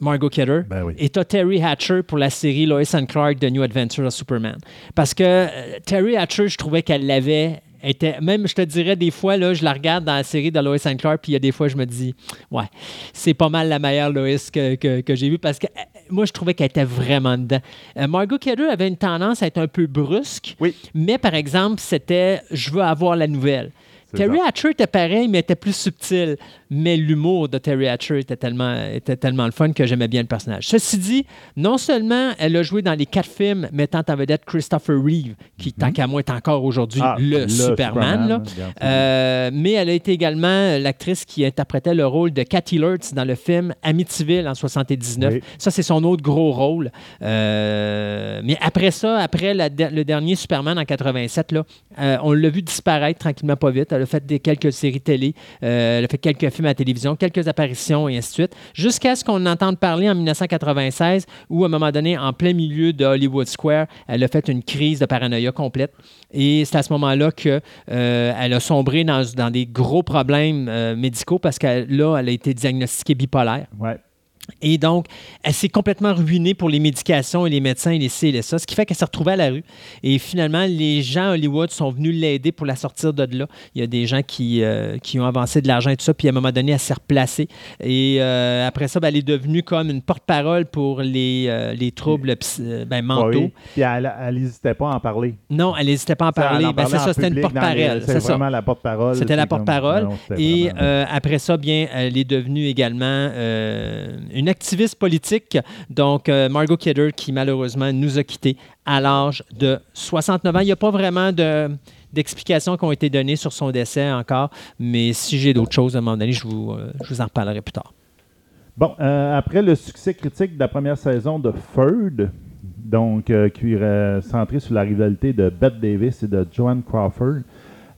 Margot Kidder. Ben oui. Et t'as Terry Hatcher pour la série Lois and Clark The New Adventures of Superman. Parce que euh, Terry Hatcher, je trouvais qu'elle l'avait. Était, même, je te dirais, des fois, là, je la regarde dans la série de Lois and Clark, puis il y a des fois, je me dis, ouais, c'est pas mal la meilleure Lois que, que, que j'ai vue parce que euh, moi, je trouvais qu'elle était vraiment dedans. Euh, Margot Kidder avait une tendance à être un peu brusque, Oui. mais par exemple, c'était je veux avoir la nouvelle. Terry. Hatcher était pareil, mais était plus subtil. Mais l'humour de Terry Hatcher était tellement, était tellement le fun que j'aimais bien le personnage. Ceci dit, non seulement elle a joué dans les quatre films mettant en vedette Christopher Reeve, qui, tant qu'à moi, est encore aujourd'hui Ah, le, Superman, là. Euh, mais elle a été également l'actrice qui interprétait le rôle de Cathy Lurtz dans le film Amityville en 79. Oui. Ça, c'est son autre gros rôle. Euh, mais après ça, après la le dernier Superman en 87, là, euh, on l'a vu disparaître tranquillement pas vite. Elle a fait des, quelques séries télé, euh, elle a fait quelques films à télévision, quelques apparitions et ainsi de suite, jusqu'à ce qu'on entende parler en 1996 où, à un moment donné, en plein milieu de Hollywood Square, elle a fait une crise de paranoïa complète. Et c'est à ce moment-là qu'elle a sombré dans, dans des gros problèmes euh, médicaux parce que là, elle a été diagnostiquée bipolaire. Et donc, elle s'est complètement ruinée pour les médications et les médecins et les ci et les ça, ce qui fait qu'elle s'est retrouvée à la rue. Et finalement, les gens à Hollywood sont venus l'aider pour la sortir de là. Il y a des gens qui, euh, qui ont avancé de l'argent et tout ça, puis à un moment donné, elle s'est replacée. Et euh, après ça, ben, elle est devenue comme une porte-parole pour les, euh, les troubles ben, mentaux. Oui. Puis elle n'hésitait pas à en parler. Non, elle n'hésitait pas à en parler. en Ben, c'est ça, c'était une porte-parole. ça. vraiment la porte-parole. C'était la porte-parole. C'était Et vraiment- après ça, bien, elle est devenue également une activiste politique. Donc, euh, Margot Kidder, qui malheureusement nous a quittés à l'âge de 69 ans. Il n'y a pas vraiment de d'explications qui ont été données sur son décès encore, mais si j'ai d'autres choses à un moment donné, je vous, euh, en reparlerai plus tard. Bon, euh, après le succès critique de la première saison de Ferd, donc qui est centré sur la rivalité de Bette Davis et de Joan Crawford,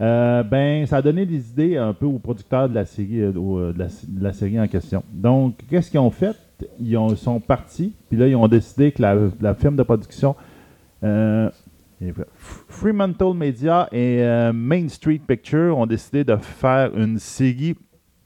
euh, ben ça a donné des idées un peu aux producteurs de la série, euh, euh, de, la, série en question. Donc, qu'est-ce qu'ils ont fait? Ils ont- sont partis, puis là ils ont décidé que la, la firme de production Fremantle Media et Main Street Pictures ont décidé de faire une série,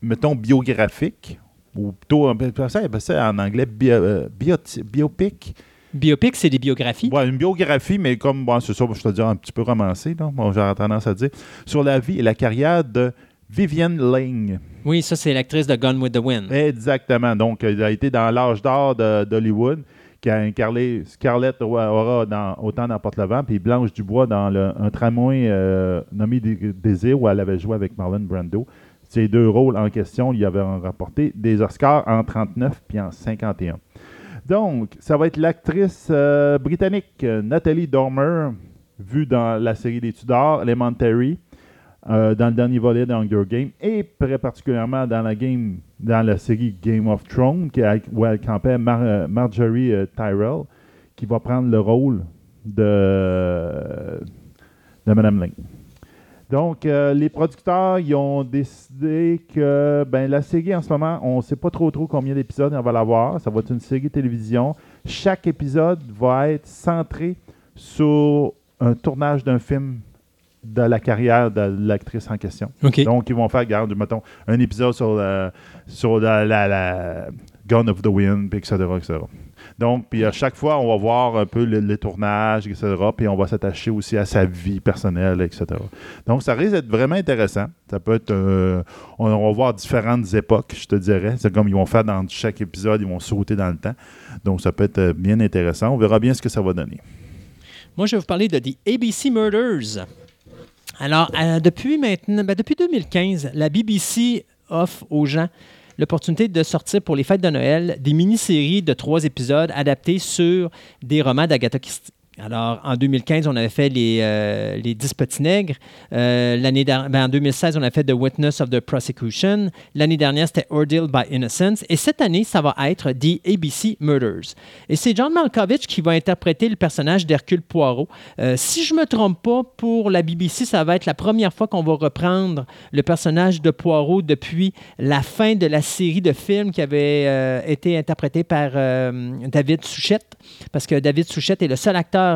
mettons, biographique, ou plutôt, appelle ça, appelle ça en anglais biopic. Biopic, c'est des biographies. Ouais, une biographie, mais comme, bon, c'est ça, je te dis un petit peu romancé, bon, j'aurais tendance à dire, sur la vie et la carrière de Vivienne Lang. Oui, ça, c'est l'actrice de Gone with the Wind. Exactement. Donc, il a été dans l'âge d'or d'Hollywood, qui a incarné Scarlett O'Hara dans Autant n'importe le vent, puis Blanche Dubois dans le- un tramway euh, nommé Dé- Désir, où elle avait joué avec Marlon Brando. Ces deux rôles en question, il avait rapporté des Oscars en 39 puis en 51. Donc, ça va être l'actrice euh, britannique euh, Nathalie Dormer, vue dans la série des Tudors, Elementary, euh, dans le dernier volet de Hunger Games, et très particulièrement dans la game, dans la série Game of Thrones, qui où elle campait Mar- euh, Marjorie Tyrell, qui va prendre le rôle de, de Madame Lane. Donc, euh, les producteurs, ils ont décidé que ben, la série, en ce moment, on ne sait pas trop trop combien d'épisodes on va l'avoir. Ça va être une série télévision. Chaque épisode va être centré sur un tournage d'un film de la carrière de l'actrice en question. Donc, ils vont faire, regarde, mettons, un épisode sur, la- sur la, la, la Gun of the Wind, puis etc., etc. Donc, puis à chaque fois, on va voir un peu le, le tournage, etc., puis on va s'attacher aussi à sa vie personnelle, etc. Donc, ça risque d'être vraiment intéressant. Ça peut être... euh, on, va voir différentes époques, je te dirais. C'est comme ils vont faire dans chaque épisode, ils vont sauter dans le temps. Donc, ça peut être euh, bien intéressant. On verra bien ce que ça va donner. Moi, je vais vous parler de The ABC Murders. Alors, euh, depuis maintenant, ben, depuis 2015, la BBC offre aux gens l'opportunité de sortir pour les fêtes de Noël des mini-séries de trois épisodes adaptés sur des romans d'Agatha. Alors, en 2015, on avait fait les, euh, les 10 petits nègres. Euh, l'année ben, en 2016, on a fait The Witness of the Prosecution. L'année dernière, c'était Ordeal by Innocence. Et cette année, ça va être The ABC Murders. Et c'est John Malkovich qui va interpréter le personnage d'Hercule Poirot. Euh, si je ne me trompe pas, pour la BBC, ça va être la première fois qu'on va reprendre le personnage de Poirot depuis la fin de la série de films qui avait été interprété par David Souchette. Parce que David Souchette est le seul acteur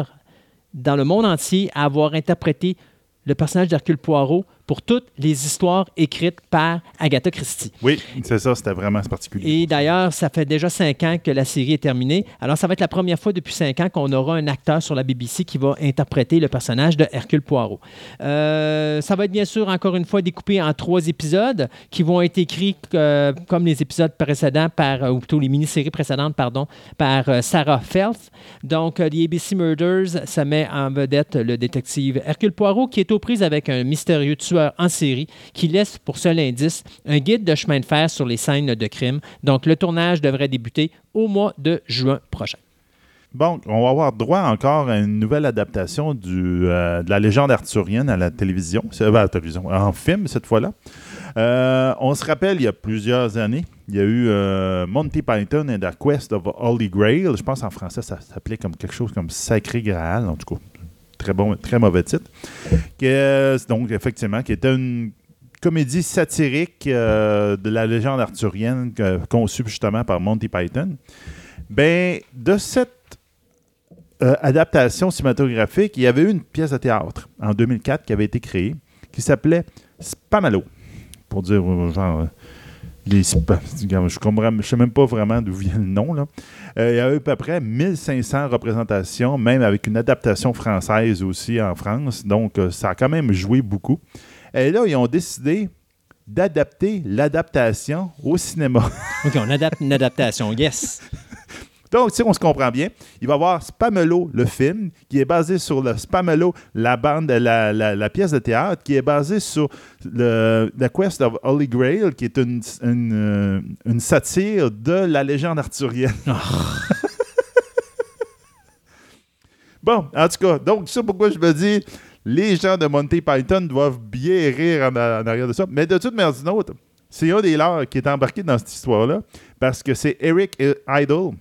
dans le monde entier à avoir interprété le personnage d'Hercule Poirot pour toutes les histoires écrites par Agatha Christie. Oui, c'est ça, c'était vraiment particulier. Et d'ailleurs, ça fait déjà cinq ans que la série est terminée. Alors, ça va être la première fois depuis cinq ans qu'on aura un acteur sur la BBC qui va interpréter le personnage de Hercule Poirot. Euh, ça va être bien sûr, encore une fois, découpé en trois épisodes qui vont être écrits euh, comme les épisodes précédents, par, euh, ou plutôt les mini-séries précédentes, pardon, par euh, Sarah Felth. Donc, The ABC Murders, ça met en vedette le détective Hercule Poirot qui est aux prises avec un mystérieux tueur en série qui laisse pour seul indice un guide de chemin de fer sur les scènes de crime. Donc, le tournage devrait débuter au mois de juin prochain. Bon, on va avoir droit encore à une nouvelle adaptation euh, de la légende arthurienne à la télévision, ben, à la télévision, en film cette fois-là. Euh, on se rappelle, il y a plusieurs années, il y a eu euh, Monty Python and the Quest of Holy Grail. Je pense en français, ça s'appelait comme quelque chose comme Sacré Graal, en tout cas. Très bon, très mauvais titre. Que, donc, effectivement, qui était une comédie satirique euh, de la légende arthurienne conçue justement par Monty Python. Ben, de cette euh, adaptation cinématographique, il y avait eu une pièce de théâtre en 2004 qui avait été créée qui s'appelait Spamalo. Pour dire, euh, genre, euh, les je ne sais même pas vraiment d'où vient le nom. Là. Euh, il y a eu à peu près 1500 représentations, même avec une adaptation française aussi en France. Donc, euh, ça a quand même joué beaucoup. Et là, ils ont décidé d'adapter l'adaptation au cinéma. OK, on adapte une adaptation. Yes. (laughs) Donc, si on se comprend bien, il va y avoir Spamelo, le film, qui est basé sur le Spamelo, la bande, la, la- la pièce de théâtre, qui est basée sur le The Quest of Holy Grail, qui est une, une, euh, une satire de la légende arthurienne. (laughs) bon, en tout cas, donc, c'est pourquoi je me dis, les gens de Monty Python doivent bien rire en, en arrière de ça. Mais de toute manière d'une autre, c'est un des leurs qui est embarqué dans cette histoire-là, parce que c'est Eric Idle,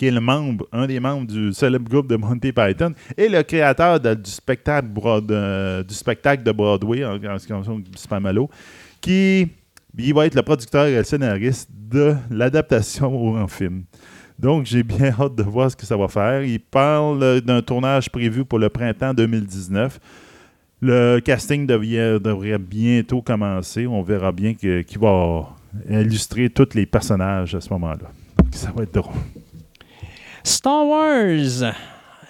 qui est le membre, un des membres du célèbre groupe de Monty Python, et le créateur du, spectacle euh, du spectacle de Broadway, en, ce qui concerne Spamalo, qui il va être le producteur et le scénariste de l'adaptation en film. Donc, j'ai bien (laughs) hâte de voir ce que ça va faire. Il parle d'un tournage prévu pour le printemps 2019. Le casting devrait bientôt commencer. On verra bien que- qui va illustrer tous les personnages à ce moment-là. Ça va être drôle. Star Wars.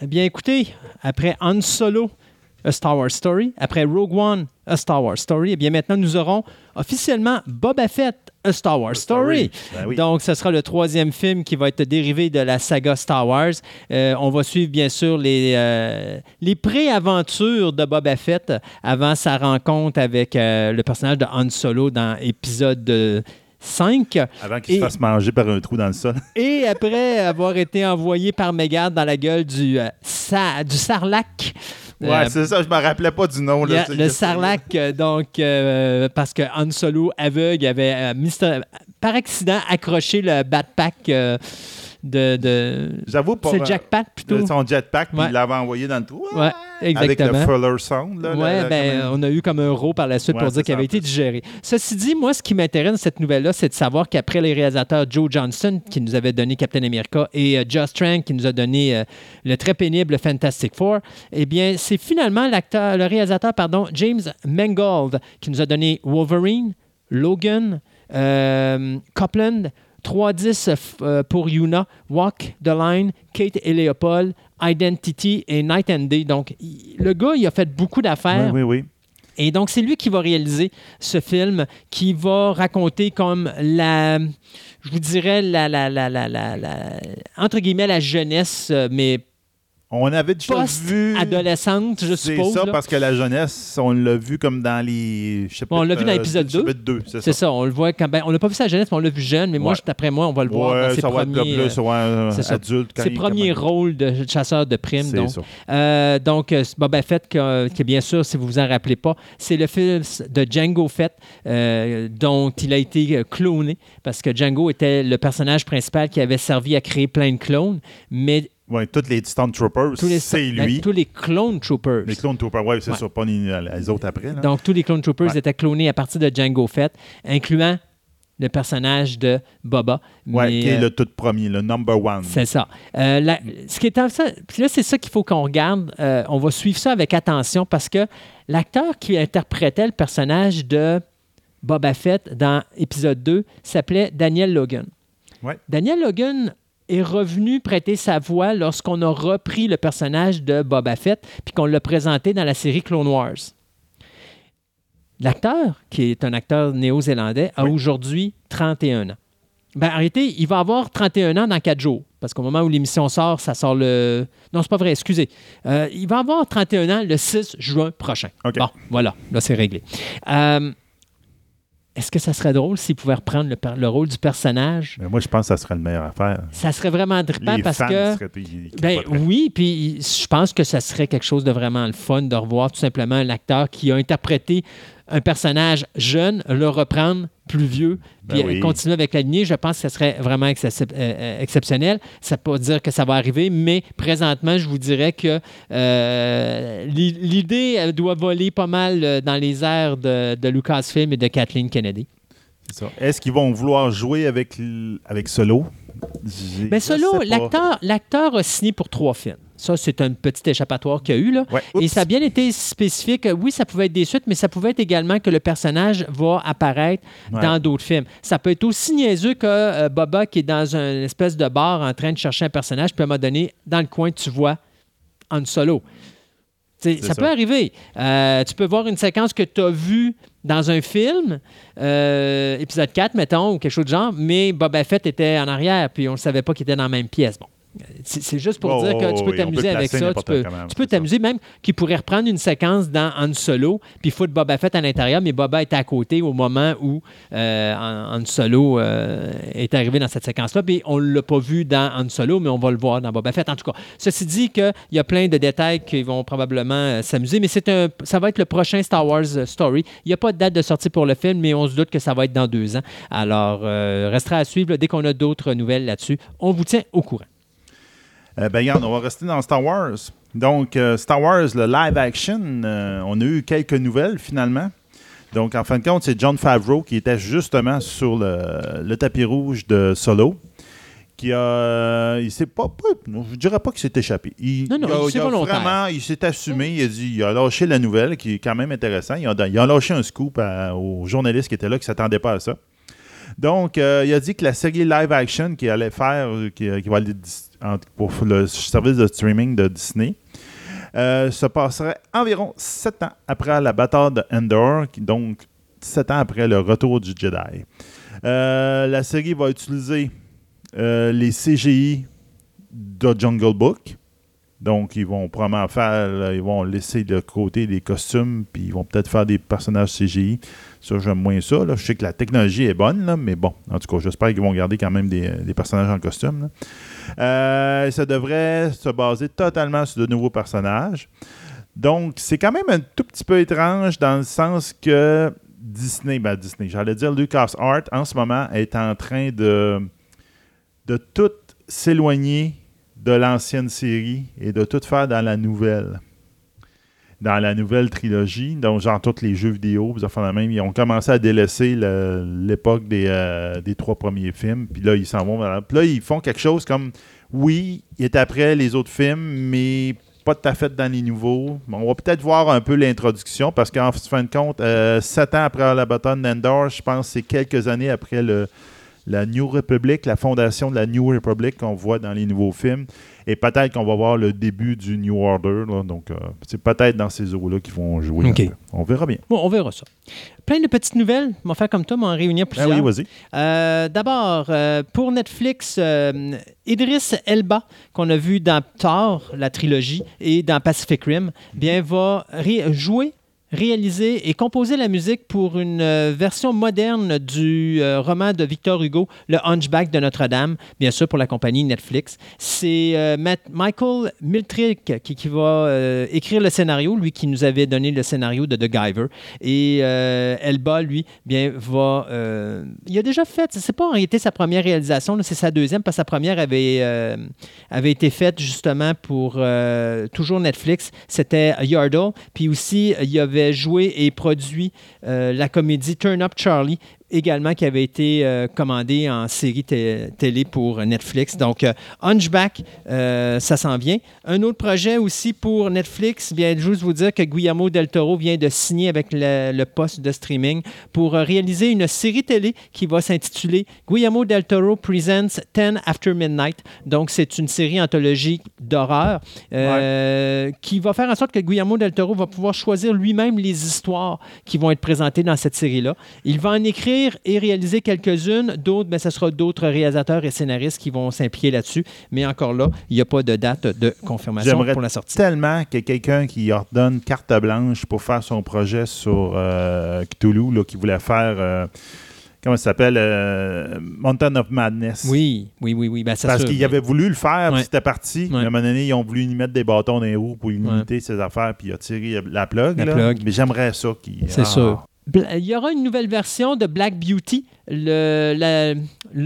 Eh bien, écoutez, après Han Solo, A Star Wars Story, après Rogue One, A Star Wars Story, eh bien, maintenant, nous aurons officiellement Boba Fett, A Star Wars Story. Ben oui. Donc, ce sera le troisième film qui va être dérivé de la saga Star Wars. Euh, on va suivre, bien sûr, les, euh, les pré-aventures de Boba Fett avant sa rencontre avec euh, le personnage de Han Solo dans épisode 5. Avant qu'il se fasse manger par un trou dans le sol. (laughs) Et après avoir été envoyé par Megad dans la gueule du, euh, sa- du sarlac. Ouais, Euh, c'est ça, je me rappelais pas du nom. Là, a le sarlac, euh, donc, euh, parce que Han Solo, aveugle, avait euh, par accident accroché le backpack de. de... J'avoue pas. C'est jackpack plutôt. Son jetpack, puis Ouais. il l'avait envoyé dans le trou. Ouais, Avec le Fuller Sound. Là, Ouais, ben, comme on a eu comme un rot par la suite Ouais, pour dire qu'il avait été digéré. Ceci dit, moi, ce qui m'intéresse dans cette nouvelle-là, c'est de savoir qu'après les réalisateurs Joe Johnston, qui nous avait donné Captain America, et euh, Joss Trank, qui nous a donné euh, le très pénible Fantastic Four, eh bien, c'est finalement l'acteur, le réalisateur, pardon, James Mangold, qui nous a donné Wolverine, Logan, euh, Copland, 310 euh, pour Yuna, Walk the Line, Kate et Leopold, Identity et Night and Day. Donc, le gars, il a fait beaucoup d'affaires. Oui, oui, oui. Et donc, c'est lui qui va réaliser ce film qui va raconter comme la, je vous dirais, la, la, la, la, la- la- entre guillemets, la jeunesse, euh, mais On avait déjà vu. post-adolescente, je C'est suppose. ça, là. parce que la jeunesse, on l'a vu comme dans les. chapitres, Bon, on l'a vu dans euh, l'épisode deux. chapitre 2. C'est C'est ça. ça, on le voit quand ben, on l'a pas vu sa jeunesse, mais on l'a vu jeune, mais moi, d'après moi, on va le voir Ouais, dans ses ça va être premiers, plus euh, ouais, c'est ça. adulte. quand ses il premiers rôles de chasseur de primes. C'est Donc, ça. Euh, donc, euh, Boba Fett, que, que bien sûr, si vous vous en rappelez pas, c'est le fils de Django Fett, euh, dont il a été euh, cloné, parce que Django était le personnage principal qui avait servi à créer plein de clones, mais Ouais, tous les Stormtroopers, c'est ben, lui. tous les clone troopers. Les Clone Troopers, ouais, c'est Ouais. ça, pas les, autres après. Là. Donc, tous les clone troopers Ouais. étaient clonés à partir de Django Fett, incluant le personnage de Boba. Mais, qui est euh, le tout premier, le number one. c'est ça. Euh, la- ce qui est ça, puis là, c'est ça qu'il faut qu'on regarde. Euh, on va suivre ça avec attention parce que l'acteur qui interprétait le personnage de Boba Fett dans épisode 2 s'appelait Daniel Logan. Ouais. Daniel Logan est revenu prêter sa voix lorsqu'on a repris le personnage de Boba Fett puis qu'on l'a présenté dans la série Clone Wars. L'acteur, qui est un acteur néo-zélandais, a Oui. aujourd'hui 31 ans. Ben, arrêtez, il va avoir 31 ans dans 4 jours. Parce qu'au moment où l'émission sort, ça sort le. Non, c'est pas vrai, excusez. Euh, il va avoir 31 ans le 6 juin prochain. OK. Bon, voilà, là, c'est réglé. Euh, Est-ce que ça serait drôle s'il pouvait reprendre le, rôle du personnage? Mais moi, je pense que ça serait le meilleur affaire. Ça serait vraiment trippant Les parce fans que. seraient- ils- ils Ben oui, puis je pense que ça serait quelque chose de vraiment le fun de revoir tout simplement un acteur qui a interprété un personnage jeune, le reprendre plus vieux, Ben puis euh, oui. continuer avec la lignée. Je pense que ça serait vraiment euh, euh, exceptionnel. Ça ne peut pas dire que ça va arriver, mais présentement, je vous dirais que euh, l'i- l'idée doit voler pas mal dans les airs de, de Lucasfilm et de Kathleen Kennedy. Est-ce qu'ils vont vouloir jouer avec, avec Solo? J'ai- Ben Solo, l'acteur a signé pour trois films. Ça, c'est un petit échappatoire qu'il y a eu. Là. Ouais. Et ça a bien été spécifique. Oui, ça pouvait être des suites, mais ça pouvait être également que le personnage va apparaître Ouais. dans d'autres films. Ça peut être aussi niaiseux que euh, Boba qui est dans une espèce de bar en train de chercher un personnage, puis à un moment donné, dans le coin, tu vois Han Solo. Ça. peut arriver. Euh, tu peux voir une séquence que tu as vue dans un film, euh, épisode 4, mettons, ou quelque chose de genre, mais Boba Fett était en arrière, puis on ne savait pas qu'il était dans la même pièce. Bon. C'est juste pour Oh, dire que oh, tu peux oui, on t'amuser avec ça. Tu peux tu peux t'amuser même qu'il pourrait reprendre une séquence dans Han Solo, puis foutre Boba Fett à l'intérieur, mais Boba était à côté au moment où euh, Han Solo euh, est arrivé dans cette séquence-là. Puis on ne l'a pas vu dans Han Solo, mais on va le voir dans Boba Fett. En tout cas, ceci dit qu'il y a plein de détails qui vont probablement euh, s'amuser, mais c'est un, ça va être le prochain Star Wars euh, Story. Il n'y a pas de date de sortie pour le film, mais on se doute que ça va être dans deux ans. Alors, restera à suivre. là, dès qu'on a d'autres nouvelles là-dessus, on vous tient au courant. Euh, ben, regarde, on va rester dans Star Wars. Donc, euh, Star Wars, le live action, euh, on a eu quelques nouvelles finalement. Donc, en fin de compte, c'est John Favreau qui était justement sur le, le tapis rouge de Solo. Qui a. Il s'est pas. je dirais pas qu'il s'est échappé. Il, Non, non, il a, c'est il a volontaire. vraiment. Il s'est assumé. Il a dit. Il a lâché la nouvelle, qui est quand même intéressant. Il a, lâché un scoop à- aux journalistes qui étaient là, qui ne s'attendaient pas à ça. Donc, il a dit que la série live action qu'il allait faire, euh, qui, qui va aller pour le service de streaming de Disney, euh, se passerait environ sept ans après la bataille de Endor, donc sept ans après le retour du Jedi. Euh, la série va utiliser euh, les CGI de Jungle Book. Donc, ils vont probablement faire, ils vont laisser de côté les costumes, puis ils vont peut-être faire des personnages CGI. Ça, j'aime moins ça. Je sais que la technologie est bonne, mais bon, en tout cas, j'espère qu'ils vont garder quand même des, des personnages en costume. Euh, ça devrait se baser totalement sur de nouveaux personnages. Donc, c'est quand même un tout petit peu étrange dans le sens que Disney, ben Disney, j'allais dire LucasArts, en ce moment, est en train de, de tout s'éloigner de l'ancienne série et de tout faire dans la nouvelle. Dans la nouvelle trilogie, donc genre tous les jeux vidéo, enfin, même, ils ont commencé à délaisser l'époque des, euh, des trois premiers films, puis là, ils s'en vont. Puis là, ils font quelque chose comme, oui, il est après les autres films, mais pas tout à fait dans les nouveaux. On va peut-être voir un peu l'introduction, parce qu'en fin de compte, euh, sept ans après la bataille d'Endor, je pense que c'est quelques années après le, la New Republic, la fondation de la New Republic qu'on voit dans les nouveaux films. Et peut-être qu'on va voir le début du New Order. là. donc, euh, c'est peut-être dans ces eaux-là qu'ils vont jouer. On verra bien. Bon, on verra ça. Plein de petites nouvelles. On va faire comme toi, mais en réunir Ah plusieurs. oui, vas-y. Euh, D'abord, euh, pour Netflix, Idris Elba, qu'on a vu dans Thor, la trilogie, et dans Pacific Rim, bien, va jouer réaliser et composer la musique pour une euh, version moderne du euh, roman de Victor Hugo, Le Hunchback de Notre-Dame, bien sûr pour la compagnie Netflix. C'est euh, Michael Miltrick qui, va écrire le scénario, lui qui nous avait donné le scénario de The Giver. Et Elba, lui, bien, va. il a déjà fait, c'est pas en réalité sa première réalisation, c'est sa deuxième, parce que sa première avait, avait été faite justement pour toujours Netflix. C'était Yardle. Puis aussi, il avait joué et produit euh, la comédie Turn Up Charlie également qui avait été euh, commandé en série té- télé pour Netflix. Donc, euh, Hunchback, euh, ça s'en vient. Un autre projet aussi pour Netflix, bien juste vous dire que Guillermo del Toro vient de signer avec le, le poste de streaming pour réaliser une série télé qui va s'intituler Guillermo del Toro Presents 10 After Midnight. Donc, c'est une série anthologique d'horreur qui va faire en sorte que Guillermo del Toro va pouvoir choisir lui-même les histoires qui vont être présentées dans cette série-là. Il va en écrire et réaliser quelques-unes. D'autres, ben, ce sera d'autres réalisateurs et scénaristes qui vont s'impliquer là-dessus. Mais encore là, il n'y a pas de date de confirmation pour la sortie. tellement ait quelqu'un qui ordonne carte blanche pour faire son projet sur euh, Cthulhu, là, qui voulait faire. euh, comment ça s'appelle euh, Mountain of Madness. Oui, oui, oui, oui. Ben, Parce se- qu'il avait voulu le faire, puis Ouais. c'était parti. Mais Ouais. À un moment donné, ils ont voulu y mettre des bâtons dans les roues pour limiter ses affaires, puis il a tiré la plug. La là. plug. Mais j'aimerais ça. qu'il- C'est Ah. sûr. Il y aura une nouvelle version de Black Beauty, le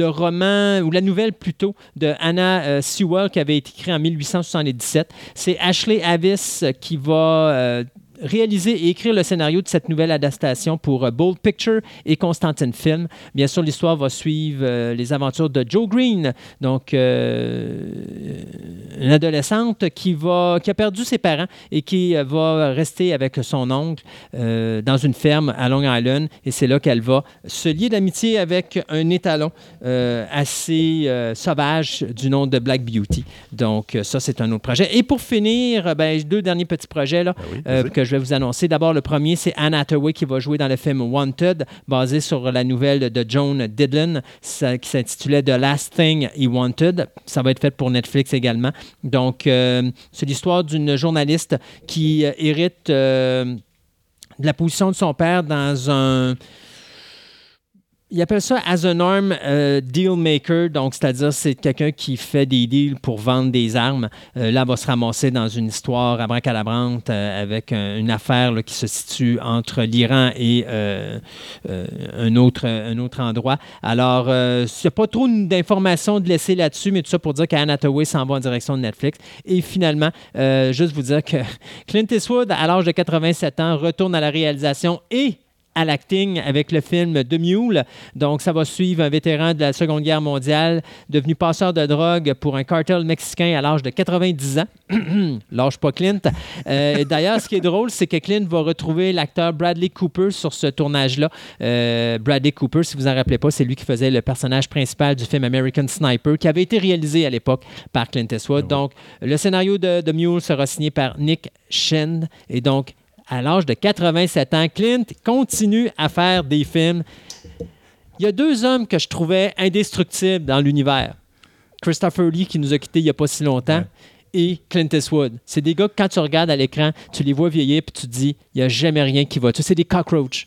roman, ou la nouvelle plutôt, de Anna euh, Sewell qui avait été écrit en 1877. C'est Ashley Avis euh, qui va euh, réaliser et écrire le scénario de cette nouvelle adaptation pour euh, Bold Picture et Constantine Film. Bien sûr, l'histoire va suivre euh, les aventures de Joe Green, donc euh, une adolescente qui, va, qui a perdu ses parents et qui va rester avec son oncle euh, dans une ferme à Long Island. Et c'est là qu'elle va se lier d'amitié avec un étalon assez sauvage du nom de Black Beauty. Donc, ça, c'est un autre projet. Et pour finir, ben, deux derniers petits projets là, Ben oui, vas-y. Je vais vous annoncer. D'abord, le premier, c'est Anne Hathaway qui va jouer dans le film Wanted, basé sur la nouvelle de Joan Didion ça- qui s'intitulait The Last Thing He Wanted. Ça va être fait pour Netflix également. Donc, euh, c'est l'histoire d'une journaliste qui euh, hérite euh, de la position de son père dans un. Il appelle ça as an arm euh, deal maker, donc c'est-à-dire c'est quelqu'un qui fait des deals pour vendre des armes. Euh, là, va se ramasser dans une histoire abracadabrante euh, avec un- une affaire qui se situe entre l'Iran et euh, euh, un, autre, un autre endroit. Alors, il n'y a pas trop d'informations de laisser là-dessus, mais tout ça pour dire qu'Anne Hathaway s'en va en direction de Netflix. Et finalement, juste vous dire que (laughs) Clint Eastwood, à l'âge de 87 ans, retourne à la réalisation et à l'acting avec le film The Mule. Donc, ça va suivre un vétéran de la Seconde Guerre mondiale devenu passeur de drogue pour un cartel mexicain à l'âge de 90 ans. (clears throat) Lâche pas Clint. Euh, D'ailleurs, ce qui est drôle, c'est que Clint va retrouver l'acteur Bradley Cooper sur ce tournage-là. Euh, Bradley Cooper, si vous en rappelez pas, c'est lui qui faisait le personnage principal du film American Sniper, qui avait été réalisé à l'époque par Clint Eastwood. Donc, le scénario de The Mule sera signé par Nick Shen. Et donc, à l'âge de 87 ans, Clint continue à faire des films. Il y a deux hommes que je trouvais indestructibles dans l'univers. Christopher Lee, qui nous a quittés il n'y a pas si longtemps, Ouais. et Clint Eastwood. C'est des gars que quand tu regardes à l'écran, tu les vois vieillir, puis tu te dis, il n'y a jamais rien qui va. Tu sais, c'est des cockroaches.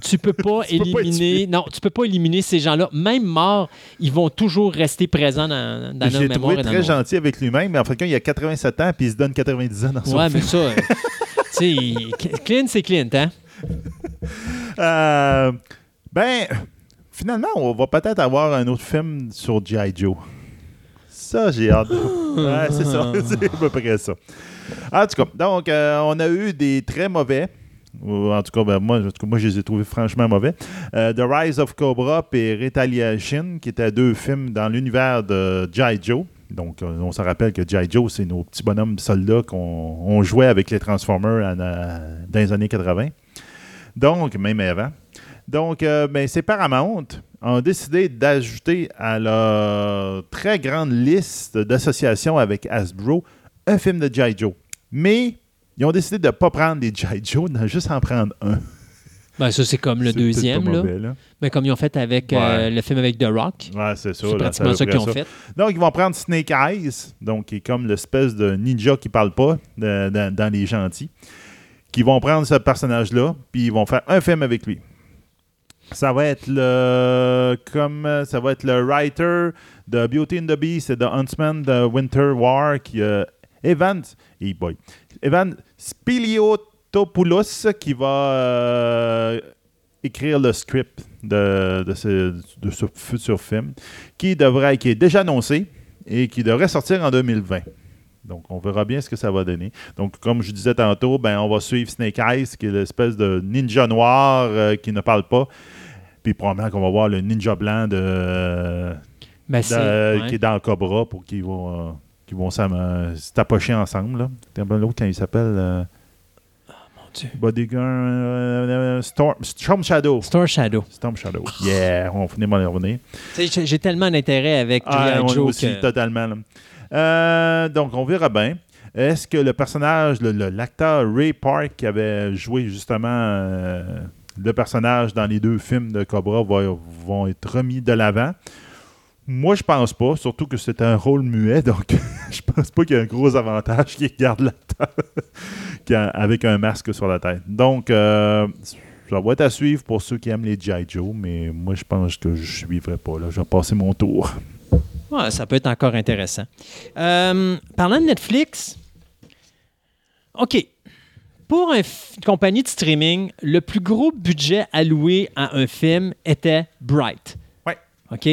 Tu peux pas (laughs) Tu peux pas éliminer. non, tu peux pas éliminer ces gens-là. Même morts, ils vont toujours rester présents dans, dans mémoires. trouvé et dans très gentil avec lui-même, mais en fait, il a 87 ans puis il se donne 90 ans dans son Ouais, film. mais ça. (laughs) Clint, c'est Clint, hein? Euh, ben, finalement, on va peut-être avoir un autre film sur G.I. Joe. Ça, j'ai hâte. (gasps) ouais, c'est ça. (laughs) C'est à peu près ça. En tout cas, donc, euh, on a eu des très mauvais. Ou En tout cas, ben, moi, en tout cas, moi, je les ai trouvés franchement mauvais. Euh, The Rise of Cobra et Retaliation, qui étaient deux films dans l'univers de G.I. Joe. Donc, euh, on se rappelle que G.I. Joe, c'est nos petits bonhommes soldats qu'on on jouait avec les Transformers euh, dans les années 80. Donc, même avant. Donc, euh, ben, c'est Paramount ont décidé d'ajouter à leur très grande liste d'associations avec Hasbro un film de G.I. Joe. Mais ils ont décidé de ne pas prendre des G.I. Joe, de (laughs) juste en prendre un. Ben, ça, c'est comme le deuxième, là. mauvais, là. Ben, comme ils ont fait avec euh, le film avec The Rock. Ouais, c'est ça. C'est pratiquement ça qu'ils ont fait. Donc, ils vont prendre Snake Eyes, donc qui est comme l'espèce de ninja qui parle pas de- dans- dans les gentils, qui vont prendre ce personnage-là, puis ils vont faire un film avec lui. Ça va être le comme ça va être le writer de Beauty and the Beast et de Huntsman de Winter War qui euh, Evan hey boy, Evan Spiliotopoulos qui va euh, écrire le script de, de ce, de ce futur film qui devrait qui est déjà annoncé et qui devrait sortir en 2020. Donc, on verra bien ce que ça va donner. Donc, comme je disais tantôt, ben, on va suivre Snake Eyes, qui est l'espèce de ninja noir euh, qui ne parle pas. Puis probablement qu'on va voir le ninja blanc de, Ben, de- c'est- ouais. qui est dans Cobra pour qu'ils vont, euh, qu'ils vont s'am- euh, se tapocher ensemble. L'autre, quand il s'appelle Bodyguard euh, Storm, Storm Shadow. Star Shadow. Storm Shadow. Yeah, on finit revenir. J'ai tellement d'intérêt avec Ah, G.I. Joe aussi, que- totalement. Euh, donc, on verra bien. Est-ce que le personnage, l'acteur Ray Park qui avait joué justement euh, le personnage dans les deux films de Cobra va- vont être remis de l'avant? Moi, je pense pas, surtout que c'est un rôle muet, donc (laughs) (laughs) je pense pas qu'il y a un gros avantage qui garde l'acteur qui a- avec un masque sur la tête. Donc, euh, ça va être à suivre pour ceux qui aiment les G.I. Joe, mais moi, je pense que je suivrai pas. Là. Je vais passer mon tour. Ça peut être encore intéressant. Euh, parlant de Netflix, OK. Pour une compagnie de streaming, le plus gros budget alloué à un film était Bright. OK?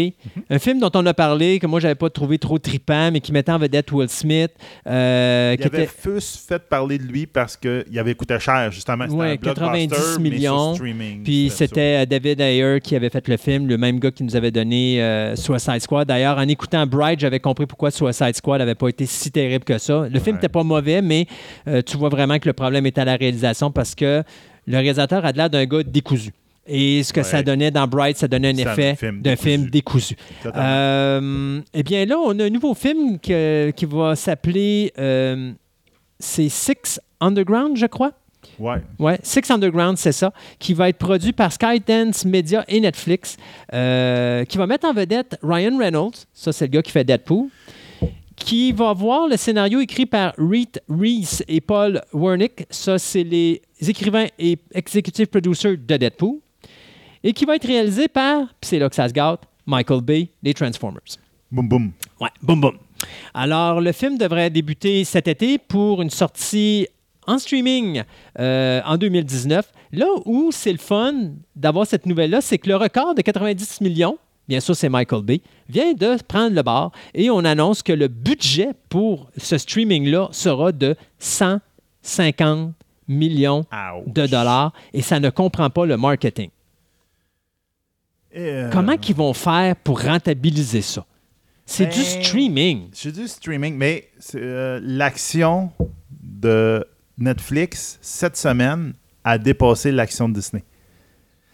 Un film dont on a parlé, que moi, j'avais pas trouvé trop tripant, mais qui mettait en vedette Will Smith. euh, Il qui avait était- fait parler de lui parce qu'il avait coûté cher, justement. Blockbuster, 90 mais millions. Puis c'était euh, David Ayer qui avait fait le film, le même gars qui nous avait donné euh, Suicide Squad. D'ailleurs, en écoutant Bright, j'avais compris pourquoi Suicide Squad n'avait pas été si terrible que ça. Le film n'était pas mauvais, mais euh, tu vois vraiment que le problème est à la réalisation parce que le réalisateur a l'air d'un gars décousu. Et ce que Ouais. ça donnait dans Bright, ça donnait un effet d'un film décousu. Euh, eh bien là, on a un nouveau film que- qui va s'appeler euh, c'est Six Underground, je crois. Ouais. Ouais, Six Underground, c'est ça, qui va être produit par Skydance Media et Netflix, euh, qui va mettre en vedette Ryan Reynolds, ça c'est le gars qui fait Deadpool, qui va voir le scénario écrit par Reed Reese et Paul Wernick, ça c'est les écrivains et executive producers de Deadpool, et qui va être réalisé par, puis c'est là que ça se gâte, Michael Bay, les Transformers. Boum, boum. Ouais, boum boum. Alors, le film devrait débuter cet été pour une sortie en streaming euh, en 2019. Là où c'est le fun d'avoir cette nouvelle-là, c'est que le record de 90 millions, bien sûr c'est Michael Bay, vient de prendre le bar et on annonce que le budget pour ce streaming-là sera de 150 millions Ouch. de dollars et ça ne comprend pas le marketing. Euh, Comment qu'ils vont faire pour rentabiliser ça? C'est du Ben, streaming. C'est du streaming, mais euh, l'action de Netflix cette semaine a dépassé l'action de Disney.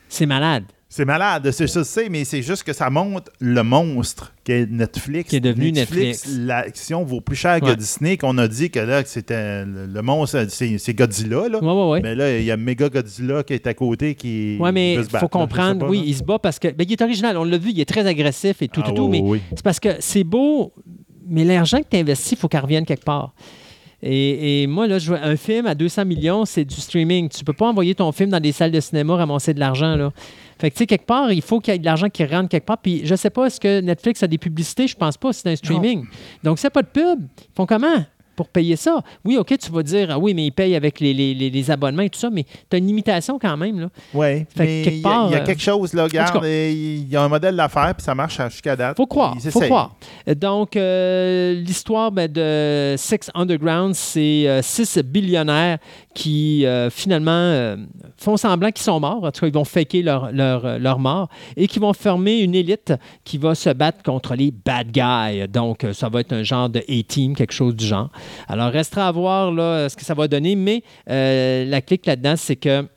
C'est malade. C'est malade, c'est ça, sais, mais c'est juste que ça montre le monstre qu'est Netflix. Qui est devenu Netflix. L'action vaut plus cher que. Disney, qu'on a dit que là, que c'était le, monstre, c'est c'est Godzilla. Là. Ouais, ouais, ouais. Mais là, il y a Mega Godzilla qui est à côté qui. Oui, mais il faut comprendre. pas, oui, il se bat parce que. Ben, il est original, on l'a vu, il est très agressif et tout, Ah tout, tout. Mais oui, c'est parce que c'est beau, mais l'argent que tu investis, il faut qu'il revienne quelque part. Et, et moi, là, je vois un film à 200 millions, c'est du streaming. Tu peux pas envoyer ton film dans des salles de cinéma ramasser de l'argent, là. Fait que, tu sais, quelque part, il faut qu'il y ait de l'argent qui rentre quelque part. Puis, je sais pas, est-ce que Netflix a des publicités? Je pense pas, c'est un streaming. Donc, c'est pas de pub. Ils font comment? Pour payer ça? Oui, OK, tu vas dire, ah oui, mais ils payent avec les, les- les- abonnements et tout ça, mais tu as une limitation quand même. Là. Oui, Fait que mais quelque il y a- part, il y a, euh, quelque chose, là, regarde, et il y a un modèle d'affaires, puis ça marche jusqu'à date. Faut croire, faut croire. Donc, euh, l'histoire ben, de Six Underground, c'est euh, six billionnaires qui, euh, finalement, euh, font semblant qu'ils sont morts. En tout cas, ils vont faker leur, euh, mort et qui vont former une élite qui va se battre contre les bad guys. Donc, ça va être un genre de A-team, quelque chose du genre. Alors, restera à voir là, ce que ça va donner, mais la clique là-dedans, c'est que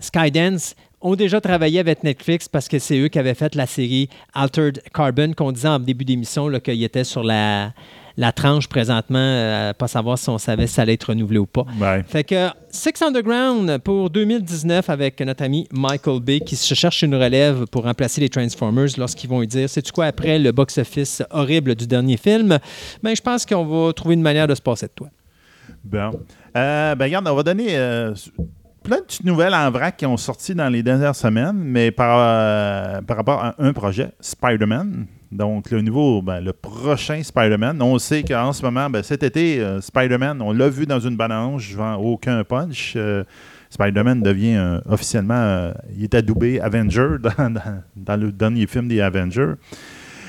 Skydance ont déjà travaillé avec Netflix parce que c'est eux qui avaient fait la série Altered Carbon qu'on disait en début d'émission là, qu'il était sur la, la tranche présentement, euh, pas savoir si on savait si ça allait être renouvelé ou pas. Ouais. Fait que Six Underground pour 2019 avec notre ami Michael Bay qui se cherche une relève pour remplacer les Transformers lorsqu'ils vont lui dire c'est tu quoi après le box-office horrible du dernier film. Ben je pense qu'on va trouver une manière de se passer de toi. Bon. Euh, ben, regarde, on va donner euh, plein de petites nouvelles en vrac qui ont sorti dans les dernières semaines, mais par, euh, par rapport à un projet, Spider-Man. Donc, le nouveau, ben, le prochain Spider-Man. On sait qu'en ce moment, ben, cet été, euh, Spider-Man, on l'a vu dans une balance, je vends aucun punch. Euh, Spider-Man devient euh, officiellement, il est adoubé Avenger (laughs) dans le dernier film des Avengers.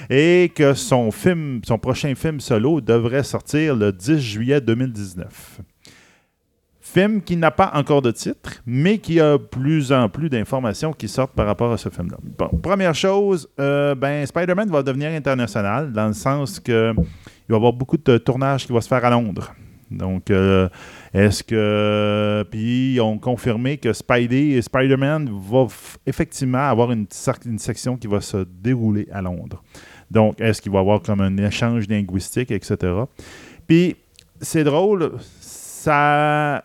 Et que son film, son prochain film solo devrait sortir le 10 juillet 2019. Film qui n'a pas encore de titre, mais qui a plus en plus d'informations qui sortent par rapport à ce film-là. Bon, première chose, euh, ben, Spider-Man va devenir international dans le sens que il va y avoir beaucoup de tournages qui vont se faire à Londres. Donc, euh, est-ce que. Puis, ils ont confirmé que Spidey et Spider-Man vont effectivement avoir une, une section qui va se dérouler à Londres. Donc, est-ce qu'il va y avoir comme un échange linguistique, etc. Puis, c'est drôle, ça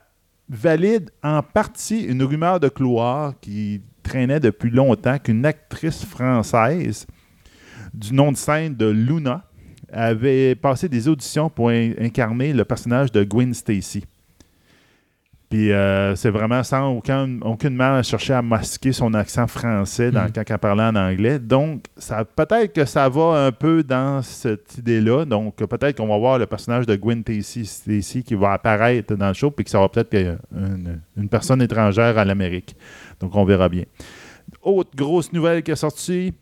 valide en partie une rumeur de couloir qui traînait depuis longtemps qu'une actrice française du nom de scène de Luna avait passé des auditions pour in- incarner le personnage de Gwen Stacy. Puis euh, c'est vraiment sans aucun, aucunement chercher à masquer son accent français dans, Mhm. quand elle parlait en anglais. Donc, ça peut-être que ça va un peu dans cette idée-là. Donc, peut-être qu'on va voir le personnage de Gwen Stacy qui va apparaître dans le show, puis que ça va peut-être être une, une personne étrangère à l'Amérique. Donc, on verra bien. Autre grosse nouvelle qui est sortie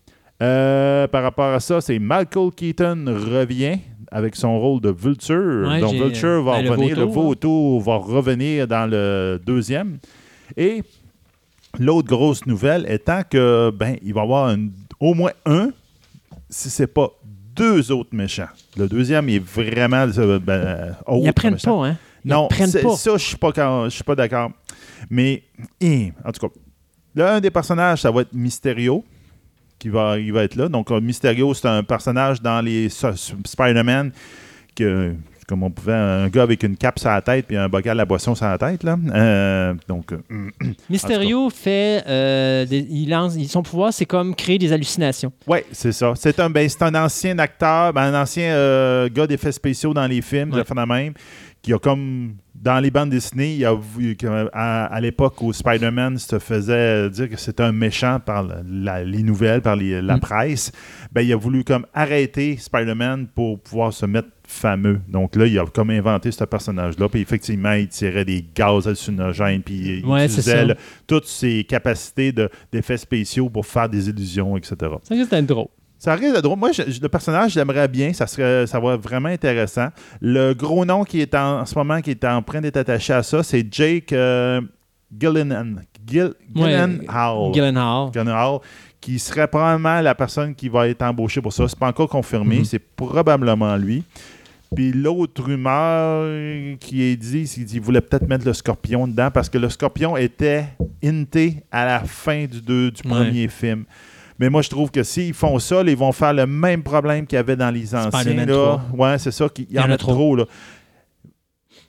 euh, par rapport à ça, c'est Michael Keaton revient avec son rôle de Vulture. Ouais, Donc, Vulture va ben, revenir, le vautour, va revenir dans le deuxième. Et l'autre grosse nouvelle étant que ben il va y avoir au moins un, si c'est pas deux autres méchants. Le deuxième est vraiment euh, ben, Ils autre apprennent méchant. pas, hein? Ils Non, pas. ça, je suis pas, d'accord. Mais, eh, en tout cas, l'un des personnages, ça va être Mysterio, qui va, il va être là. Donc, euh, Mysterio, c'est un personnage dans les Spider-Man que, comme on pouvait, un gars avec une cape sur la tête puis un bocal à boisson sur la tête, là. Euh, donc, euh, (clears throat) Mysterio fait. euh, des- il lance, son pouvoir, c'est comme créer des hallucinations. Oui, c'est ça. C'est un, ben, c'est un ancien acteur, ben, un ancien gars d'effets spéciaux dans les films, Ouais. de fait de même, qui a comme dans les bandes dessinées, il a vu que, à, à l'époque où Spider-Man se faisait dire que c'était un méchant par la- les nouvelles, par les- la Mm. presse, ben, il a voulu comme arrêter Spider-Man pour pouvoir se mettre fameux. Donc là, il a comme inventé ce personnage-là. Puis effectivement, il tirait des gaz hallucinogènes, puis il Ouais, c'est utilisait ça. le- toutes ses capacités de- d'effets spéciaux pour faire des illusions, etc. Ça risque d'être drôle. Ça risque d'être drôle. Moi, je- le personnage, j'aimerais bien. Ça, serait, ça va être vraiment intéressant. Le gros nom qui est en, en ce moment, qui est en train d'être attaché à ça, c'est Jake euh, Gyllenhaal. Gil- Gyllenhaal. Gyllenhaal. Gyllenhaal, qui serait probablement la personne qui va être embauchée pour ça. C'est pas encore confirmé. Mhm. C'est probablement lui. Puis l'autre rumeur qui est dit, c'est qu'il voulait peut-être mettre le scorpion dedans parce que le scorpion était hinté à la fin du, deux- du Ouais. premier film. Mais moi, je trouve que s'ils font ça, là, ils vont faire le même problème qu'il y avait dans les anciens. Là. Ouais, c'est ça. Il y, en a trop. là.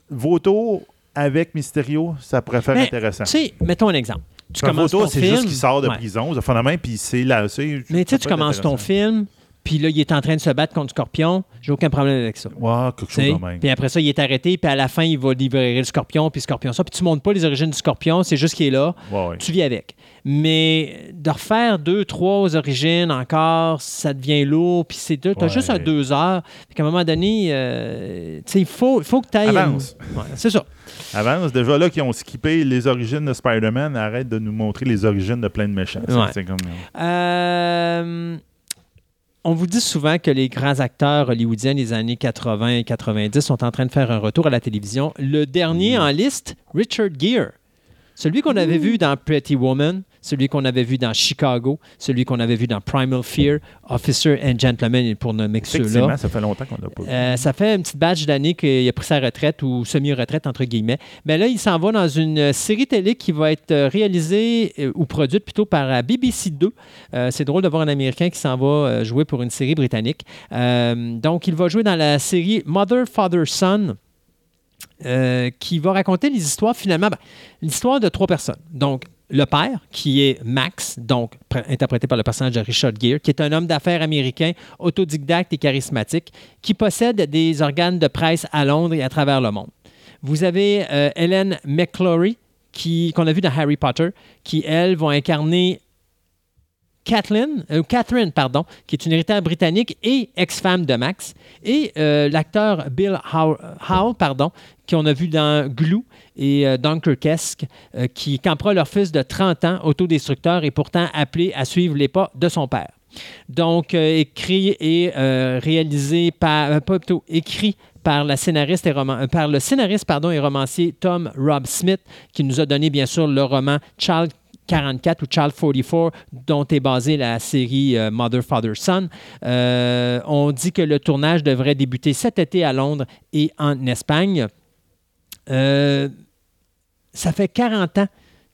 Vautour avec Mysterio, ça pourrait faire Mais, intéressant. Tu sais, mettons un exemple. Tu Vautour, c'est film. juste qu'il sort de Ouais. prison, de fondamentalement, puis c'est là. Mais tu sais, ça tu commences ton film, puis là, il est en train de se battre contre Scorpion. J'ai aucun problème avec ça. Ouais, quelque chose même. Puis après ça, il est arrêté, puis à la fin, il va libérer le scorpion, puis scorpion ça. Puis tu montres pas les origines du scorpion, c'est juste qu'il est là. Ouais, ouais. Tu vis avec. Mais de refaire deux, trois origines encore, ça devient lourd, puis c'est deux. Tu as juste un deux heures. Puis qu'à un moment donné, euh, tu sais, il faut, faut que tu ailles. Avance. c'est ça. Avance, déjà là, qui ont skippé les origines de Spider-Man, arrête de nous montrer les origines de plein de méchants. C'est- comme. Euh, on vous dit souvent que les grands acteurs hollywoodiens des années 80 et 90 sont en train de faire un retour à la télévision. Le dernier en liste, Richard Gere. Celui qu'on avait vu dans Pretty Woman, celui qu'on avait vu dans Chicago, celui qu'on avait vu dans Primal Fear, Officer and Gentleman, pour nommer que ceux-là. Ça fait longtemps qu'on l'a pas vu. Euh, ça fait une petite badge d'année qu'il a pris sa retraite ou semi-retraite, entre guillemets. Mais là, il s'en va dans une euh, série télé qui va être euh, réalisée euh, ou produite plutôt par la BBC 2. Euh, c'est drôle de voir un Américain qui s'en va jouer pour une série britannique. Donc, il va jouer dans la série Mother, Father, Son. euh, qui va raconter les histoires finalement, ben, l'histoire de trois personnes. Donc, le père, qui est Max, donc pr- interprété par le personnage de Richard Gere, qui est un homme d'affaires américain, autodidacte et charismatique, qui possède des organes de presse à Londres et à travers le monde. Vous avez euh, Helen McClory, qui, qu'on a vu dans Harry Potter, qui, elle, va incarner euh, Catherine, pardon, qui est une héritière britannique et ex-femme de Max, et euh, l'acteur Bill How- Howell, pardon, qu'on a vu dans Glue et euh, Dunkerque, euh, qui campera leur fils de 30 ans, autodestructeur, et pourtant appelé à suivre les pas de son père. Donc, euh, écrit et euh, réalisé par, pas plutôt, écrit par, la scénariste et roman- par le scénariste pardon, et romancier Tom Rob Smith, qui nous a donné bien sûr le roman Child 44 ou Child 44, dont est basée la série Mother, Father, Son. On dit que le tournage devrait débuter cet été à Londres et en Espagne. Euh, ça fait 40 ans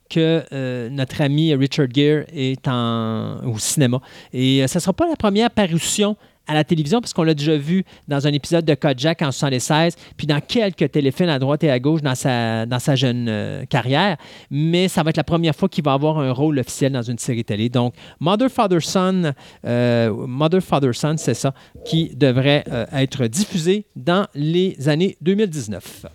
que euh, notre ami Richard Gere est au cinéma. Et euh, ne sera pas la première parution à la télévision, parce qu'on l'a déjà vu dans un épisode de Kojak en 76, puis dans quelques téléfilms à droite et à gauche dans sa, jeune euh, carrière. Mais ça va être la première fois qu'il va avoir un rôle officiel dans une série télé. Donc, Mother, Father, Son, Mother, Father, Son, c'est ça, qui devrait être diffusé dans les années 2019.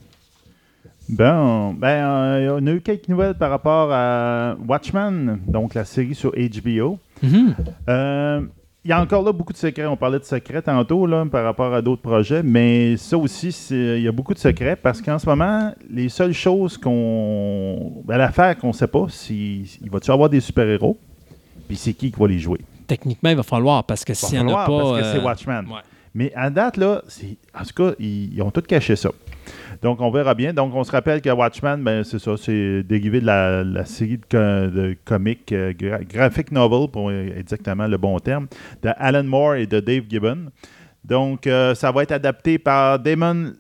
Bon, ben, euh, on a eu quelques nouvelles par rapport à Watchmen, donc la série sur HBO. Mhm. Euh, Il y a encore là beaucoup de secrets. On parlait de secrets tantôt là, par rapport à d'autres projets, mais ça aussi, il y a beaucoup de secrets parce qu'en ce moment, les seules choses qu'on. Ben, L'affaire qu'on ne sait pas, c'est il va-tu avoir des super-héros, puis c'est qui qui va les jouer? Techniquement, il va falloir, parce que s'il n'y en a falloir, pas... parce que euh, c'est Watchmen. ouais. Mais à date, là, en tout cas, ils, ils ont tout caché ça. Donc, on verra bien. Donc, on se rappelle que Watchmen, ben, c'est ça, c'est dérivé de la, série de, co- de comics, euh, gra- graphic novel, pour exactement le bon terme, de Alan Moore et de Dave Gibbon. Donc, euh, ça va être adapté par Damon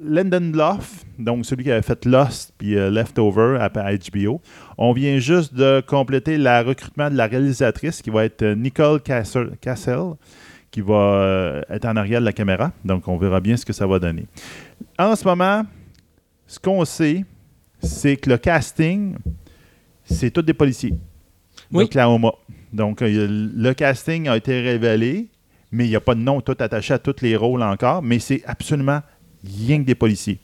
Lindelof, donc celui qui avait fait Lost puis euh, Leftover à, HBO. On vient juste de compléter le recrutement de la réalisatrice qui va être Nicole Cassel, qui va être en arrière de la caméra. Donc, on verra bien ce que ça va donner. En ce moment, ce qu'on sait, c'est que le casting, c'est tous des policiers Oui. d'Oklahoma. Donc, euh, le casting a été révélé, mais il n'y a pas de nom tout attaché à tous les rôles encore, mais c'est absolument rien que des policiers.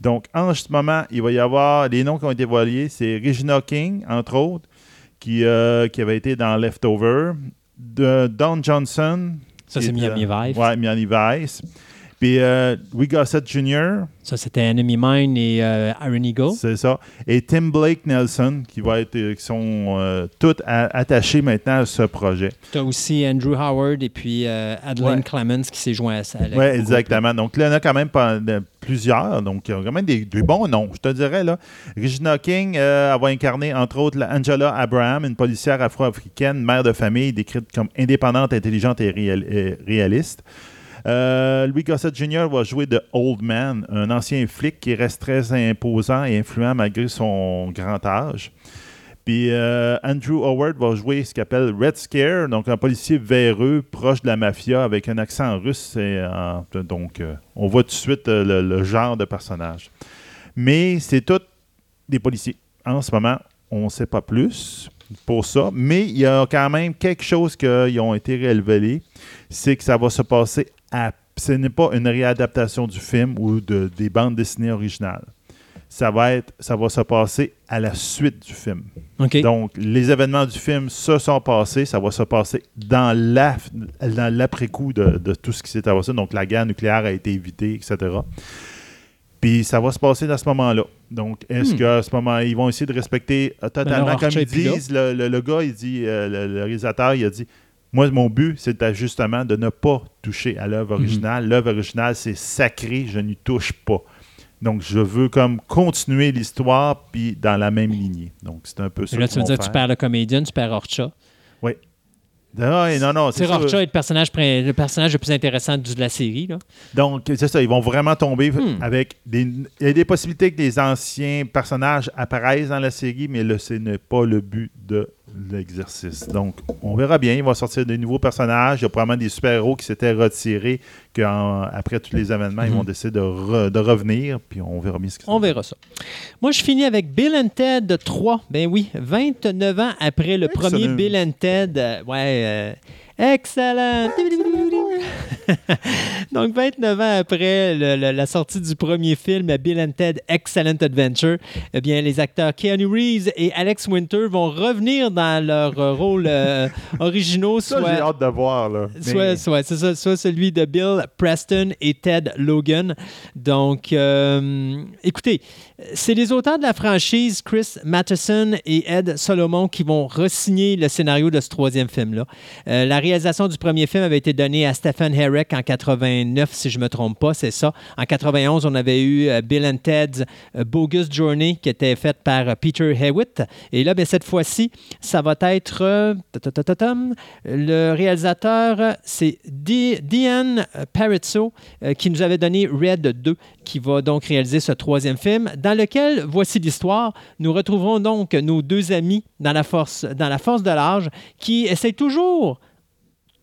Donc, en ce moment, il va y avoir les noms qui ont été dévoilés. C'est Regina King, entre autres, qui, euh, qui avait été dans Leftover. De Don Johnson. Ça, c'est est, Miami euh, Vice. Ouais, Miami Vice. Puis euh, Louis Gossett Jr., Ça, c'était Enemy Mine et euh, Iron Eagle. c'est ça. Et Tim Blake Nelson, qui, va être, euh, qui sont euh, tous attachés maintenant à ce projet. Tu as aussi Andrew Howard et puis euh, Adeline Ouais. Clemens qui s'est joint à ça. Oui, exactement. Donc là, il y en a quand même plusieurs. Donc, il y a quand même des, des bons noms, je te dirais. Là. Regina King elle va incarner, entre autres, la Angela Abraham, une policière afro-africaine, mère de famille, décrite comme indépendante, intelligente et, réal- et réaliste. Euh, Louis Gossett Jr. va jouer de Old Man, un ancien flic qui reste très imposant et influent malgré son grand âge. Puis euh, Andrew Howard va jouer ce qu'il appelle Red Scare, donc un policier véreux, proche de la mafia, avec un accent russe. euh, donc, on voit tout de suite le, genre de personnage. Mais c'est tous des policiers. En ce moment, on ne sait pas plus pour ça, mais il y a quand même quelque chose qui ont été révélés, c'est que ça va se passer à... Ce n'est pas une réadaptation du film ou de, des bandes dessinées originales. Ça va, être, ça va se passer à la suite du film. Donc, les événements du film se sont passés. Ça va se passer dans la- dans l'après-coup de, de tout ce qui s'est passé. Donc, la guerre nucléaire a été évitée, etc. Puis, ça va se passer dans ce moment-là. Donc, est-ce Hmm. qu'à ce moment, ils vont essayer de respecter euh, totalement, Laurent comme ils disent, le, le- le gars, il dit, euh, le, le réalisateur, il a dit, moi, mon but, c'est justement de ne pas toucher à l'œuvre Mhm. originale. L'œuvre originale, c'est sacré, je n'y touche pas. Donc, je veux comme continuer l'histoire, puis dans la même lignée. Donc, c'est un peu ça là, tu veux dire que tu perds le comédien, tu perds Orcha. Ah, ouais, non, non, C'est. Orcha est le personnage, pré- le personnage le plus intéressant de la série. Là. Donc, c'est ça, ils vont vraiment tomber Hmm. avec des... Il y a des possibilités que des anciens personnages apparaissent dans la série, mais là, ce n'est pas le but de l'exercice. Donc, on verra bien. Il va sortir de nouveaux personnages. Il y a probablement des super-héros qui s'étaient retirés, qu'après tous les événements, ils Mhm. vont décider de, re- de revenir, puis on verra bien ce que On verra ça. Moi, je finis avec Bill and Ted 3. Ben oui, 29 ans après le Excellent. premier Bill and Ted. euh, ouais, euh, excellent. (laughs) Donc, 29 ans après le- le- la sortie du premier film Bill and Ted Excellent Adventure, eh bien, les acteurs Keanu Reeves et Alex Winter vont revenir dans leurs euh, rôles euh, (laughs) originaux, Ça, soit j'ai hâte de voir, là. Soit, soit celui de Bill Preston et Ted Logan. Donc, euh, écoutez, c'est les auteurs de la franchise Chris Matheson et Ed Solomon qui vont re-signer le scénario de ce troisième film-là. Euh, la réalisation du premier film avait été donnée à Stephen Derek en 89, si je ne me trompe pas, c'est ça. En 91, on avait eu euh, Bill and Ted's euh, Bogus Journey qui était faite par Peter Hewitt. Et là, ben, cette fois-ci, ça va être le réalisateur, c'est Di- Diane Parizzo qui nous avait donné Red 2, qui va donc réaliser ce troisième film, dans lequel, voici l'histoire, nous retrouverons donc nos deux amis dans la force, dans la force de l'âge qui essayent toujours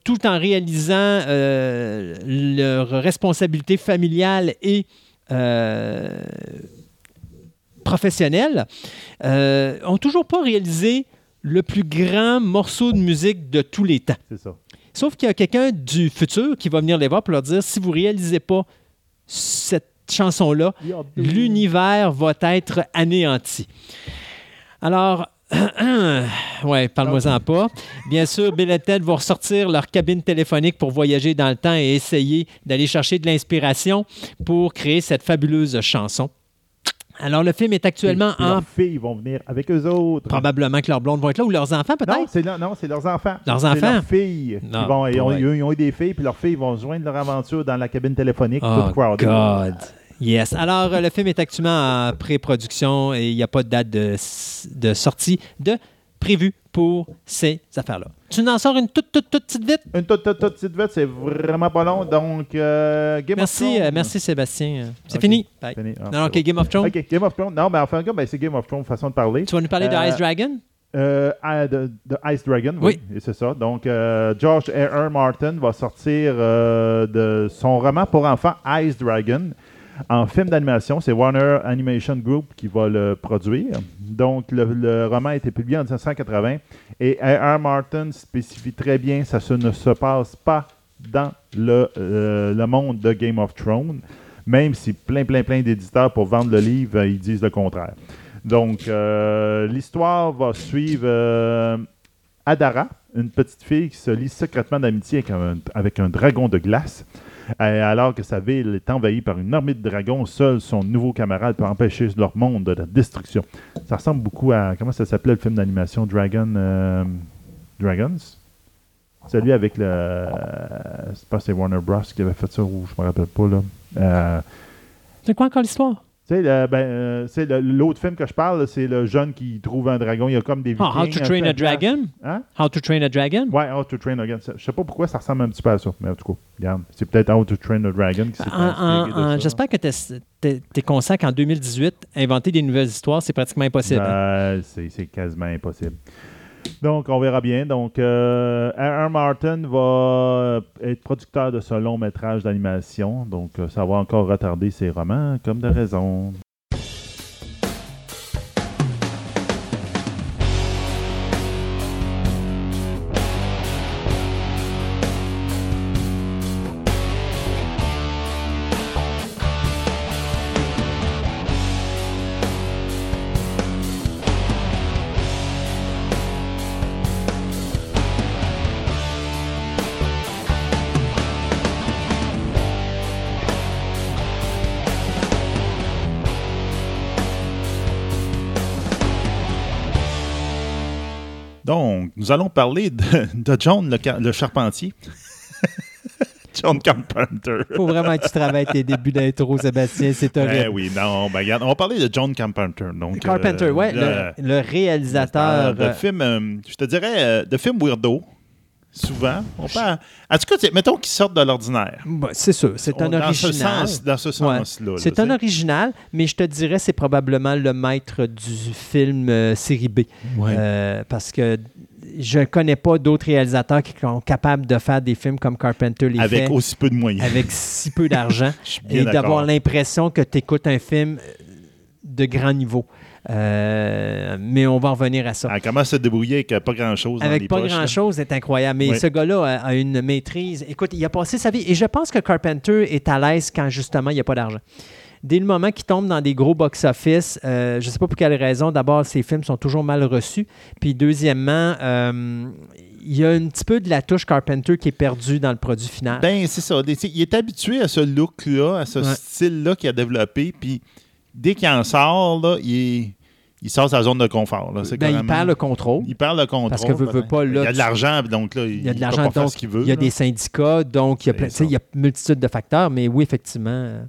tout en réalisant euh, leur responsabilité familiale et euh, professionnelle, euh, ont toujours pas réalisé le plus grand morceau de musique de tous les temps. C'est ça. Sauf qu'il y a quelqu'un du futur qui va venir les voir pour leur dire si vous réalisez pas cette chanson-là, l'univers va être anéanti. Alors, (clears throat) ouais, parle-moi-en pas. Bien sûr, Bill et Ted vont ressortir leur cabine téléphonique pour voyager dans le temps et essayer d'aller chercher de l'inspiration pour créer cette fabuleuse chanson. Alors, le film est actuellement en. Leurs filles vont venir avec eux autres. Probablement que leurs blondes vont être là ou leurs enfants, Non, peut-être. c'est non, c'est leurs enfants. Leurs enfants? leurs filles. Non, Ils, vont- ils ont, ils ont eu des filles, puis leurs filles vont joindre leur aventure dans la cabine téléphonique. Oh. God. Yes. Alors, euh, le film est actuellement en pré-production et il n'y a pas de date de, de sortie de prévue pour ces affaires-là. Tu nous en sors une toute, toute, toute petite vite? Une toute, toute, toute petite vite, c'est vraiment pas long. Donc, euh, Game Merci, of Thrones. euh, merci Sébastien. C'est fini. Bye. Fini. Ah, Non, OK, bon. Game of Thrones. OK, Game of Thrones. Non, mais enfin, ben, c'est Game of Thrones, façon de parler. Tu vas nous parler de Ice Dragon? De, Ice Dragon, oui, et c'est ça. Donc, George R. R. Martin va sortir de son roman pour enfants Ice Dragon en film d'animation. C'est Warner Animation Group qui va le produire. Donc, le, roman a été publié en 1980 et R. R. Martin spécifie très bien ça ne se passe pas dans le, euh, le monde de Game of Thrones, même si plein, plein, plein d'éditeurs pour vendre le livre, ils disent le contraire. Donc, euh, l'histoire va suivre euh, Adara, une petite fille qui se lie secrètement d'amitié avec un dragon de glace. Euh, alors que sa ville est envahie par une armée de dragons, seul son nouveau camarade peut empêcher leur monde de la destruction. Ça ressemble beaucoup à. Comment ça s'appelait le film d'animation? Dragon. euh, Dragons? Celui avec le. Je pense que c'est Warner Bros. qui avait fait ça, ou je me rappelle pas. là. Euh, C'est quoi encore l'histoire? Tu sais, le- ben, euh, l'autre film que je parle, c'est le jeune qui trouve un dragon. Il y a comme des Ah, How to Train a. Dragon? Hein? How to Train a Dragon? Ouais, How to Train a Dragon. Je sais pas pourquoi ça ressemble un petit peu à ça, mais en tout cas, regarde. C'est peut-être How to Train a Dragon qui s'est. J'espère que tu es, conscient qu'en 2018, inventer des nouvelles histoires, c'est pratiquement impossible. hein? Ben, c'est quasiment impossible. Donc, on verra bien. Donc, euh. Martin va être producteur de ce long métrage d'animation. Donc, euh, ça va encore retarder ses romans, comme de raison. Nous allons parler de, de John le, charpentier. (laughs) John Carpenter. faut vraiment que tu travailles tes débuts d'intro, Sébastien. C'est Eh horrible. oui, non, ben regarde, on va parler de John Carpenter. Donc, Carpenter, euh, ouais, le- le, réalisateur. de euh, films, euh, je te dirais, de films weirdo, souvent. On parle, en tout cas, mettons qu'ils sortent de l'ordinaire. bah, c'est sûr, c'est un ce original. sens- Dans ce sens-là. là, C'est un original, mais je te dirais c'est probablement le maître du film euh, série B. Ouais. Euh, parce que je ne connais pas d'autres réalisateurs qui sont capables de faire des films comme Carpenter les Avec fait, aussi peu de moyens. avec si peu d'argent (laughs) et d'avoir l'impression que tu écoutes un film euh, de grand niveau. Euh, mais on va en revenir à ça. Ah, comment se débrouiller avec euh, pas grand-chose dans Avec pas grand-chose, c'est incroyable. Mais Oui. ce gars-là a, a une maîtrise. Écoute, il a passé sa vie. Et je pense que Carpenter est à l'aise quand justement il n'y a pas d'argent. Dès le moment qu'il tombe dans des gros box-office, euh, je ne sais pas pour quelle raison, d'abord, ses films sont toujours mal reçus. Puis deuxièmement, euh, il y a un petit peu de la touche Carpenter qui est perdue dans le produit final. Ben, c'est ça. Il est habitué à ce look-là, à ce Ouais. style-là qu'il a développé. Puis dès qu'il en sort, là, il il sort sa zone de confort. Là. Ben, il perd le contrôle. il perd le contrôle. Parce que veut, veut pas, là, il y a de l'argent, donc là, il, y a de l'argent, donc ce qu'il veut. il y a là. des syndicats, donc il y a, plein- il y a multitude de facteurs, mais oui, effectivement. euh.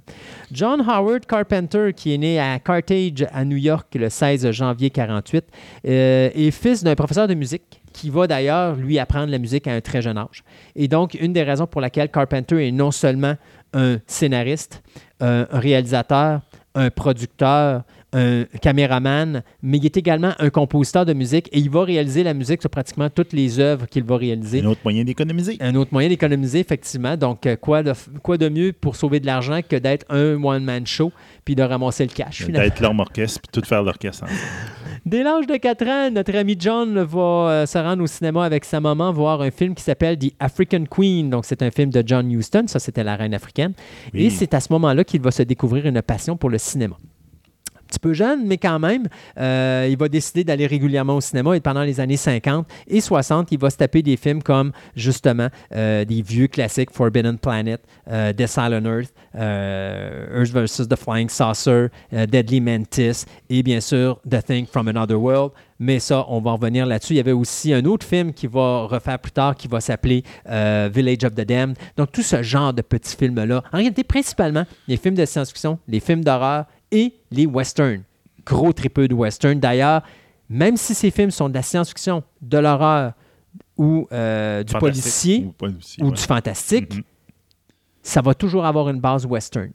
John Howard Carpenter, qui est né à Carthage, à New York, le 16 janvier 48, euh, est fils d'un professeur de musique qui va d'ailleurs lui apprendre la musique à un très jeune âge. Et donc, une des raisons pour laquelle Carpenter est non seulement un scénariste, un réalisateur, un producteur, un caméraman, mais il est également un compositeur de musique et il va réaliser la musique sur pratiquement toutes les œuvres qu'il va réaliser. Un autre moyen d'économiser. Un autre moyen d'économiser, effectivement. Donc, euh, quoi de, quoi de mieux pour sauver de l'argent que d'être un one-man show puis de ramasser le cash, finalement? D'être l'homme orchestre puis tout faire l'orchestre. (laughs) Dès l'âge de 4 ans, notre ami John va euh, se rendre au cinéma avec sa maman voir un film qui s'appelle The African Queen. Donc, c'est un film de John Huston. Ça, c'était la reine africaine. Oui. Et c'est à ce moment-là qu'il va se découvrir une passion pour le cinéma. Petit peu jeune, mais quand même, euh, il va décider d'aller régulièrement au cinéma et pendant les années 50 et 60, il va se taper des films comme justement euh, des vieux classiques Forbidden Planet, euh, Death Silent Earth, euh, Earth vs. The Flying Saucer, Deadly Mantis et bien sûr The Thing from Another World. Mais ça, on va revenir là-dessus. Il y avait aussi un autre film qui va refaire plus tard qui va s'appeler Village of the Damned. Donc, tout ce genre de petits films-là. En réalité, principalement, les films de science-fiction, les films d'horreur et les westerns. Gros tripeux de western. D'ailleurs, même si ces films sont de la science-fiction, de l'horreur ou euh, du policier Ou, policier, ou ouais. du fantastique, Mhm. ça va toujours avoir une base western.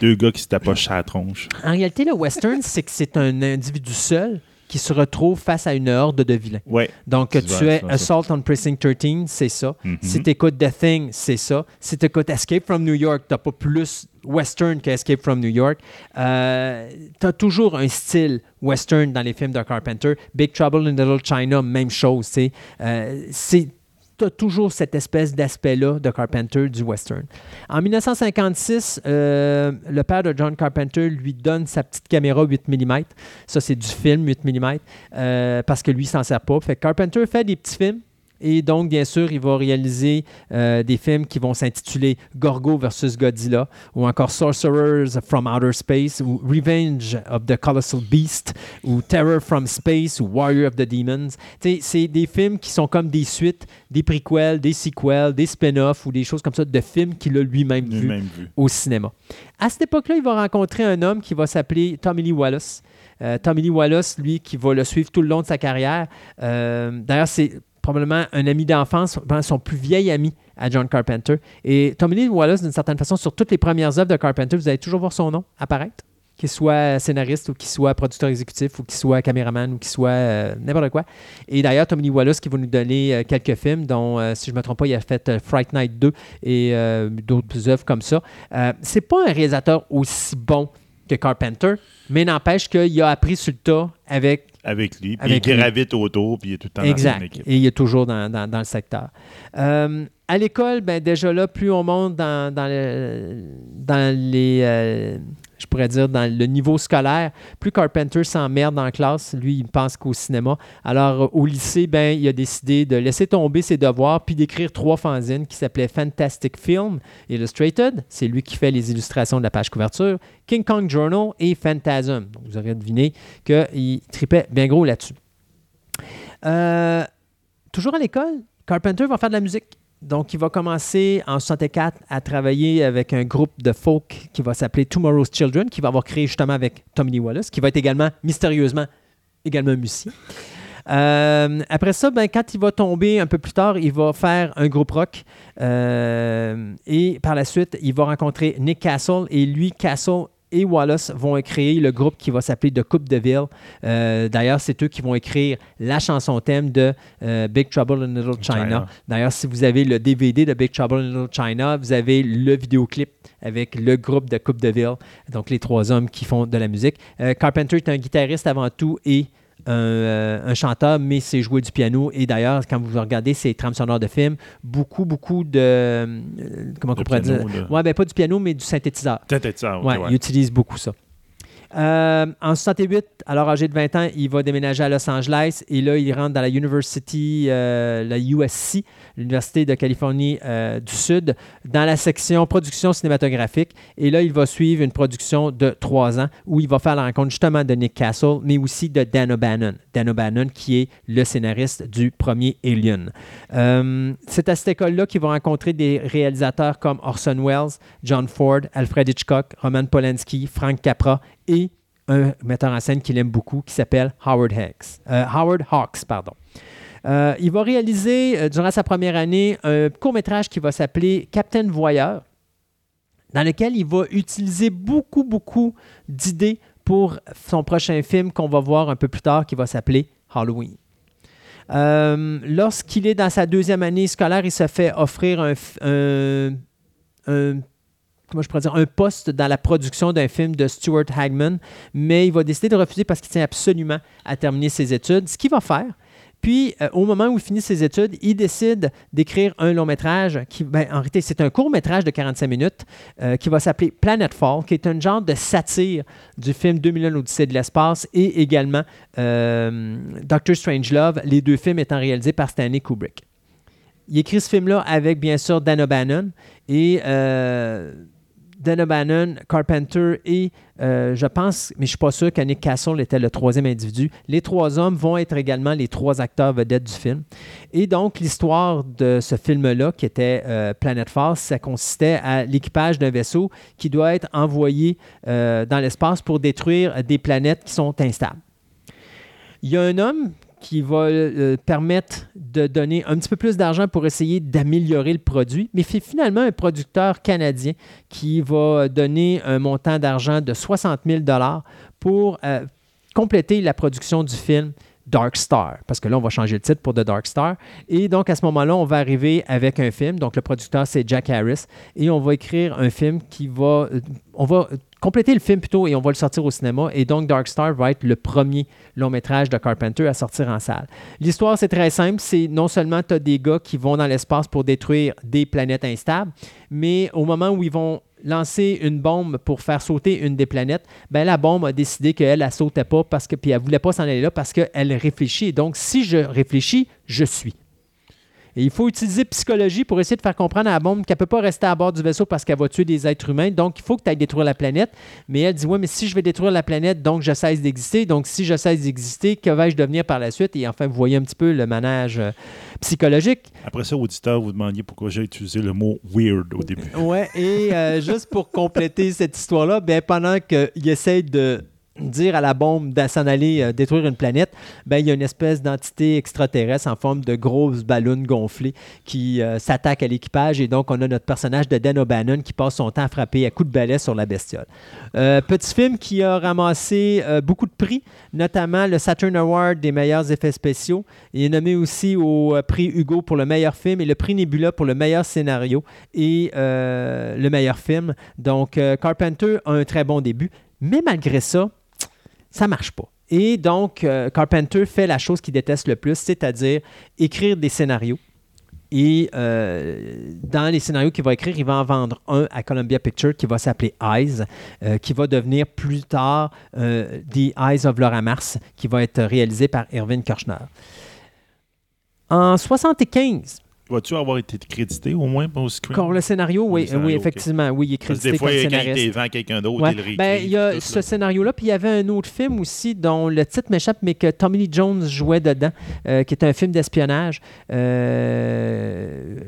Deux gars qui se tapochent à la tronche. En réalité, le western, (laughs) c'est que c'est un individu seul qui se retrouve face à une horde de vilains. Ouais. Donc, tu vrai, es ça, ça. Assault on Precinct 13, c'est ça. Mhm. Si tu écoutes The Thing, c'est ça. Si tu écoutes Escape from New York, tu pas plus western que Escape from New York. Euh, tu as toujours un style western dans les films de Carpenter. Big Trouble in Little China, même chose. tu. Euh, as toujours cette espèce d'aspect-là de Carpenter du western. En 1956, euh, le père de John Carpenter lui donne sa petite caméra 8 mm. Ça, c'est du film 8 mm parce que lui, s'en sert pas. Fait que Carpenter fait des petits films. Et donc, bien sûr, il va réaliser euh, des films qui vont s'intituler Gorgo versus Godzilla ou encore Sorcerers from Outer Space ou Revenge of the Colossal Beast ou Terror from Space ou Warrior of the Demons. C'est des films qui sont comme des suites, des prequels, des sequels, des spin-offs ou des choses comme ça de films qu'il a lui-même Lui-même vu. au cinéma. À cette époque-là, il va rencontrer un homme qui va s'appeler Tommy Lee Wallace. Euh, Tommy Lee Wallace, lui, qui va le suivre tout le long de sa carrière. Euh, D'ailleurs, c'est probablement un ami d'enfance, son plus vieil ami à John Carpenter. Et Tommy Lee Wallace, d'une certaine façon, sur toutes les premières œuvres de Carpenter, vous allez toujours voir son nom apparaître, qu'il soit scénariste ou qu'il soit producteur exécutif ou qu'il soit caméraman ou qu'il soit euh, n'importe quoi. Et d'ailleurs, Tommy Lee Wallace qui va nous donner euh, quelques films, dont, euh, si je ne me trompe pas, il a fait Fright Night 2 et d'autres œuvres comme ça. C'est pas un réalisateur aussi bon que Carpenter, mais n'empêche qu'il a appris sur le tas avec Avec lui. Puis Avec il lui. gravite autour, puis il est tout le temps dans son Exact. équipe. Et il est toujours dans, dans- dans le secteur. Euh, à l'école, ben, déjà là, plus on monte dans, dans, le- les. euh, je pourrais dire dans le niveau scolaire, plus Carpenter s'emmerde en classe. Lui, il pense qu'au cinéma. Alors, euh, au lycée, ben, il a décidé de laisser tomber ses devoirs puis d'écrire trois fanzines qui s'appelaient Fantastic Film Illustrated. C'est lui qui fait les illustrations de la page couverture. King Kong Journal et Phantasm. Vous aurez deviné qu'il tripait bien gros là-dessus. Euh, toujours à l'école, Carpenter va faire de la musique. Donc, il va commencer en 64 à travailler avec un groupe de folk qui va s'appeler Tomorrow's Children, qui va avoir créé justement avec Tommy Lee Wallace, qui va être également, mystérieusement, également musicien. Euh, après ça, ben, quand il va tomber un peu plus tard, il va faire un groupe rock. Euh, et par la suite, il va rencontrer Nick Castle. Et lui, Castle et Wallace vont créer le groupe qui va s'appeler The Coupe de Ville. Euh, D'ailleurs, c'est eux qui vont écrire la chanson thème de euh, Big Trouble in Little China. China. D'ailleurs, si vous avez le DVD de Big Trouble in Little China, vous avez le vidéoclip avec le groupe de Coupe de Ville, donc les trois hommes qui font de la musique. Euh, Carpenter est un guitariste avant tout et un, euh, un chanteur, mais c'est jouer du piano. Et d'ailleurs, quand vous regardez ces trames sonores de films, beaucoup, beaucoup de. euh, comment on pourrait dire? de- Ouais, ben pas du piano, mais du synthétiseur. Ok, Ouais, ouais. il utilise beaucoup ça. Euh, en 68, alors âgé de 20 ans, il va déménager à Los Angeles et là, il rentre dans la University, euh, la USC, l'Université de Californie euh, du Sud, dans la section production cinématographique. Et là, il va suivre une production de trois ans où il va faire la rencontre justement de Nick Castle, mais aussi de Dan O'Bannon. Dan O'Bannon, qui est le scénariste du premier Alien. C'est à cette école-là qu'il va rencontrer des réalisateurs comme Orson Welles, John Ford, Alfred Hitchcock, Roman Polanski, Frank Capra et un metteur en scène qu'il aime beaucoup qui s'appelle Howard Hawks. Euh, Howard Hawks, pardon. Euh, il va réaliser euh, durant sa première année un court-métrage qui va s'appeler Captain Voyeur, dans lequel il va utiliser beaucoup, beaucoup d'idées pour son prochain film qu'on va voir un peu plus tard qui va s'appeler Halloween. Lorsqu'il est dans sa deuxième année scolaire, il se fait offrir un, un comment je pourrais dire, un poste dans la production d'un film de Stuart Hagman, mais il va décider de refuser parce qu'il tient absolument à terminer ses études. Ce qu'il va faire, puis, euh, au moment où il finit ses études, il décide d'écrire un long métrage qui, ben, en réalité, c'est un court métrage de 45 minutes euh, qui va s'appeler Planet Fall, qui est un genre de satire du film 2001 Odyssée de l'espace et également euh, Doctor Strangelove, les deux films étant réalisés par Stanley Kubrick. Il écrit ce film-là avec, bien sûr, Dan O'Bannon et Dan O'Bannon, Carpenter et euh, je pense, mais je ne suis pas sûr que Nick Castle était le troisième individu. Les trois hommes vont être également les trois acteurs vedettes du film. Et donc, l'histoire de ce film-là, qui était euh, Planet Force, ça consistait à l'équipage d'un vaisseau qui doit être envoyé euh, dans l'espace pour détruire des planètes qui sont instables. Il y a un homme qui va euh, permettre de donner un petit peu plus d'argent pour essayer d'améliorer le produit, mais c'est finalement un producteur canadien qui va donner un montant d'argent de 60 000 pour euh, compléter la production du film Dark Star, parce que là, on va changer le titre pour The Dark Star. Et donc, à ce moment-là, on va arriver avec un film. Donc, le producteur, c'est Jack Harris. Et on va écrire un film qui va. Euh, on va compléter le film plutôt et on va le sortir au cinéma. Et donc, Dark Star va être le premier long métrage de Carpenter à sortir en salle. L'histoire, c'est très simple. C'est non seulement tu as des gars qui vont dans l'espace pour détruire des planètes instables, mais au moment où ils vont lancer une bombe pour faire sauter une des planètes, ben la bombe a décidé qu'elle ne sautait pas parce que puis elle voulait pas s'en aller là parce qu'elle réfléchit. Donc si je réfléchis, je suis. Et il faut utiliser psychologie pour essayer de faire comprendre à la bombe qu'elle ne peut pas rester à bord du vaisseau parce qu'elle va tuer des êtres humains. Donc, il faut que tu ailles détruire la planète. Mais elle dit Oui, mais si je vais détruire la planète, donc je cesse d'exister. Donc, si je cesse d'exister, que vais-je devenir par la suite? Et enfin, vous voyez un petit peu le manège euh, psychologique. Après ça, auditeur, vous demandiez pourquoi j'ai utilisé le mot weird au début. Oui, et euh, juste pour compléter cette histoire-là, ben, pendant qu'il essaie de dire à la bombe de s'en aller euh, détruire une planète, ben, il y a une espèce d'entité extraterrestre en forme de grosses ballons gonflées qui euh, s'attaque à l'équipage et donc on a notre personnage de Dan O'Bannon qui passe son temps à frapper à coups de balai sur la bestiole. Euh, petit film qui a ramassé beaucoup de prix, notamment le Saturn Award des meilleurs effets spéciaux. Il est nommé aussi au prix Hugo pour le meilleur film et le prix Nebula pour le meilleur scénario et le meilleur film. Donc Carpenter a un très bon début, mais malgré ça, ça marche pas. Et donc, euh, Carpenter fait la chose qu'il déteste le plus, c'est-à-dire écrire des scénarios. Et euh, dans les scénarios qu'il va écrire, il va en vendre un à Columbia Pictures qui va s'appeler Eyes, euh, qui va devenir plus tard The Eyes of Laura Mars, qui va être réalisé par Irving Kirchner. En 75, Vas-tu avoir été crédité au moins pour ce Pour le scénario, oui, oui, effectivement. Oui, il est crédité des fois, comme. Des fois, quelqu'un d'autre, il ben, Il y a ce scénario-là, puis il y avait un autre film aussi dont le titre m'échappe, mais que Tommy Lee Jones jouait dedans, euh, qui est un film d'espionnage. Euh,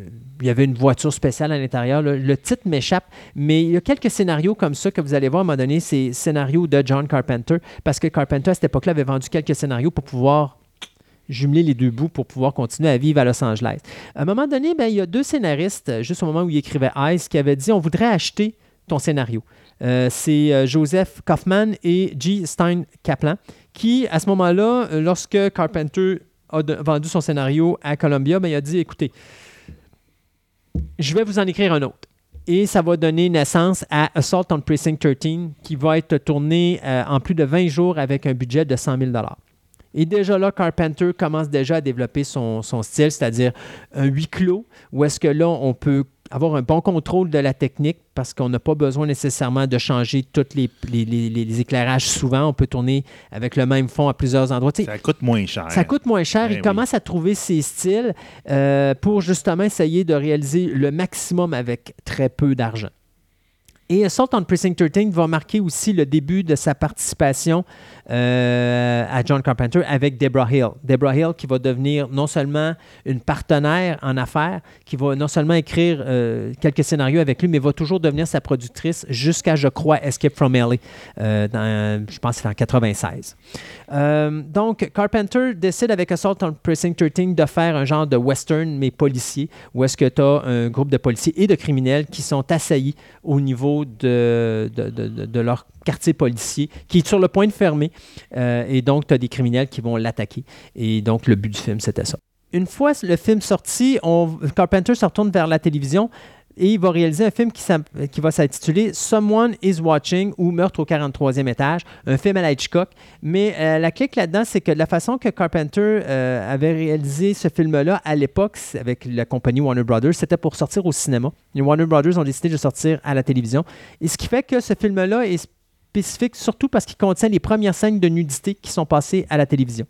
il y avait une voiture spéciale à l'intérieur. Le titre m'échappe, mais il y a quelques scénarios comme ça que vous allez voir à un moment donné, c'est scénarios de John Carpenter, parce que Carpenter, à cette époque-là, avait vendu quelques scénarios pour pouvoir jumeler les deux bouts pour pouvoir continuer à vivre à Los Angeles. À un moment donné, ben, il y a deux scénaristes, juste au moment où il écrivait Ice, qui avaient dit on voudrait acheter ton scénario. Euh, c'est euh, Joseph Kaufman et G. Stein Kaplan, qui, à ce moment-là, euh, lorsque Carpenter a vendu son scénario à Columbia, ben, il a dit écoutez, je vais vous en écrire un autre. Et ça va donner naissance à Assault on Precinct 13, qui va être tourné en plus de 20 jours avec un budget de 100 000 et déjà là, Carpenter commence déjà à développer son, style, c'est-à-dire un huis clos, où est-ce que là, on peut avoir un bon contrôle de la technique parce qu'on n'a pas besoin nécessairement de changer tous les, les- les- les éclairages souvent. On peut tourner avec le même fond à plusieurs endroits. Ça coûte moins cher. ça coûte moins cher. Ben Il oui. commence à trouver ses styles euh, pour justement essayer de réaliser le maximum avec très peu d'argent. Et Assault on Precinct 13 va marquer aussi le début de sa participation euh, à John Carpenter avec Deborah Hill. Deborah Hill qui va devenir non seulement une partenaire en affaires, qui va non seulement écrire euh, quelques scénarios avec lui, mais va toujours devenir sa productrice jusqu'à, je crois, Escape from LA, euh, je pense c'est en 96. Euh, donc, Carpenter décide avec Assault on Precinct 13 de faire un genre de western, mais policier, où est-ce que tu as un groupe de policiers et de criminels qui sont assaillis au niveau de, de, de- de- leur quartier policier, qui est sur le point de fermer. Euh, et donc, tu as des criminels qui vont l'attaquer. Et donc, le but du film, c'était ça. Une fois le film sorti, Carpenter se retourne vers la télévision et il va réaliser un film qui, va s'intituler Someone is Watching ou Meurtre au 43e étage, un film à la Hitchcock. Mais euh, la clique là-dedans, c'est que la façon que Carpenter euh, avait réalisé ce film-là à l'époque avec la compagnie Warner Brothers, c'était pour sortir au cinéma. Les Warner Brothers ont décidé de sortir à la télévision. Et ce qui fait que ce film-là est spécifique surtout parce qu'il contient les premières scènes de nudité qui sont passées à la télévision.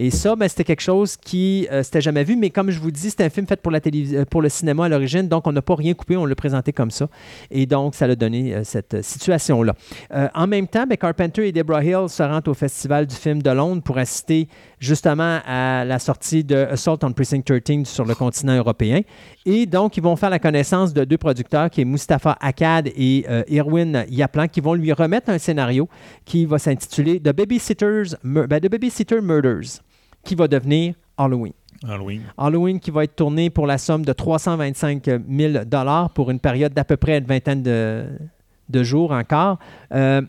Et ça, ben, c'était quelque chose qui euh, s'était jamais vu, mais comme je vous dis, c'était un film fait pour, la télévis- euh, pour le cinéma à l'origine, donc on n'a pas rien coupé, on l'a présenté comme ça. Et donc, ça a donné euh, cette euh, situation-là. En même temps, ben, Carpenter et Deborah Hill se rendent au Festival du film de Londres pour assister justement à la sortie de Assault on Precinct 13 sur le continent européen. Et donc, ils vont faire la connaissance de deux producteurs, qui est Mustapha Akkad et Irwin Yaplan, qui vont lui remettre un scénario qui va s'intituler The Babysitters, ben, The Babysitter Murders, qui va devenir Halloween. Halloween. Halloween qui va être tourné pour la somme de 325 000 pour une période d'à peu près une vingtaine de, de jours encore. Euh,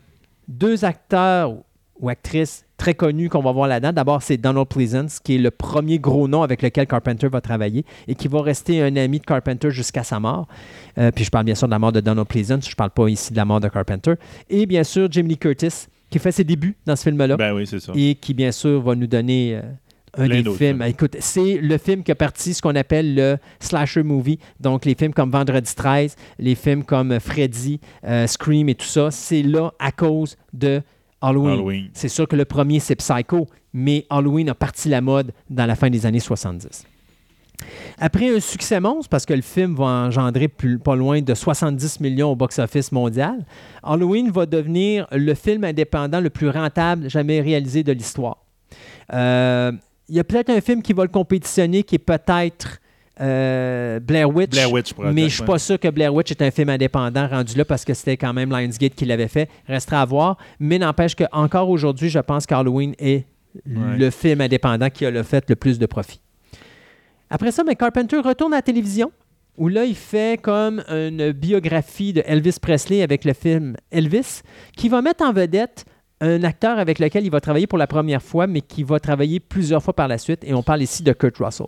deux acteurs ou actrices très connus qu'on va voir là-dedans. D'abord, c'est Donald Pleasance, qui est le premier gros nom avec lequel Carpenter va travailler et qui va rester un ami de Carpenter jusqu'à sa mort. Euh, puis je parle bien sûr de la mort de Donald Pleasance, je ne parle pas ici de la mort de Carpenter. Et bien sûr, Jim Lee Curtis, qui fait ses débuts dans ce film-là Ben oui, c'est ça. et qui, bien sûr, va nous donner euh, un Plein des films. films. Écoute, c'est le film qui a parti ce qu'on appelle le slasher movie. Donc, les films comme Vendredi 13, les films comme Freddy, euh, Scream et tout ça, c'est là à cause de Halloween. Halloween. C'est sûr que le premier, c'est Psycho, mais Halloween a parti la mode dans la fin des années 70. Après un succès monstre, parce que le film va engendrer plus, pas loin de 70 millions au box-office mondial, Halloween va devenir le film indépendant le plus rentable jamais réalisé de l'histoire. Euh, Il y a peut-être un film qui va le compétitionner qui est peut-être euh, Blair Witch. Blair Witch, Mais je suis pas sûr que Blair Witch est un film indépendant rendu là parce que c'était quand même Lionsgate qui l'avait fait. Restera à voir. Mais n'empêche qu'encore aujourd'hui, je pense qu'Halloween est Ouais. le film indépendant qui a le fait le plus de profit. Après ça, ben, Carpenter retourne à la télévision où là, il fait comme une biographie de Elvis Presley avec le film Elvis, qui va mettre en vedette un acteur avec lequel il va travailler pour la première fois, mais qui va travailler plusieurs fois par la suite. Et on parle ici de Kurt Russell.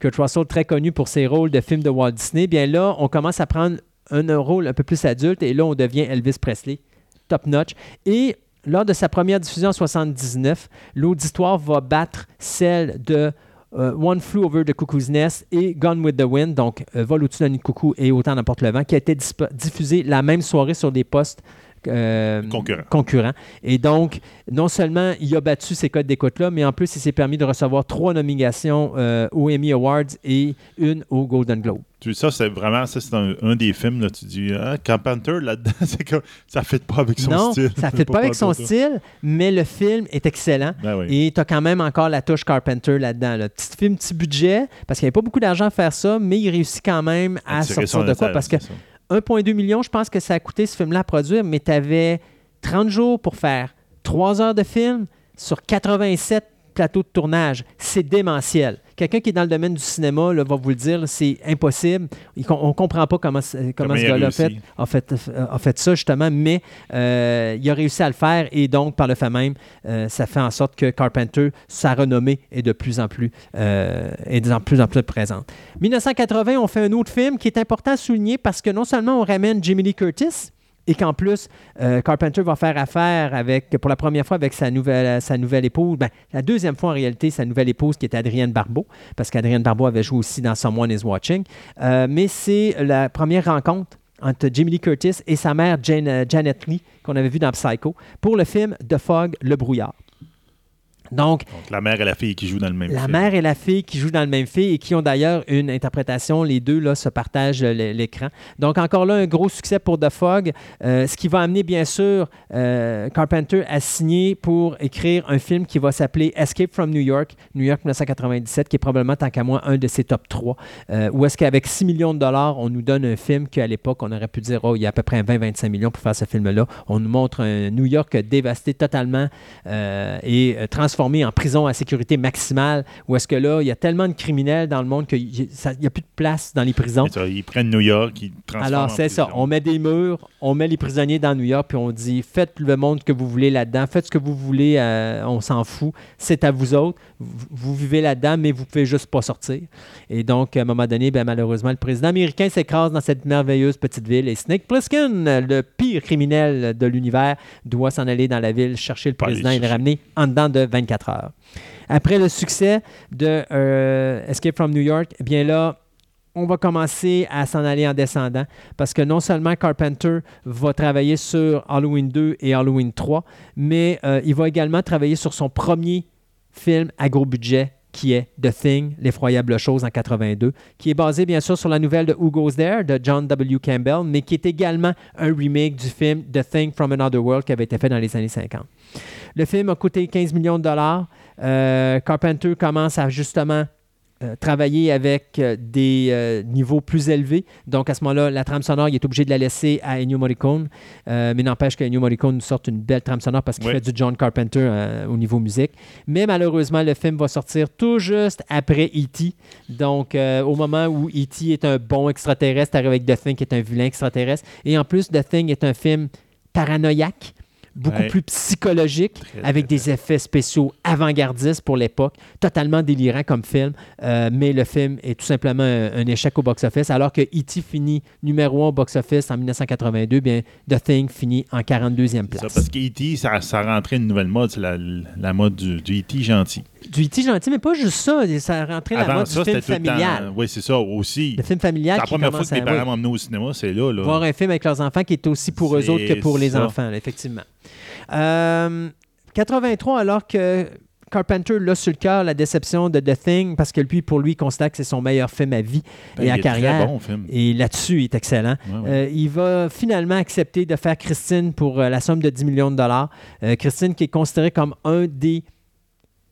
Kurt Russell, très connu pour ses rôles de films de Walt Disney, bien là, on commence à prendre un rôle un peu plus adulte et là, on devient Elvis Presley, top notch. Et lors de sa première diffusion en 79, l'auditoire va battre celle de euh, One Flew Over the Cuckoo's Nest et Gone with the Wind, donc euh, Vol au-dessus d'un coucou et Autant n'importe le vent, qui a été diffusé la même soirée sur des postes euh, concurrents. Et donc, non seulement il a battu ces codes d'écoute-là, mais en plus, il s'est permis de recevoir trois nominations euh, aux Emmy Awards et une au Golden Globe. Tu ça, c'est vraiment, ça, c'est un, un des films, là, tu dis, ah, Carpenter, là-dedans, (laughs) c'est ça ne fit pas avec son non, style. ça ne fait (laughs) pas avec son style, mais le film est excellent. Ben oui. Et tu as quand même encore la touche Carpenter là-dedans. là. Petit film, petit budget, parce qu'il n'y avait pas beaucoup d'argent à faire ça, mais il réussit quand même à sortir de quoi. Parce que ça. 1,2 million, je pense que ça a coûté ce film-là à produire, mais tu avais 30 jours pour faire 3 heures de film sur 87 plateaux de tournage. C'est démentiel. Quelqu'un qui est dans le domaine du cinéma là, va vous le dire, c'est impossible. On ne comprend pas comment, comment Comment ce gars-là a fait, a, fait, a fait ça, justement, mais euh, il a réussi à le faire et donc, par le fait même, euh, ça fait en sorte que Carpenter, sa renommée est de plus en plus, euh, est de plus en plus présente. 1980, on fait un autre film qui est important à souligner parce que non seulement on ramène Jamie Lee Curtis, et qu'en plus, euh, Carpenter va faire affaire avec, pour la première fois avec sa nouvelle, sa nouvelle épouse, ben, la deuxième fois en réalité, sa nouvelle épouse qui était Adrienne Barbeau, parce qu'Adrienne Barbeau avait joué aussi dans Someone is Watching. Euh, mais c'est la première rencontre entre Jamie Lee Curtis et sa mère euh, Janet Lee, qu'on avait vu dans Psycho, pour le film The Fog, Le Brouillard. Donc, Donc, la mère et la fille qui jouent dans le même la film. mère et la fille qui jouent dans le même film et qui ont d'ailleurs une interprétation, les deux là, se partagent l'écran. Donc encore là, un gros succès pour The Fog, euh, ce qui va amener bien sûr euh, Carpenter à signer pour écrire un film qui va s'appeler Escape from New York, New York 1997, qui est probablement tant qu'à moi un de ses top 3, euh, où est-ce qu'avec 6 millions de dollars, on nous donne un film qu'à l'époque, on aurait pu dire, oh, il y a à peu près 20-25 millions pour faire ce film-là. On nous montre un New York dévasté totalement euh, et euh, transformé en prison à sécurité maximale, où est-ce que là, il y a tellement de criminels dans le monde qu'il n'y a plus de place dans les prisons? Ça, ils prennent New York, ils transforment Alors, c'est ça. On met des murs, on met les prisonniers dans New York, puis on dit faites le monde que vous voulez là-dedans, faites ce que vous voulez, euh, on s'en fout, c'est à vous autres. Vous, vous vivez là-dedans, mais vous pouvez juste pas sortir. Et donc, à un moment donné, ben, malheureusement, le président américain s'écrase dans cette merveilleuse petite ville et Snake Plissken, le pire criminel de l'univers, doit s'en aller dans la ville chercher le président et le ramener en dedans de 24 Après le succès de euh, Escape from New York, eh bien là, on va commencer à s'en aller en descendant parce que non seulement Carpenter va travailler sur Halloween 2 et Halloween 3, mais euh, il va également travailler sur son premier film à gros budget qui est The Thing, l'effroyable chose en 82, qui est basé bien sûr sur la nouvelle de Who Goes There de John W. Campbell, mais qui est également un remake du film The Thing from Another World qui avait été fait dans les années 50. Le film a coûté 15 millions de dollars. Euh, Carpenter commence à justement euh, travailler avec euh, des euh, niveaux plus élevés. Donc, à ce moment-là, la trame sonore, il est obligé de la laisser à Ennio Morricone. Mais n'empêche qu'Ennio Morricone nous sorte une belle trame sonore parce qu'il Oui. fait du John Carpenter au niveau musique. Mais malheureusement, le film va sortir tout juste après E.T. Donc, au moment où E.T. est un bon extraterrestre, arrive avec The Thing qui est un vilain extraterrestre. Et en plus, The Thing est un film paranoïaque, beaucoup Ouais. plus psychologique, Très, avec très, des effets spéciaux avant-gardistes pour l'époque, totalement délirant comme film, euh, mais le film est tout simplement un, un échec au box-office, alors que E.T. finit numéro 1 au box-office en 1982, bien The Thing finit en 42e Ça, place. parce que E.T., ça, ça rentrait une nouvelle mode, c'est la, la mode du, du E.T. gentil. Du E.T. gentil, mais pas juste ça, ça rentrait la mode ça, du film familial. temps... Oui, c'est ça, aussi. Le film familial C'est la qui première fois que mes parents m'emmenaient au cinéma, c'est là. là. voir un film avec leurs enfants qui est aussi pour eux autres que pour les enfants, là, effectivement. Euh, 83, alors que Carpenter l'a sur le cœur la déception de The Thing, parce que lui, pour lui, il constate que c'est son meilleur film à vie Ben, et à carrière. Très bon film. Et là-dessus, il est excellent. Ouais, ouais. Euh, il va finalement accepter de faire Christine pour euh, la somme de 10 millions de dollars. Euh, Christine qui est considérée comme un des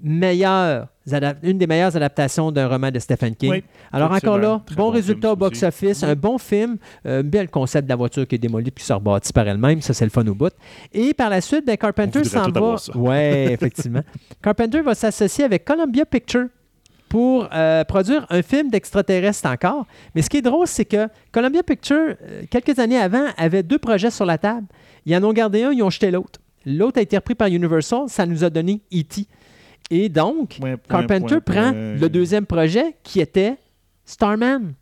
une des meilleures adaptations d'un roman de Stephen King. Oui, Alors encore là, bon bon résultat au box-office, un bon film, euh, bel concept de la voiture qui est démolie puis qui se rebâtit par elle-même, ça c'est le fun au bout. Et par la suite, ben, Carpenter s'en va. Ouais, (laughs) effectivement. Carpenter va s'associer avec Columbia Pictures pour euh, produire un film d'extraterrestre encore. Mais ce qui est drôle, c'est que Columbia Pictures, euh, quelques années avant, avait deux projets sur la table. Ils en ont gardé un, ils ont jeté l'autre. L'autre a été repris par Universal, ça nous a donné E.T. Et donc, Point, point, Carpenter point, prend le deuxième projet qui était Starman.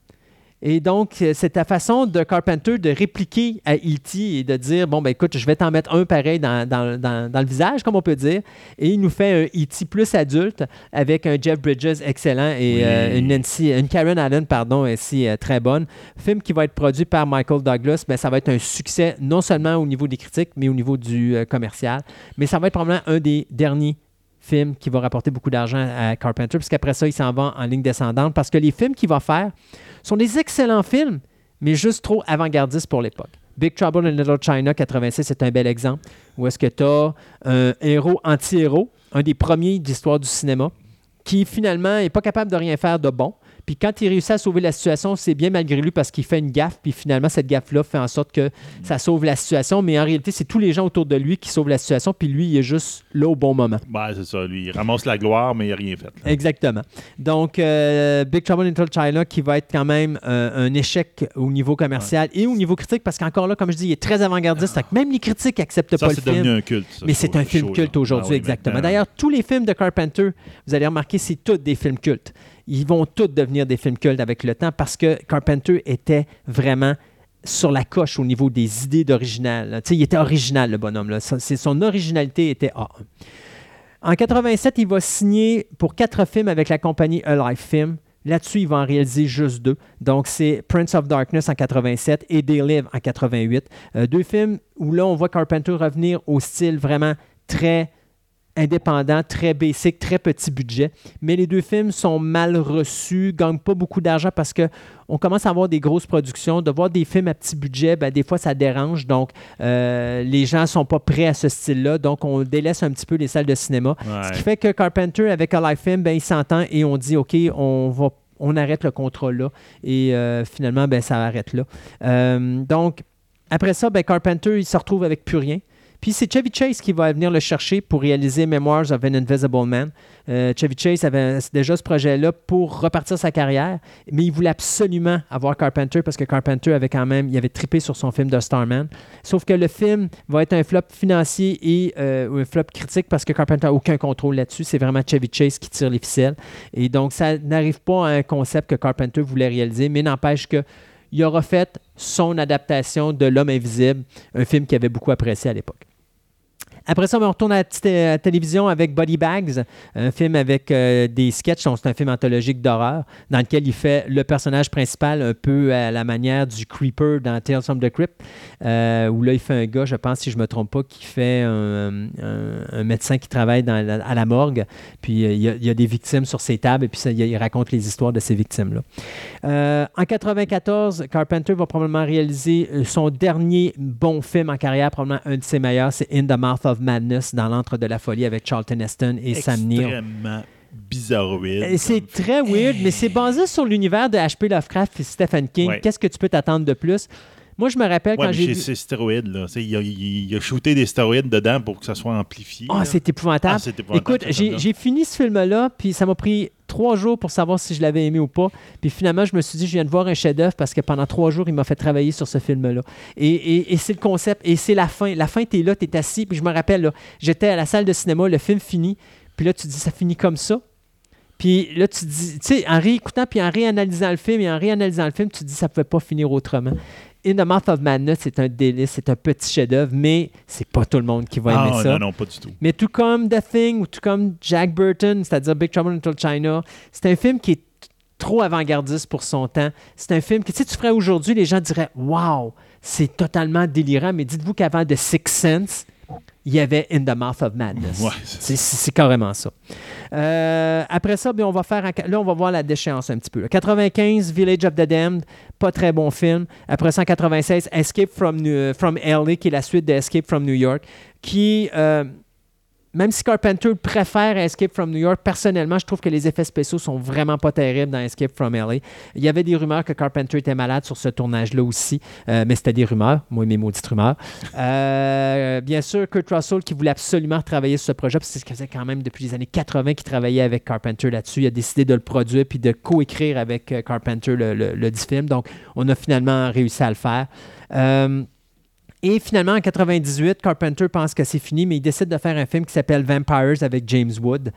Et donc, euh, c'est ta façon de Carpenter de répliquer à E.T. et de dire Bon, ben écoute, je vais t'en mettre un pareil dans, dans- dans- dans le visage, comme on peut dire. Et il nous fait un E.T. plus adulte avec un Jeff Bridges excellent et Oui. euh, une, Nancy, une Karen Allen, pardon, aussi euh, très bonne. Film qui va être produit par Michael Douglas. Ben, ça va être un succès non seulement au niveau des critiques, mais au niveau du euh, commercial. Mais ça va être probablement un des derniers film qui va rapporter beaucoup d'argent à Carpenter, puisqu'après ça, il s'en va en ligne descendante, parce que les films qu'il va faire sont des excellents films, mais juste trop avant-gardistes pour l'époque. Big Trouble in Little China 86 c'est un bel exemple, où est-ce que tu as un héros anti-héros, un des premiers de l'histoire du cinéma, qui finalement n'est pas capable de rien faire de bon. Puis quand il réussit à sauver la situation, c'est bien malgré lui parce qu'il fait une gaffe, puis finalement, cette gaffe-là fait en sorte que ça sauve la situation, mais en réalité, c'est tous les gens autour de lui qui sauvent la situation, puis lui, il est juste là au bon moment. Ben, c'est ça, lui. Il ramasse la gloire, mais il n'a rien fait. là. Exactement. Donc, euh, Big Trouble in Little China qui va être quand même euh, un échec au niveau commercial et au niveau critique parce qu'encore là, comme je dis, il est très avant-gardiste. que Même les critiques n'acceptent pas le c'est film. devenu un culte. ça, Mais ce c'est un film culte aujourd'hui, Ah oui, exactement. D'ailleurs, tous les films de Carpenter, vous allez remarquer, c'est tous des films cultes. Ils vont tous devenir des films cultes avec le temps parce que Carpenter était vraiment sur la coche au niveau des idées d'original. Il était original, le bonhomme. Son, originalité était A1. En 87, il va signer pour quatre films avec la compagnie Alive Film. Là-dessus, il va en réaliser juste deux. Donc, c'est Prince of Darkness en 87 et They Live en 88. Euh, deux films où là, on voit Carpenter revenir au style vraiment très indépendant, très basic, très petit budget. Mais les deux films sont mal reçus, gagnent pas beaucoup d'argent parce que on commence à avoir des grosses productions. De voir des films à petit budget, ben, des fois, ça dérange. Donc, euh, les gens sont pas prêts à ce style-là. Donc, on délaisse un petit peu les salles de cinéma. Ce qui fait que Carpenter, avec Alive Film, ben, il s'entend et on dit, OK, on va on arrête le contrat là. Et euh, finalement, ben, ça arrête là. Euh, donc, après ça, ben, Carpenter, il se retrouve avec plus rien. Puis c'est Chevy Chase qui va venir le chercher pour réaliser Memoirs of an Invisible Man. Euh, Chevy Chase avait déjà ce projet-là pour repartir sa carrière, mais il voulait absolument avoir Carpenter parce que Carpenter avait quand même, il avait trippé sur son film de Starman. Sauf que le film va être un flop financier et euh, un flop critique parce que Carpenter n'a aucun contrôle là-dessus. C'est vraiment Chevy Chase qui tire les ficelles. Et donc, ça n'arrive pas à un concept que Carpenter voulait réaliser, mais n'empêche que il aura fait son adaptation de L'Homme Invisible, un film qu'il avait beaucoup apprécié à l'époque. Après ça, ben, on retourne à la euh, télévision avec Body Bags, un film avec euh, des sketchs. C'est un film anthologique d'horreur dans lequel il fait le personnage principal un peu à la manière du Creeper dans Tales from the Crypt, euh, où là, il fait un gars, je pense, si je ne me trompe pas, qui fait un, médecin qui travaille la- à la morgue. Puis, il y, a, des victimes sur ses tables et puis il, raconte les histoires de ces victimes-là. En 94, Carpenter va probablement réaliser son dernier bon film en carrière, probablement un de ses meilleurs, c'est In the Mouth of Madness, dans l'antre de la folie avec Charlton Heston et Sam Neill. Extrêmement bizarroïde. Euh, C'est très weird, mais c'est basé sur l'univers de H.P. Lovecraft et Stephen King. Ouais. Qu'est-ce que tu peux t'attendre de plus? Moi, je me rappelle Ouais, quand j'ai c'est stéroïdes, là. Il a, il- a shooté des stéroïdes dedans pour que ça soit amplifié. Ah, là. c'est épouvantable. Ah, Écoute, j'ai fini ce film-là, puis ça m'a pris trois jours pour savoir si je l'avais aimé ou pas. Puis finalement, je me suis dit, je viens de voir un chef-d'œuvre parce que pendant trois jours, il m'a fait travailler sur ce film-là. Et, c'est le concept, et c'est la fin. La fin, tu es là, tu es assis, puis je me rappelle, j'étais à la salle de cinéma, le film finit, puis là, tu dis, ça finit comme ça. Puis là, tu dis, tu sais, en réécoutant, puis en réanalysant le film, et en réanalysant le film, tu dis, ça ne pouvait pas finir autrement. In the Mouth of Madness, c'est un délice, c'est un petit chef-d'œuvre, mais c'est pas tout le monde qui va Ah, aimer ça. non, non, pas du tout. Mais tout comme The Thing ou tout comme Jack Burton, c'est-à-dire Big Trouble in Little China, c'est un film qui est trop avant-gardiste pour son temps. C'est un film que si tu ferais aujourd'hui, les gens diraient Wow, c'est totalement délirant. Mais dites-vous qu'avant The Sixth Sense, il y avait In the Mouth of Madness. Ouais, C'est- carrément ça. Euh, après ça, bien, on va faire. Là, on va voir la déchéance un petit peu. là. 95, Village of the Damned, pas très bon film. Après ça, en 96, Escape from, New- from LA, qui est la suite de Escape from New York, qui. euh, même si Carpenter préfère Escape from New York, personnellement, je trouve que les effets spéciaux sont vraiment pas terribles dans Escape from LA. Il y avait des rumeurs que Carpenter était malade sur ce tournage-là aussi, euh, mais c'était des rumeurs, moi et mes maudites rumeurs. Euh, bien sûr, Kurt Russell qui voulait absolument travailler sur ce projet, parce que c'est ce qu'il faisait quand même depuis les années 80 qu'il travaillait avec Carpenter là-dessus. Il a décidé de le produire puis de coécrire avec euh, Carpenter le, le, film. Donc, on a finalement réussi à le faire. Et finalement, en 98, Carpenter pense que c'est fini, mais il décide de faire un film qui s'appelle Vampires avec James Wood.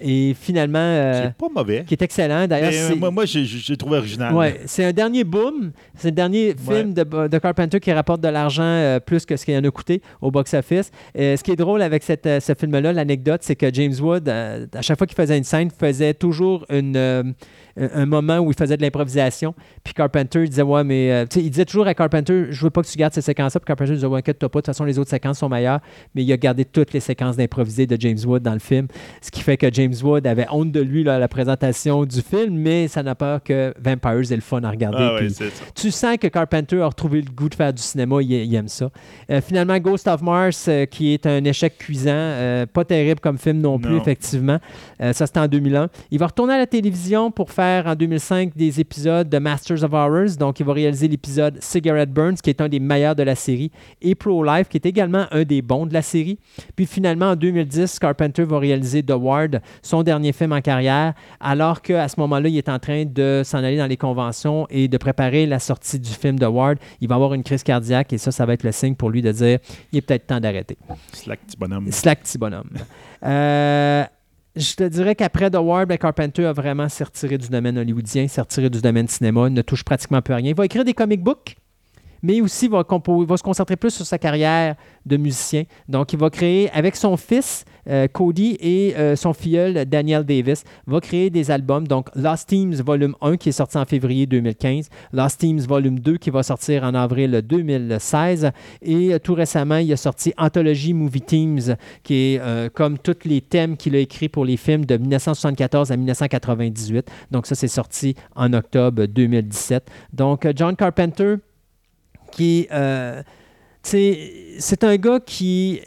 Et finalement, euh, C'est pas mauvais. qui est excellent. D'ailleurs, euh, moi, moi j'ai trouvé original. Ouais, c'est un dernier boom. C'est le dernier film de, de Carpenter qui rapporte de l'argent euh, plus que ce qu'il en a coûté au box-office. Ce qui est drôle avec cette, ce film-là, l'anecdote, c'est que James Wood, à chaque fois qu'il faisait une scène, faisait toujours une, un moment où il faisait de l'improvisation. Puis Carpenter disait Ouais, mais. euh, il disait toujours à Carpenter Je veux pas que tu gardes ces séquences-là. Puis Carpenter disait Ouais, inquiète-toi pas. De toute façon, les autres séquences sont meilleures. Mais il a gardé toutes les séquences d'improvisé de James Wood dans le film. Ce qui fait que James Wood avait honte de lui là, à la présentation du film, mais ça n'a pas que Vampires est le fun à regarder. Ah, puis tu sens que Carpenter a retrouvé le goût de faire du cinéma, il, il aime ça. Euh, finalement, Ghost of Mars, euh, qui est un échec cuisant, euh, pas terrible comme film non plus, Non. effectivement. Ça, c'était en 2001. Il va retourner à la télévision pour faire en 2005 des épisodes de Masters of Horrors. Donc, il va réaliser l'épisode Cigarette Burns, qui est un des meilleurs de la série, et Pro Life, qui est également un des bons de la série. Puis finalement, en 2010, Carpenter va réaliser The Ward, son dernier film en carrière, alors qu'à ce moment-là, il est en train de s'en aller dans les conventions et de préparer la sortie du film The Ward. Il va avoir une crise cardiaque et ça, ça va être le signe pour lui de dire il est peut-être temps d'arrêter. Slack, petit bonhomme. Slack, petit bonhomme. Euh, je te dirais qu'après The Ward, ben, Carpenter a vraiment s'est retiré du domaine hollywoodien, s'est retiré du domaine cinéma, il ne touche pratiquement plus à rien. Il va écrire des comic books, mais aussi va, va se concentrer plus sur sa carrière de musicien. Donc, il va créer avec son fils euh, Cody et euh, son filleul Daniel Davis, va créer des albums. Donc, Lost Teams Volume 1 qui est sorti en février 2015, Lost Teams Volume 2 qui va sortir en avril 2016 et euh, tout récemment, il a sorti Anthology Movie Teams qui est comme tous les thèmes qu'il a écrits pour les films de 1974 à 1998. Donc, ça, c'est sorti en octobre 2017. Donc, John Carpenter, qui. euh, c'est un gars qui.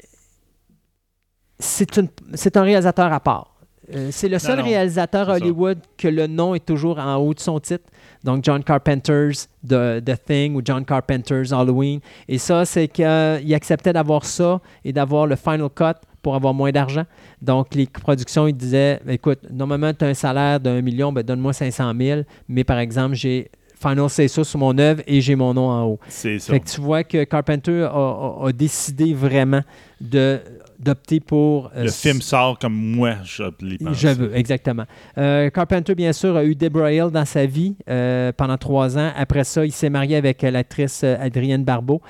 C'est un réalisateur à part. Euh, c'est le seul non, réalisateur à c'est ça. Hollywood que le nom est toujours en haut de son titre. Donc, John Carpenter's The, The Thing ou John Carpenter's Halloween. Et ça, c'est qu'il acceptait d'avoir ça et d'avoir le Final Cut pour avoir moins d'argent. Donc, les productions, ils disaient écoute, normalement, tu as un salaire d'un million, ben, donne-moi 500 000. Mais par exemple, j'ai Final Say ça sur mon œuvre et j'ai mon nom en haut. C'est ça. Fait que tu vois que Carpenter a, a- a décidé vraiment de d'opter pour euh, Le film sort comme moi, je l'ai pensé. je veux, exactement. Euh, Carpenter, bien sûr, a eu Deborah Hill dans sa vie euh, pendant trois ans. Après ça, il s'est marié avec l'actrice Adrienne Barbeau,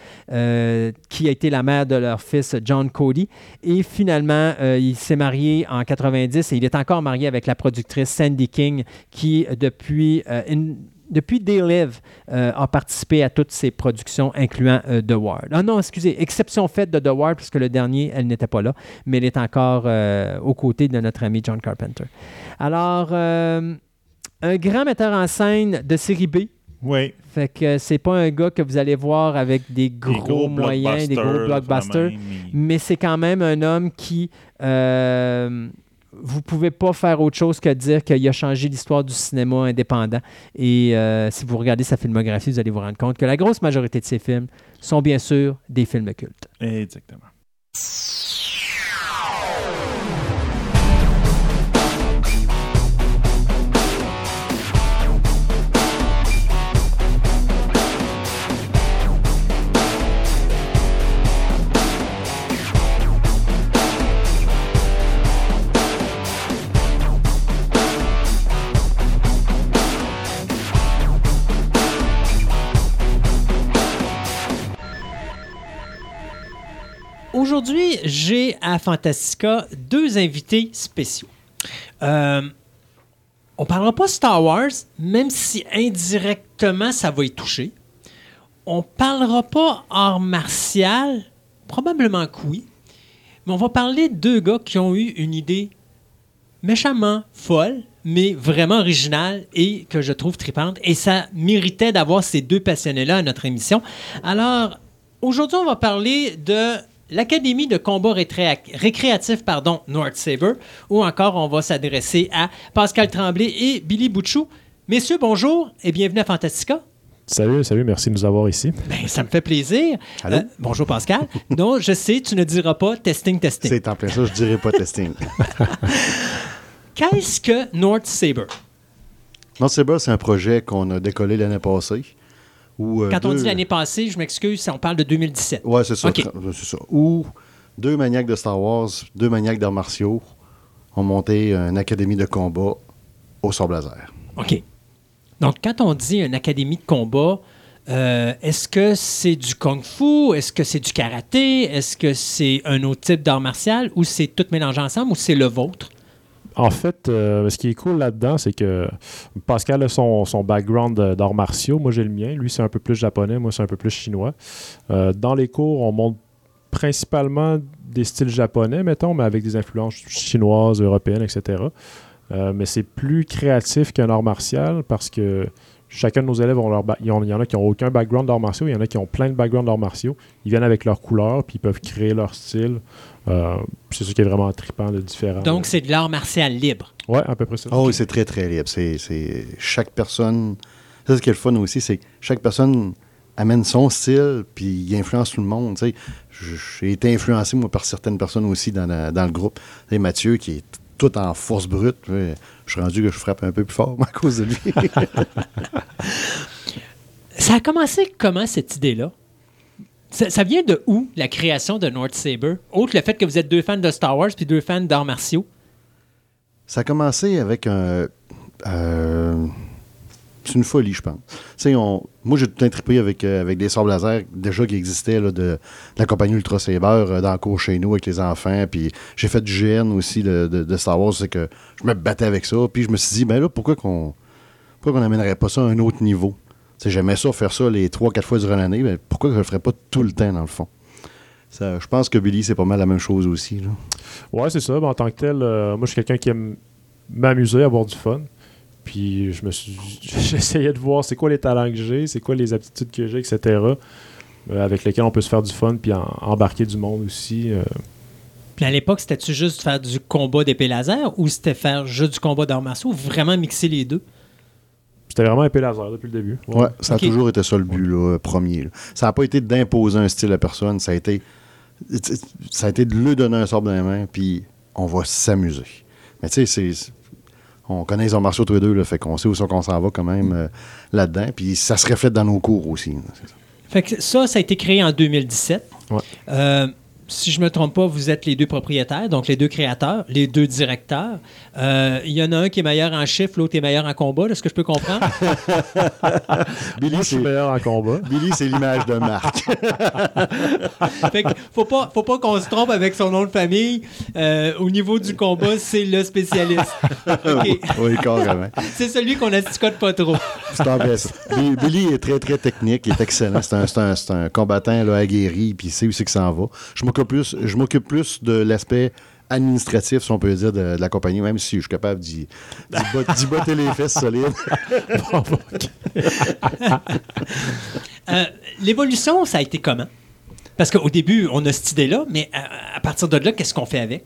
qui a été la mère de leur fils John Cody. Et finalement, il s'est marié en 90 et il est encore marié avec la productrice Sandy King, qui, depuis... In- depuis They Live, euh, a participé à toutes ses productions, incluant euh, The Ward. Ah non, excusez, exception faite de The Ward, puisque le dernier, elle n'était pas là, mais elle est encore euh, aux côtés de notre ami John Carpenter. Alors, un grand metteur en scène de série B. Oui. Fait que c'est pas un gars que vous allez voir avec des Des gros, moyens, des gros blockbusters, mais- mais c'est quand même un homme qui. euh, vous pouvez pas faire autre chose que dire qu'il a changé l'histoire du cinéma indépendant. Et euh, si vous regardez sa filmographie, vous allez vous rendre compte que la grosse majorité de ses films sont bien sûr des films cultes. Exactement. Aujourd'hui, j'ai à Fantastica deux invités spéciaux. Euh, on parlera pas Star Wars, même si indirectement ça va y toucher. On parlera pas art martial, probablement que oui. Mais on va parler de deux gars qui ont eu une idée méchamment folle, mais vraiment originale et que je trouve tripante. Et ça méritait d'avoir ces deux passionnés-là à notre émission. Alors, aujourd'hui, on va parler de l'Académie de combat récréatif pardon, North Saber, ou encore on va s'adresser à Pascal Tremblay et Billy Bouchou. Messieurs, bonjour et bienvenue à Fantastica. Salut, salut, merci de nous avoir ici. Ben, ça me fait plaisir. Allô? Euh, bonjour Pascal. (laughs) non, je sais, tu ne diras pas testing, testing. C'est en plein ça, je dirais pas testing. (laughs) Qu'est-ce que North Saber? North Saber, c'est un projet qu'on a décollé l'année passée. Euh, Quand on deux- dit l'année passée, je m'excuse, on parle de 2017. Ouais, c'est ça. Où deux maniaques de Star Wars, deux maniaques d'arts martiaux ont monté une académie de combat au sort laser. OK. Donc, quand on dit une académie de combat, euh, est-ce que c'est du kung-fu? Est-ce que c'est du karaté? Est-ce que c'est un autre type d'art martial? Ou c'est tout mélangé ensemble? Ou c'est le vôtre? En fait, euh, ce qui est cool là-dedans, c'est que Pascal a son, background d'arts martiaux. Moi, j'ai le mien. Lui, c'est un peu plus japonais. Moi, c'est un peu plus chinois. Euh, dans les cours, on montre principalement des styles japonais, mettons, mais avec des influences chinoises, européennes, etc. Euh, mais c'est plus créatif qu'un art martial parce que chacun de nos élèves ont leur ba- il y en il y en a qui n'ont aucun background d'arts martiaux, il y en a qui ont plein de backgrounds d'arts martiaux. Ils viennent avec leurs couleurs, puis ils peuvent créer leur style. Euh, c'est ça qui est vraiment trippant de différent. Donc, c'est de l'art martial libre. Ouais, à peu près ça. Oh, oui, c'est très, très libre. C'est, c'est- Chaque personne. Ça, ce qui est le fun aussi, c'est que chaque personne amène son style, puis il influence tout le monde. tu sais. Je- J'ai été influencé, moi, par certaines personnes aussi dans, la- dans le groupe. Tu sais, Mathieu, qui est tout en force brute. Je suis rendu que je frappe un peu plus fort (laughs) à cause de lui. Ça a commencé comment, cette idée-là? Ça, ça vient de où, la création de North Saber? Autre le fait que vous êtes deux fans de Star Wars puis deux fans d'arts martiaux? Ça a commencé avec un. euh, c'est une folie, je pense. Moi, j'ai tout intripé avec, euh, avec des sables laser déjà qui existaient de, la compagnie Ultra Saber euh, dans chez nous avec les enfants. Puis j'ai fait du GN aussi de, de, de Star Wars, que je me battais avec ça. Puis je me suis dit, ben là, pourquoi qu'on qu'on n'amènerait pas ça à un autre niveau? J'aimais ça, faire ça les trois, quatre fois durant l'année, mais pourquoi je le ferais pas tout le temps, dans le fond? Je pense que Billy, c'est pas mal la même chose aussi. Là. Ouais, c'est ça. Ben, en tant que tel, euh, moi, je suis quelqu'un qui aime m'amuser, avoir du fun. Puis je me suis, (laughs) j'essayais de voir c'est quoi les talents que j'ai, c'est quoi les aptitudes que j'ai, etc. euh, avec lesquels on peut se faire du fun puis en- embarquer du monde aussi. euh. Puis à l'époque, c'était-tu juste faire du combat d'épée laser ou c'était faire juste du combat martiaux ou vraiment mixer les deux? C'était vraiment épée laser depuis le début. Ouais, ça a toujours été ça le but là, premier. là. Ça n'a pas été d'imposer un style à personne, ça a été ça a été de lui donner un sort dans les mains, puis on va s'amuser. Mais tu sais, c'est on connaît les arts martiaux tous les deux, là, fait qu'on sait où ça qu'on s'en va quand même euh, là-dedans, puis ça se reflète dans nos cours aussi. là, ça. Fait que ça, ça a été créé en 2017. Ouais. Euh, si je me trompe pas, vous êtes les deux propriétaires, donc les deux créateurs, les deux directeurs. Euh, Il y en a un qui est meilleur en chiffre, l'autre est meilleur en combat. Est-ce que je peux comprendre? (laughs) Billy, c'est meilleur en combat. Billy, c'est l'image de marque. (laughs) fait que faut pas, faut pas qu'on se trompe avec son nom de famille. Euh, au niveau du combat, c'est le spécialiste. (laughs) Oui, carrément. C'est celui qu'on asticote pas trop. C'est Billy est très, très technique, il est excellent. C'est un, combattant là, aguerri, puis il sait où c'est que ça en va. Je m'occupe plus, je m'occupe plus de l'aspect administratif, si on peut dire, de, de la compagnie, même si je suis capable d'y d'y bot- d'y botter les fesses solides. (laughs) (laughs) Euh, L'évolution, ça a été comment? Parce qu'au début, on a cette idée-là, mais à, à partir de là, qu'est-ce qu'on fait avec?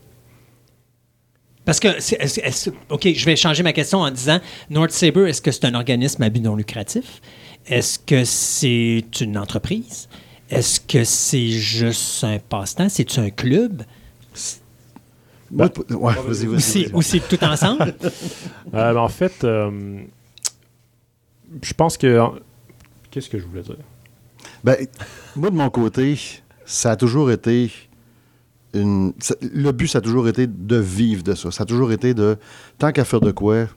Parce que, c'est- est-ce- est-ce- OK, je vais changer ma question en disant North Saber, est-ce que c'est un organisme à but non lucratif? Est-ce que c'est une entreprise? Est-ce que c'est juste un passe-temps? C'est-tu un club? Ouais, vas-y, Ou vas-y. c'est, vas-y. ou c'est tout ensemble? (laughs) Euh, ben, en fait, euh, je pense que. Qu'est-ce que je voulais dire? Ben, moi, de mon côté, ça a toujours été une. ça- le but, ça a toujours été de vivre de ça. Ça a toujours été de. Tant qu'à faire de quoi,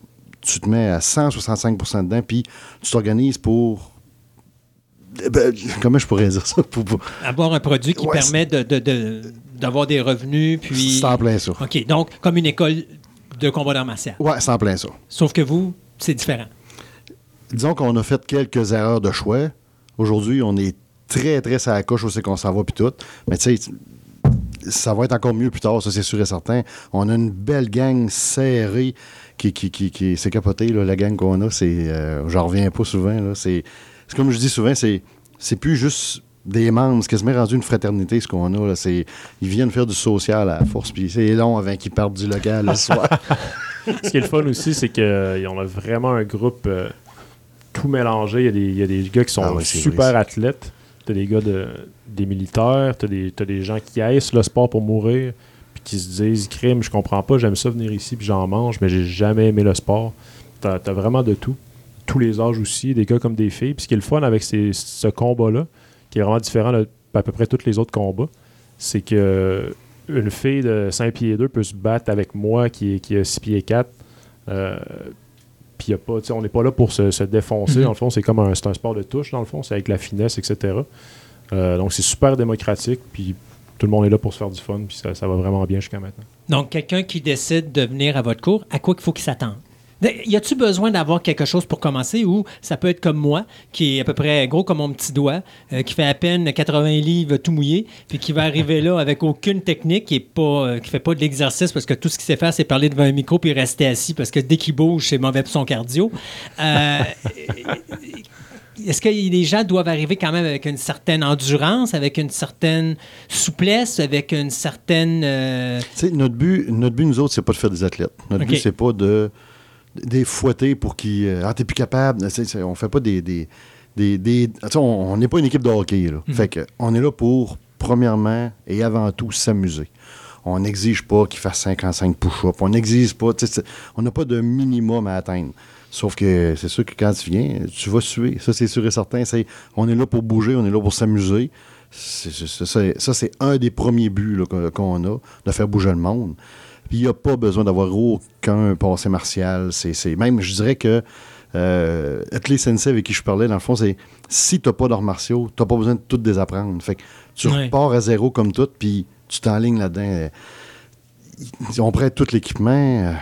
tu te mets à 165% dedans, puis tu t'organises pour. Ben, comment je pourrais dire ça? Pour, pour- Avoir un produit qui Ouais, permet de, de- de- d'avoir des revenus, puis... C'est en plein ça. OK, donc comme une école de combat d'arts martiaux. Ouais, c'est en plein ça. Sauf que vous, c'est différent. Disons qu'on a fait quelques erreurs de choix. Aujourd'hui, on est très, très à la coche où c'est qu'on s'en va, puis tout. Mais tu sais, ça va être encore mieux plus tard, ça, c'est sûr et certain. On a une belle gang serrée qui, qui, qui, qui- c'est capoté, là, la gang qu'on a. C'est, euh, j'en reviens pas souvent. Là, c'est, c'est comme je dis souvent, c'est, c'est plus juste des membres, c'est quasiment rendu une fraternité, ce qu'on a. Là. C'est, ils viennent faire du social à la force, puis c'est long avant qu'ils partent du local le soir. (laughs) (laughs) Ce qui est le fun aussi, c'est qu'on a vraiment un groupe euh, tout mélangé. Il y, a des, il y a des gars qui sont Ah ouais, super vrai, athlètes. T'as des gars de, des militaires, t'as des, t'as des gens qui haïssent le sport pour mourir, puis qui se disent crime, je comprends pas, j'aime ça venir ici, puis j'en mange, mais j'ai jamais aimé le sport. T'as as vraiment de tout. Tous les âges aussi, des gars comme des filles. Puis ce qui est le fun avec ces- ce combat-là, qui est vraiment différent de à peu près tous les autres combats, c'est que une fille de 5 pieds 2 peut se battre avec moi qui, est, qui a 6 pieds 4. Euh, puis pas, on n'est pas là pour se, se défoncer. Mhm. Dans le fond, c'est comme un, c'est un sport de touche, dans le fond. C'est avec la finesse, etc. Euh, donc, c'est super démocratique. Puis tout le monde est là pour se faire du fun. Puis ça, ça va vraiment bien jusqu'à maintenant. Donc, quelqu'un qui décide de venir à votre cours, à quoi il faut qu'il s'attende? Y a-tu besoin d'avoir quelque chose pour commencer ou ça peut être comme moi, qui est à peu près gros comme mon petit doigt, euh, qui fait à peine 80 livres tout mouillé, puis qui va arriver là avec aucune technique, qui est pas, euh, qui fait pas de l'exercice parce que tout ce qu'il sait faire, c'est parler devant un micro puis rester assis parce que dès qu'il bouge, c'est mauvais pour son cardio. Euh, (laughs) Est-ce que les gens doivent arriver quand même avec une certaine endurance, avec une certaine souplesse, avec une certaine... euh, Tu sais, notre but, notre but, nous autres, c'est pas de faire des athlètes. Notre OK. but, c'est pas de des fouetter pour qu'ils. euh, Ah, t'es plus capable. Tu sais, c'est- on fait pas des. des, des, on n'est pas une équipe de hockey. Là. Mhm. Fait que, on est là pour, premièrement et avant tout, s'amuser. On n'exige pas qu'il fasse 55 push-ups. On n'exige pas. On n'a pas de minimum à atteindre. Sauf que c'est sûr que quand tu viens, tu vas suer. Ça, c'est sûr et certain. C'est, on est là pour bouger, on est là pour s'amuser. Ça, c'est un des premiers buts qu'on a, de faire bouger le monde. Puis il n'y a pas besoin d'avoir aucun passé martial. C'est, c'est- même, je dirais que euh, les sensei avec qui je parlais, dans le fond, c'est si t'as pas d'arts martiaux, t'as pas besoin de tout désapprendre. Fait que tu Ouais. repars à zéro comme tout, puis tu t'enlignes là-dedans. Euh, On prête tout l'équipement. euh,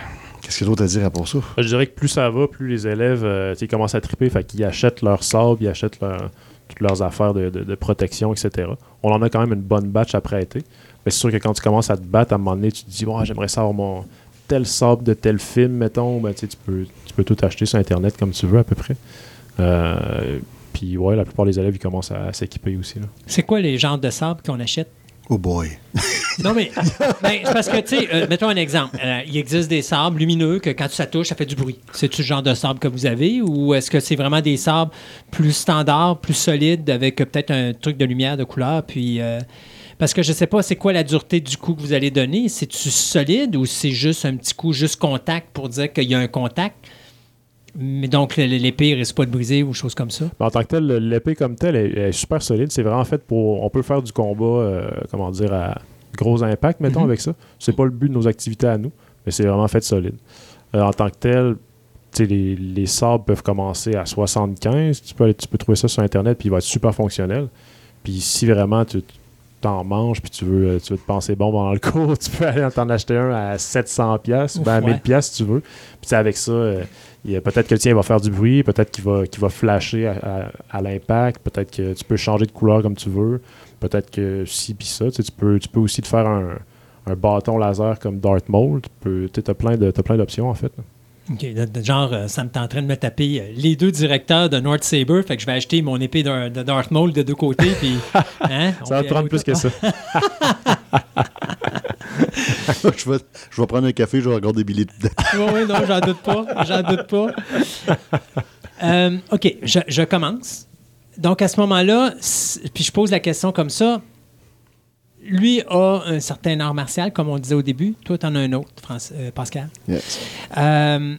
Qu'est-ce qu'il y a d'autre à dire à pour ça? Je dirais que plus ça va, plus les élèves euh, tu commencent à triper, fait qu'ils achètent leur sable, ils achètent leur- toutes leurs affaires de, de- de protection, etc. On en a quand même une bonne batch à prêter. Mais c'est sûr que quand tu commences à te battre, à un moment donné, tu te dis, bon, j'aimerais savoir mon tel sable de tel film, mettons. Ben, tu sais, tu peux, tu peux tout acheter sur Internet comme tu veux, à peu près. Euh, Puis, ouais, la plupart des élèves, ils commencent à, s'équiper aussi. Là. C'est quoi les genres de sable qu'on achète? Oh boy. (laughs) Non, mais, mais c'est parce que, tu sais, euh, mettons un exemple. Euh, il existe des sables lumineux que quand ça touche, ça fait du bruit. C'est-tu le genre de sable que vous avez ou est-ce que c'est vraiment des sables plus standards, plus solides, avec euh, peut-être un truc de lumière, de couleur? Puis, euh, parce que je sais pas, c'est quoi la dureté du coup que vous allez donner? C'est-tu solide ou c'est juste un petit coup, juste contact pour dire qu'il y a un contact? Mais donc, l'épée risque pas de briser ou chose comme ça? En tant que tel, l'épée comme telle est, est super solide. C'est vraiment fait pour. On peut faire du combat, euh, comment dire, à gros impact, mettons, Mhm. avec ça. C'est pas le but de nos activités à nous, mais c'est vraiment fait solide. Euh, en tant que tel, les, les sabres peuvent commencer à 75. Tu peux, aller- tu peux trouver ça sur Internet, puis il va être super fonctionnel. Puis si vraiment tu t'en manges, puis tu veux, euh, tu veux te penser bon pendant le (laughs) cours, tu peux aller t'en acheter un à 700$, pièces Ouf, ben à ouais. 1000$ pièces si tu veux. Puis avec ça, euh, peut-être que le tien va faire du bruit, peut-être qu'il va, qu'il va flasher à, à- à l'impact, peut-être que tu peux changer de couleur comme tu veux, peut-être que si puis ça, tu, peux, tu peux aussi te faire un, un bâton laser comme Darth Maul, tu peux, as plein de- plein d'options en fait. là. OK. de- de genre, euh, ça me tenterait de me taper euh, les deux directeurs de North Saber. Fait que je vais acheter mon épée de, de Darth Maul de deux côtés. Puis, (laughs) hein, Ça va te prendre plus que ça. (laughs) je, vais, je vais prendre un café, je vais regarder Billy dedans. (laughs) Oui, oui, non, j'en doute pas. J'en doute pas. Euh, OK, je, je commence. Donc, à ce moment-là, puis je pose la question comme ça. Lui a un certain art martial, comme on disait au début. Toi, tu en as un autre, France- euh, Pascal. Yes. Euh,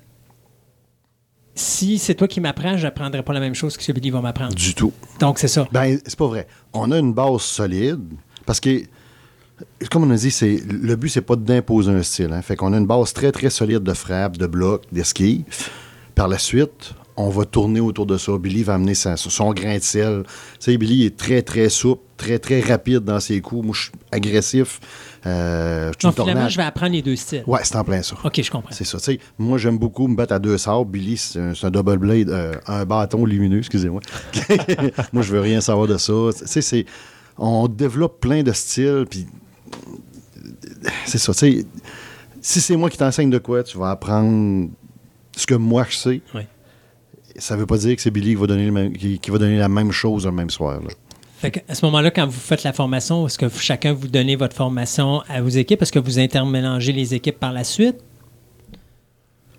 si c'est toi qui m'apprends, je n'apprendrai pas la même chose que ce que Billy va m'apprendre. Du tout. Donc, c'est ça. Ben, c'est pas vrai. On a une base solide parce que, comme on a dit, c'est le but, c'est pas d'imposer un style. Hein. Fait qu'on a une base très, très solide de frappe, de bloc, d'esquive. Par la suite, on va tourner autour de ça. Billy va amener sa- son grain de sel. Tu sais, Billy est très, très souple, très, très rapide dans ses coups. Moi, je suis agressif. Euh, je une finalement, je vais apprendre les deux styles. Ouais, c'est en plein ça. OK, je comprends. C'est ça. Tu sais, moi, j'aime beaucoup me battre à deux sabres. Billy, c'est un, double blade, euh, un bâton lumineux, excusez-moi. (laughs) moi, je veux rien savoir de ça. Tu sais, c'est. On développe plein de styles, puis. C'est ça. Tu sais, si c'est moi qui t'enseigne de quoi, tu vas apprendre ce que moi je sais. Ouais. Ça veut pas dire que c'est Billy qui va donner, le même- qui, qui va donner la même chose le même soir. là. Fait que, à ce moment-là, quand vous faites la formation, est-ce que vous- chacun vous donnez votre formation à vos équipes? Est-ce que vous intermélangez les équipes par la suite?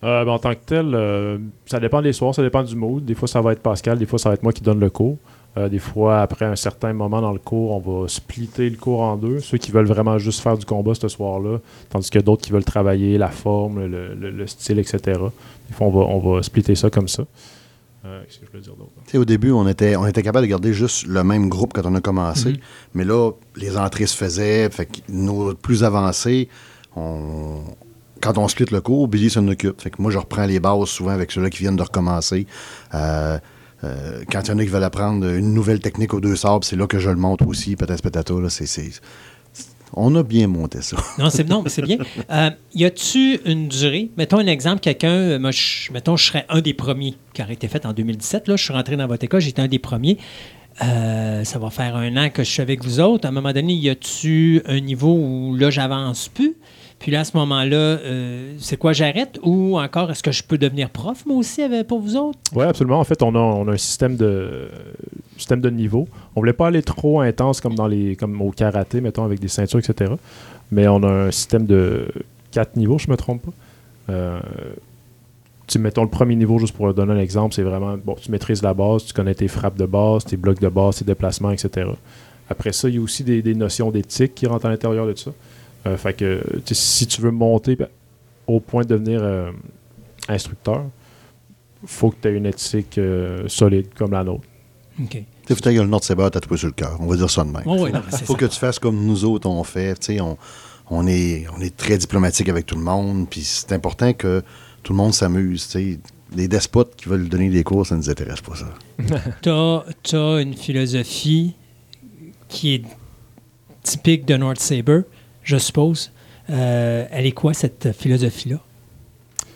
Euh, ben, en tant que tel, euh, ça dépend des soirs, ça dépend du mood. Des fois, ça va être Pascal, des fois, ça va être moi qui donne le cours. Euh, des fois, après un certain moment dans le cours, on va splitter le cours en deux. Ceux qui veulent vraiment juste faire du combat ce soir-là, tandis que d'autres qui veulent travailler la forme, le, le- le style, etc. Des fois, on va, on va splitter ça comme ça. Euh, Qu'est-ce que je veux dire d'autre? Au début, on était, on était capable de garder juste le même groupe quand on a commencé. Mhm. Mais là, les entrées se faisaient. Fait que nos plus avancés, on- quand on split le cours, Billy s'en occupe. Fait que moi, je reprends les bases souvent avec ceux-là qui viennent de recommencer. Euh, euh, quand il y en a qui veulent apprendre une nouvelle technique aux deux sabres, c'est là que je le montre aussi, peut-être patata. On a bien monté ça. (laughs) Non, c'est non, c'est bien. Euh, y a-tu une durée? Mettons un exemple, quelqu'un, euh, mettons, je serais un des premiers qui aurait été fait en 2017. Là, je suis rentré dans votre école, j'étais un des premiers. Euh, ça va faire un an que je suis avec vous autres. À un moment donné, y a-tu un niveau où là, j'avance plus? Puis là, à ce moment-là, euh, c'est quoi, j'arrête? Ou encore, est-ce que je peux devenir prof, moi aussi, avec- pour vous autres? Oui, absolument. En fait, on a, on a un système de, système de niveau. On voulait pas aller trop intense comme, dans les, comme au karaté, mettons, avec des ceintures, etc. Mais on a un système de quatre niveaux, je me trompe pas. Euh, tu mettons le premier niveau, juste pour donner un exemple, c'est vraiment, bon, tu maîtrises la base, tu connais tes frappes de base, tes blocs de base, tes déplacements, etc. Après ça, il y a aussi des, des notions d'éthique qui rentrent à l'intérieur de ça. Euh, fait que tu sais, si tu veux monter ben, au point de devenir euh, instructeur, faut que tu aies une éthique euh, solide comme la nôtre. OK. Tu sais, faut que tu le Nord Saber tatoué sur le cœur. On va dire ça de même. Oh, oui, non, faut ça. que tu fasses comme nous autres on fait. Tu sais, on, on, est, on est très diplomatique avec tout le monde. Puis c'est important que tout le monde s'amuse. tu sais. des despotes qui veulent donner des cours, ça ne nous intéresse pas, ça. (laughs) Tu as, une philosophie qui est typique de North Saber, je suppose. Euh, elle est quoi, cette philosophie-là?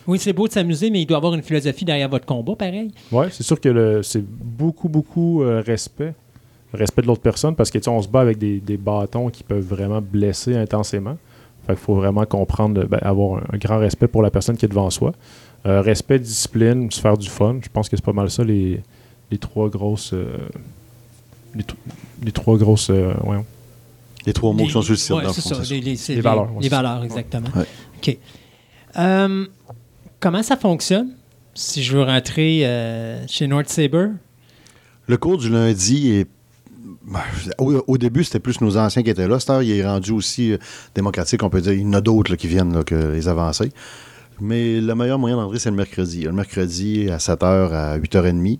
Oui, c'est beau de s'amuser, mais il doit y avoir une philosophie derrière votre combat, pareil. Oui, c'est sûr que c'est beaucoup, beaucoup euh, respect. Respect de l'autre personne parce que on se bat avec des, des bâtons qui peuvent vraiment blesser intensément. Fait faut vraiment comprendre, ben, avoir un, grand respect pour la personne qui est devant soi. Euh, respect, discipline, se faire du fun. Je pense que c'est pas mal ça les, les trois grosses. les, les trois grosses. voyons. Les trois mots qui sont sur le site, Ouais, dans le c'est fond, ça, c'est ça. les, les- c'est Les les- valeurs, les valeurs, exactement. Ouais. OK. Euh, comment ça fonctionne si je veux rentrer euh, chez North Saber? Le cours du lundi est. ben, Au, au début, c'était plus nos anciens qui étaient là. Cette heure, il est rendu aussi euh, démocratique, on peut dire. Il y en a d'autres qui viennent là, que les avancés. Mais le meilleur moyen d'entrer, c'est le mercredi. Le mercredi à 7h à 8h30.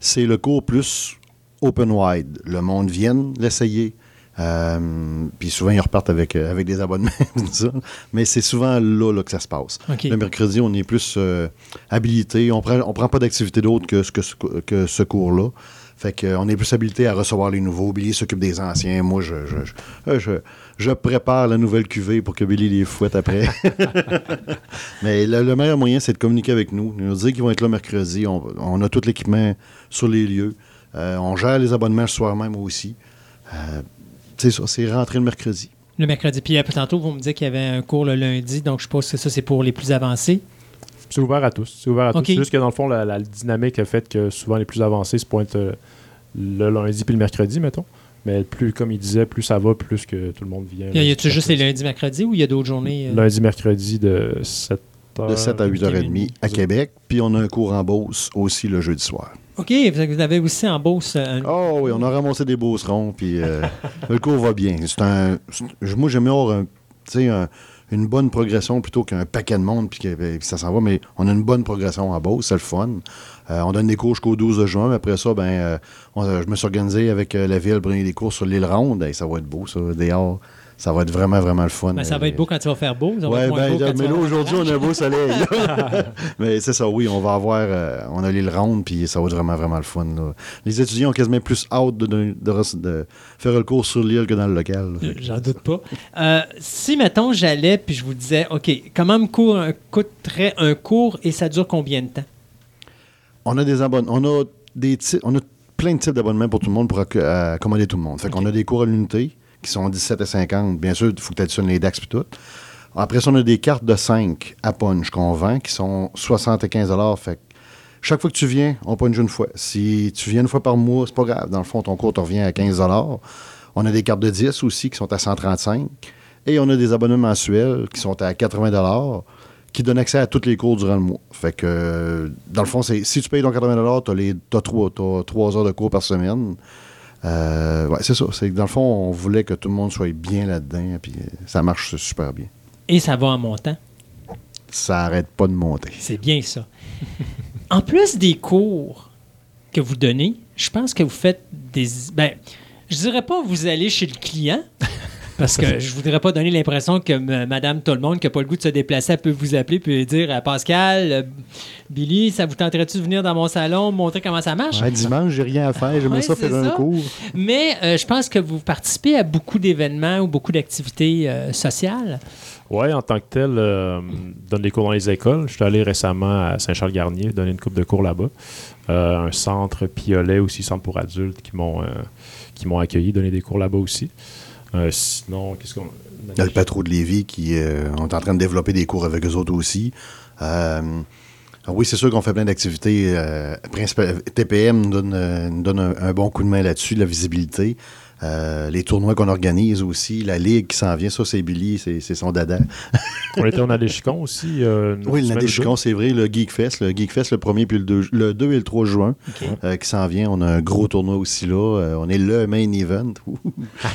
C'est le cours plus open wide. Le monde vient l'essayer. Euh, puis souvent, ils repartent avec, euh, avec des abonnements. (laughs) Mais c'est souvent là, là que ça se passe. Le mercredi, on est plus euh, habilité. On prend, on prend pas d'activité d'autre que, ce- que, ce- que ce cours-là. Fait qu'on est plus habilité à recevoir les nouveaux. Billy s'occupe des anciens. Moi, je, je, je, je- je prépare la nouvelle cuvée pour que Billy les fouette après. (laughs) Mais le, le meilleur moyen, c'est de communiquer avec nous. Nous dire qu'ils vont être là mercredi. On, on a tout l'équipement sur les lieux. Euh, on gère les abonnements le soir même aussi. Euh, c'est ça, c'est rentrer le mercredi. Le mercredi. Puis euh, tantôt, vous me dites qu'il y avait un cours le lundi, donc je suppose que ça, c'est pour les plus avancés. C'est ouvert à tous. C'est ouvert à tous. C'est juste que dans le fond, la, la dynamique a fait que souvent les plus avancés se pointent euh, le lundi puis le mercredi, mettons. Mais plus, comme il disait, plus ça va, plus que tout le monde vient. Y a- Y a-tu juste les mercredi. lundis, mercredis ou il y a d'autres journées? euh? Lundi, mercredi de 7 h De 7 à 8h30 à Québec. Puis on a un cours en Beauce aussi le jeudi soir. OK, vous avez aussi en Beauce euh, un... Oh oui, on a ramassé des beaucerons, puis euh, (laughs) le cours va bien. C'est un, moi, j'aime avoir un- un- une bonne progression plutôt qu'un paquet de monde, puis que puis ça s'en va, mais on a une bonne progression en Beauce, c'est le fun. Euh, on donne des cours jusqu'au 12 de juin, mais après ça, ben, euh, on- je me suis organisé avec la ville pour donner des cours sur l'île Ronde. Hey, ça va être beau, ça, dehors. Ça va être vraiment, vraiment le fun. Ben, ça va être beau quand il va faire beau. Ça Ouais, ben, beau quand mais là, aujourd'hui, on a un beau soleil. (laughs) mais c'est ça, oui, on va avoir. euh, on a l'île ronde, puis ça va être vraiment, vraiment le fun. là. Les étudiants ont quasiment plus hâte de, de- de- de faire le cours sur l'île que dans le local. Euh, J'en doute pas. Euh, si, mettons, j'allais puis je vous disais, OK, comment me euh, coûterait un cours et ça dure combien de temps? On a des abonnements. On a des on a plein de types d'abonnements pour tout le monde pour acc- euh, accommoder tout le monde. Fait qu'on a des cours à l'unité qui sont 17 et 50. Bien sûr, il faut que tu additionnes les DAX et tout. Après ça, on a des cartes de 5 à punch qu'on vend qui sont 75 Fait que chaque fois que tu viens, on punch une fois. Si tu viens une fois par mois, c'est pas grave. Dans le fond, ton cours te revient à 15 On a des cartes de 10 aussi qui sont à 135 Et on a des abonnements mensuels qui sont à 80 qui donnent accès à tous les cours durant le mois. Fait que, euh, dans le fond, si tu payes ton 80 tu as, trois, t'as trois heures de cours par semaine. Euh, ouais, c'est ça. C'est que dans le fond, on voulait que tout le monde soit bien là-dedans, puis euh, ça marche super bien. Et ça va en montant? Ça arrête pas de monter. C'est bien ça. en plus des cours que vous donnez, je pense que vous faites des. Ben, je dirais pas vous allez chez le client. Parce que je voudrais pas donner l'impression que Madame tout le monde qui n'a pas le goût de se déplacer, elle peut vous appeler puis dire à Pascal, euh, Billy, ça vous tenterait-tu de venir dans mon salon, me montrer comment ça marche? Ouais, dimanche, j'ai rien à faire. J'aimerais Ouais, ça faire un ça. cours. Mais euh, je pense que vous participez à beaucoup d'événements ou beaucoup d'activités euh, sociales. Oui, en tant que tel, euh, donne des cours dans les écoles. Je suis allé récemment à Saint-Charles-Garnier donner une coupe de cours là-bas. Euh, un centre Piolet aussi, centre pour adultes, qui m'ont euh, qui m'ont accueilli, donné des cours là-bas aussi. Euh, sinon, qu'est-ce qu'on. Il y a le Patro de Lévis qui euh, est en train de développer des cours avec eux autres aussi. Euh, oui, c'est sûr qu'on fait plein d'activités. Euh, TPM nous donne, donne un, un bon coup de main là-dessus, la visibilité. Euh, les tournois qu'on organise aussi, la ligue qui s'en vient, ça c'est Billy, c'est son dada. (laughs) On était au Nadéchicon aussi. euh, Oui, Nadéchicon, c'est vrai, le Geekfest, le Geekfest le 1er puis le 2, le 2 et le 3 juin euh, qui s'en vient. On a un gros tournoi aussi là. Euh, on est le main event. (laughs)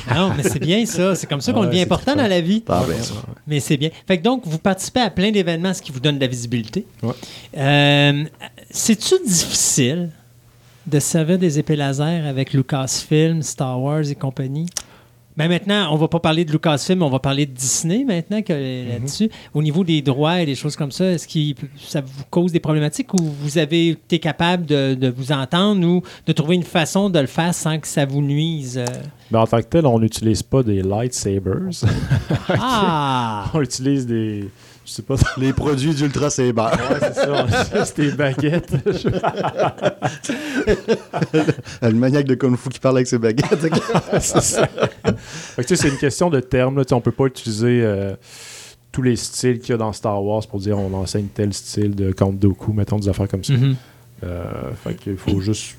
Ah non, mais c'est bien ça. C'est comme ça qu'on Ouais, devient important dans la vie. Ah, ben, ça. Mais c'est bien. Fait que donc, vous participez à plein d'événements, ce qui vous donne de la visibilité. Ouais. Euh, C'est-tu difficile de servir des épées laser avec Lucasfilm, Star Wars et compagnie? Ben maintenant, on va pas parler de Lucasfilm, on va parler de Disney maintenant que là-dessus. Au niveau des droits et des choses comme ça, est-ce que ça vous cause des problématiques ou vous avez été capable de, de vous entendre ou de trouver une façon de le faire sans que ça vous nuise? euh? Mais en tant que tel, on n'utilise pas des lightsabers. Ah! (laughs) on utilise des. Je sais pas. Les produits d'Ultra Saber. Ouais, c'est ça. (laughs) Utilise des baguettes. (laughs) Le maniaque de Kung Fu qui parle avec ses baguettes. (laughs) c'est ça. Fait que, tu sais, c'est une question de terme. Là. Tu sais, On peut pas utiliser euh, tous les styles qu'il y a dans Star Wars pour dire on enseigne tel style de Count Dooku, mettons des affaires comme ça. Euh, fait qu'il faut juste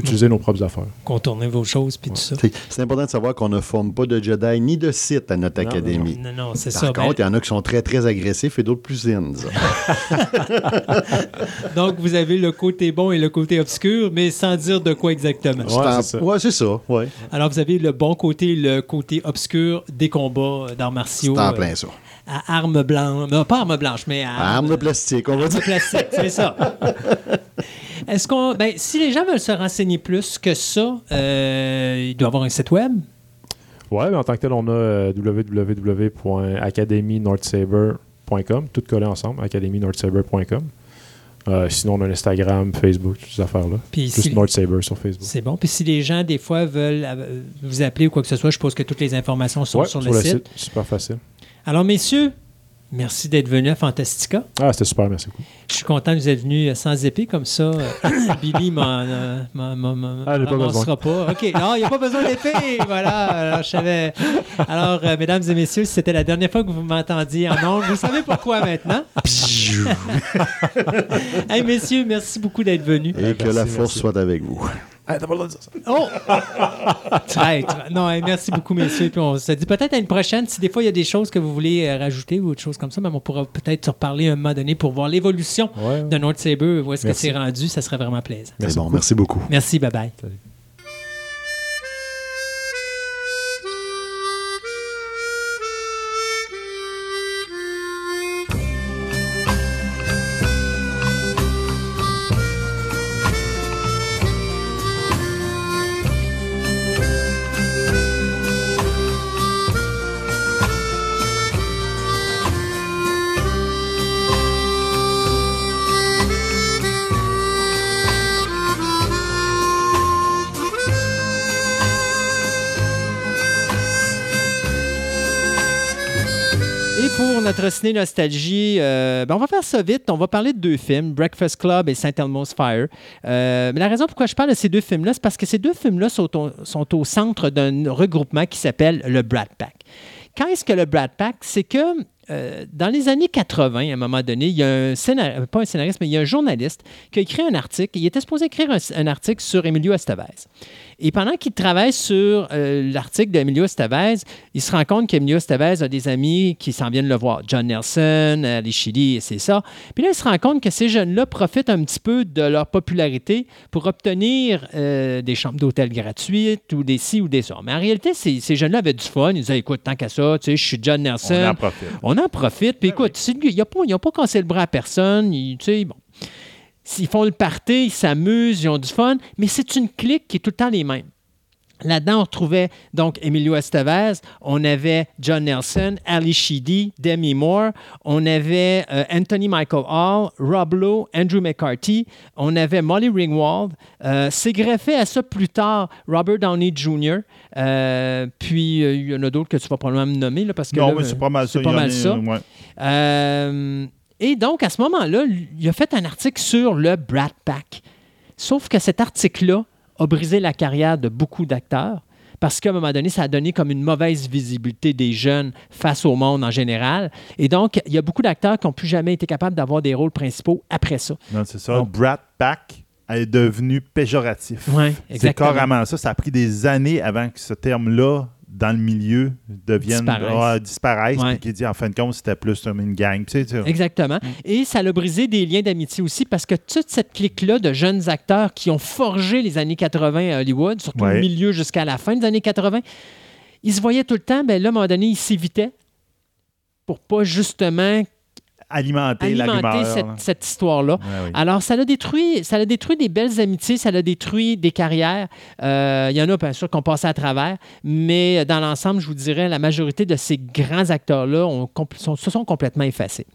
utiliser nos propres affaires. Contourner vos choses puis tout ça. C'est c'est important de savoir qu'on ne forme pas de Jedi ni de Sith à notre Non, académie. Non, non, c'est Par ça. Ben, contre, il y en a qui sont très, très agressifs et d'autres plus zen. disons. (laughs) donc, vous avez le côté bon et le côté obscur, mais sans dire de quoi exactement. Ouais, C'est c'est ça. Ouais, c'est ça. Ouais. Alors, vous avez le bon côté, le côté obscur des combats d'arts C'est martiaux en euh, plein ça. à armes blanches. Non, pas armes blanches, mais à Arme de plastique, on va armes dire. plastique, c'est ça. (laughs) Est-ce qu'on. Ben, si les gens veulent se renseigner plus que ça, euh, il doit avoir un site web? Ouais, mais en tant que tel, on a euh, www.academynorthsaber.com, tout collé ensemble, academynorthsaber.com. Euh, sinon, on a Instagram, Facebook, toutes ces affaires-là. Puis Juste si- sur Facebook. C'est bon. Puis si les gens, des fois, veulent euh, vous appeler ou quoi que ce soit, je suppose que toutes les informations sont Ouais, sur, le site. Super facile. Alors, messieurs, merci d'être venus à Fantastica. Ah, c'était super, merci beaucoup. Je suis content que vous êtes venus euh, sans épée comme ça. Euh, (coughs) Billy m'en euh, m'en- m'en- m'en- Ah, j'ai pas. OK. Non, il n'y a pas besoin d'épée. Voilà. Alors, je savais. Alors, euh, mesdames et messieurs, si c'était la dernière fois que vous m'entendiez en ondes, vous savez pourquoi maintenant. (laughs) hey, messieurs, merci beaucoup d'être venus. Et que Merci, la merci. force soit avec vous. Oh! Traître. Non, hey, merci beaucoup, messieurs. Puis on se dit peut-être à une prochaine. Si des fois il y a des choses que vous voulez euh, rajouter ou autre chose comme ça, même on pourra peut-être se reparler à un moment donné pour voir l'évolution Ouais. de North Saber, où est-ce que c'est rendu. Ça serait vraiment plaisant. Bon, merci beaucoup. Merci, bye notre ciné nostalgie, euh, ben on va faire ça vite. On va parler de deux films, Breakfast Club et Saint Elmo's Fire. Euh, mais la raison pourquoi je parle de ces deux films-là, c'est parce que ces deux films-là sont au, centre d'un regroupement qui s'appelle le Brat Pack. Quand est-ce que le Brat Pack? C'est que euh, dans les années 80, à un moment donné, il y a un scénariste, pas un scénariste, mais il y a un journaliste qui a écrit un article. Il était supposé écrire un, un article sur Emilio Estevez. Et pendant qu'il travaille sur euh, l'article d'Emilio Estevez, il se rend compte qu'Emilio Estevez a des amis qui s'en viennent le voir. John Nelson, Ali Chili, et c'est ça. Puis là, il se rend compte que ces jeunes-là profitent un petit peu de leur popularité pour obtenir euh, des chambres d'hôtel gratuites ou des ci ou des ça. Mais en réalité, ces, ces jeunes-là avaient du fun. Ils disaient, écoute, tant qu'à ça, tu sais, je suis John Nelson. On en profite. On en profite. Puis écoute, c'est- ils n'ont pas, cassé le bras à personne. Ils, tu sais, bon. S'ils font le party, ils s'amusent, ils ont du fun, mais c'est une clique qui est tout le temps les mêmes. Là-dedans, on retrouvait donc Emilio Estevez, on avait John Nelson, Ali Sheedy, Demi Moore, on avait euh, Anthony Michael Hall, Rob Lowe, Andrew McCarthy, on avait Molly Ringwald. Euh, C'est greffé à ça plus tard Robert Downey Jr. Euh, puis il y en a d'autres que tu vas probablement me nommer là, parce que Non, c'est pas mal ça. c'est pas mal ça. ouais. Et donc, à ce moment-là, il a fait un article sur le Brat Pack. Sauf que cet article-là a brisé la carrière de beaucoup d'acteurs parce qu'à un moment donné, ça a donné comme une mauvaise visibilité des jeunes face au monde en général. Et donc, il y a beaucoup d'acteurs qui n'ont plus jamais été capables d'avoir des rôles principaux après ça. Non, c'est ça. Bon. Brat Pack est devenu péjoratif. Oui, C'est exactement. carrément ça. Ça a pris des années avant que ce terme-là, dans le milieu, devienne Disparaisse. ah, disparaisse. Ouais. Puis qu'il dit, en fin de compte, c'était plus comme une gang. Tu sais, tu sais. Exactement. Mm. Et ça a brisé des liens d'amitié aussi parce que toute cette clique-là de jeunes acteurs qui ont forgé les années 80 à Hollywood, surtout Ouais. le milieu jusqu'à la fin des années 80, ils se voyaient tout le temps, ben là, à un moment donné, ils s'évitaient pour pas justement alimenter, la alimenter cette, là. cette histoire-là. Ouais, oui. Alors, ça a détruit, ça a détruit des belles amitiés, ça a détruit des carrières. Euh, Il y en a, bien sûr, qui ont passé à travers, mais dans l'ensemble, je vous dirais, la majorité de ces grands acteurs-là se sont complètement effacés.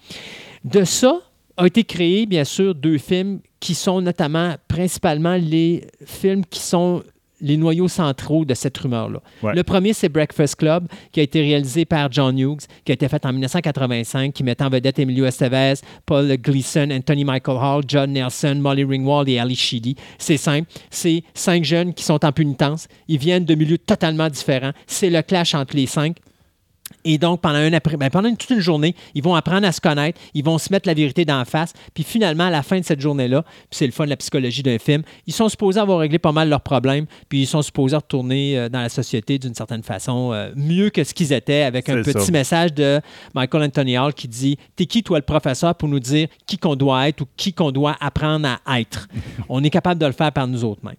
De ça a été créé, bien sûr, deux films qui sont notamment, principalement, les films qui sont les noyaux centraux de cette rumeur-là. Ouais. Le premier, c'est Breakfast Club, qui a été réalisé par John Hughes, qui a été fait en 1985, qui met en vedette Emilio Estevez, Paul Gleason, Anthony Michael Hall, John Nelson, Molly Ringwald et Ali Sheedy. C'est simple. C'est cinq jeunes qui sont en punitence. Ils viennent de milieux totalement différents. C'est le clash entre les cinq. Et donc, pendant, un après, ben, pendant une- toute une journée, ils vont apprendre à se connaître, ils vont se mettre la vérité d'en face. Puis finalement, à la fin de cette journée-là, puis c'est le fun de la psychologie d'un film, ils sont supposés avoir réglé pas mal leurs problèmes, puis ils sont supposés retourner euh, dans la société d'une certaine façon, euh, mieux que ce qu'ils étaient, avec un petit ça. message de Michael Anthony Hall qui dit T'es qui, toi, le professeur, pour nous dire qui qu'on doit être ou qui qu'on doit apprendre à être? (laughs) On est capable de le faire par nous autres mêmes.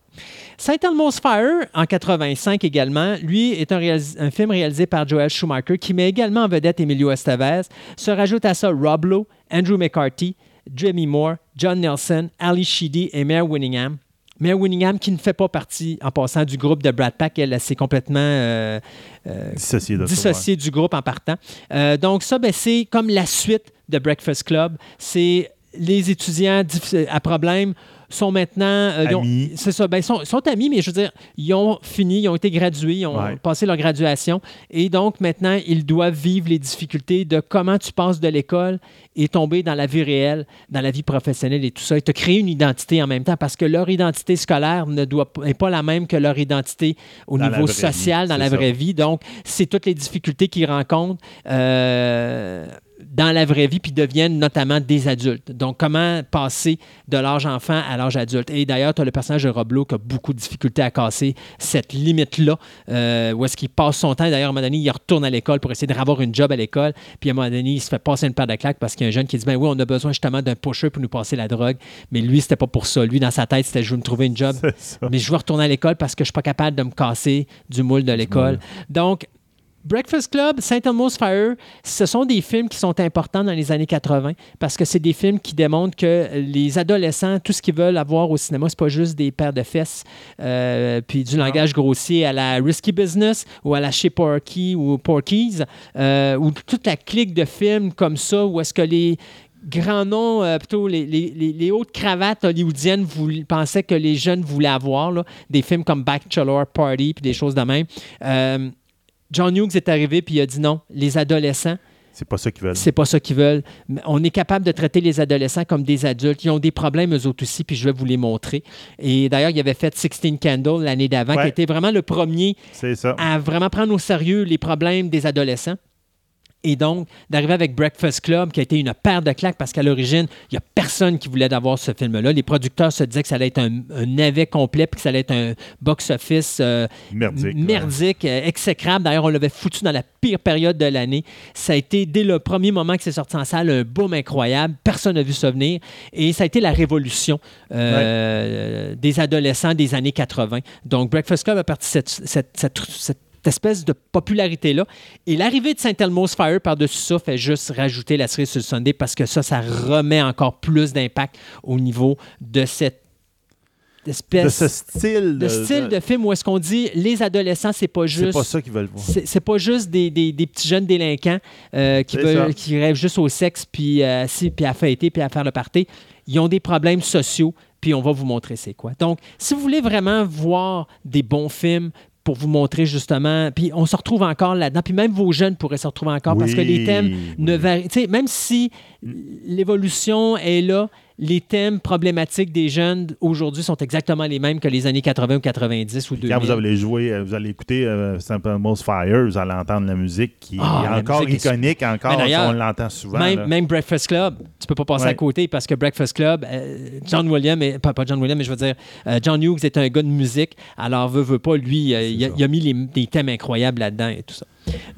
Saint Elmo's Fire, en 85 également, lui est un, un film réalisé par Joel Schumacher qui met également en vedette Emilio Estevez. Se rajoute à ça Rob Lowe, Andrew McCarthy, Demi Moore, John Nelson, Ali Sheedy et Mare Winningham. Mare Winningham qui ne fait pas partie, en passant, du groupe de Brad Pack. Elle, s'est complètement euh, euh, Dissocié de ça. dissocié du groupe en partant. Euh, donc, ça, ben, c'est comme la suite de Breakfast Club. C'est les étudiants à problème sont maintenant. euh, Amis. C'est ça. Ben, ils sont, sont amis, mais je veux dire, ils ont fini, ils ont été gradués, ils ont Ouais. passé leur graduation. Et donc, maintenant, ils doivent vivre les difficultés de comment tu passes de l'école et tomber dans la vie réelle, dans la vie professionnelle et tout ça. Et te créer une identité en même temps parce que leur identité scolaire ne doit, n'est pas la même que leur identité au Dans niveau social, vie, dans la ça. vraie vie. Donc, c'est toutes les difficultés qu'ils rencontrent euh, dans la vraie vie, puis deviennent notamment des adultes. Donc, comment passer de l'âge enfant à l'âge adulte? Et d'ailleurs, tu as le personnage de Rob Lowe qui a beaucoup de difficultés à casser cette limite-là, euh, où est-ce qu'il passe son temps. D'ailleurs, à un moment donné, il retourne à l'école pour essayer de avoir une job à l'école. Puis à un moment donné, il se fait passer une paire de claques parce qu'il y a un jeune qui dit Ben oui, on a besoin justement d'un pusher pour nous passer la drogue. Mais lui, c'était pas pour ça. Lui, dans sa tête, c'était je veux me trouver une job (laughs) mais je veux retourner à l'école parce que je suis pas capable de me casser du moule de l'école. Donc, Breakfast Club, Saint Elmo's Fire, ce sont des films qui sont importants dans les années 80 parce que c'est des films qui démontrent que les adolescents, tout ce qu'ils veulent avoir au cinéma, c'est pas juste des paires de fesses euh, puis du langage grossier à la Risky Business ou à la Chez Porky ou Porky's euh, ou toute la clique de films comme ça où est-ce que les grands noms, euh, plutôt les, les, les- les hautes cravates hollywoodiennes voulaient- pensaient que les jeunes voulaient avoir, là, des films comme Bachelor Party puis des choses de même. John Hughes est arrivé puis il a dit non, les adolescents, C'est pas ça qu'ils veulent. c'est pas ça qu'ils veulent. On est capable de traiter les adolescents comme des adultes. Ils ont des problèmes eux autres aussi, puis je vais vous les montrer. Et d'ailleurs, il avait fait 16 Candles l'année d'avant, qui était vraiment le premier ça. à vraiment prendre au sérieux les problèmes des adolescents. Et donc, d'arriver avec Breakfast Club, qui a été une paire de claques parce qu'à l'origine, il n'y a personne qui voulait d'avoir ce film-là. Les producteurs se disaient que ça allait être un, un navet complet puis que ça allait être un box-office euh, Merdique. ouais. merdique, euh, exécrable. D'ailleurs, on l'avait foutu dans la pire période de l'année. Ça a été, dès le premier moment que c'est sorti en salle, un boom incroyable. Personne n'a vu ça venir. Et ça a été la révolution euh, des adolescents des années 80. Donc, Breakfast Club a parti cette, cette, cette, cette espèce de popularité-là. Et l'arrivée de Saint Elmo's Fire par-dessus ça fait juste rajouter la cerise sur le Sunday parce que ça, ça remet encore plus d'impact au niveau de cette espèce De ce style. de style de film où est-ce qu'on dit les adolescents, c'est pas C'est juste. pas ça qu'ils veulent voir. C'est c'est pas juste des, des- des petits jeunes délinquants euh, qui, C'est veulent, qui rêvent juste au sexe, puis, euh, si, puis à fêter, puis à faire le party. Ils ont des problèmes sociaux, puis on va vous montrer c'est quoi. Donc, si vous voulez vraiment voir des bons films pour vous montrer justement, puis on se retrouve encore là-dedans, puis même vos jeunes pourraient se retrouver encore parce que les Oui, thèmes ne varient. tu sais, Même si l'évolution est là, les thèmes problématiques des jeunes aujourd'hui sont exactement les mêmes que les années 80 ou 90 ou 2000. Quand vous allez jouer, euh, vous allez écouter euh, Simple Most Fire, vous allez entendre la musique qui Ah, est encore musique est iconique, encore, on l'entend souvent. Même, Breakfast Club, tu peux pas passer Ouais. à côté parce que Breakfast Club, euh, John Williams, pas, pas John Williams, mais je veux dire, euh, John Hughes est un gars de musique, alors veut, veut pas, lui, il, a, ça. il a mis les- des thèmes incroyables là-dedans et tout ça.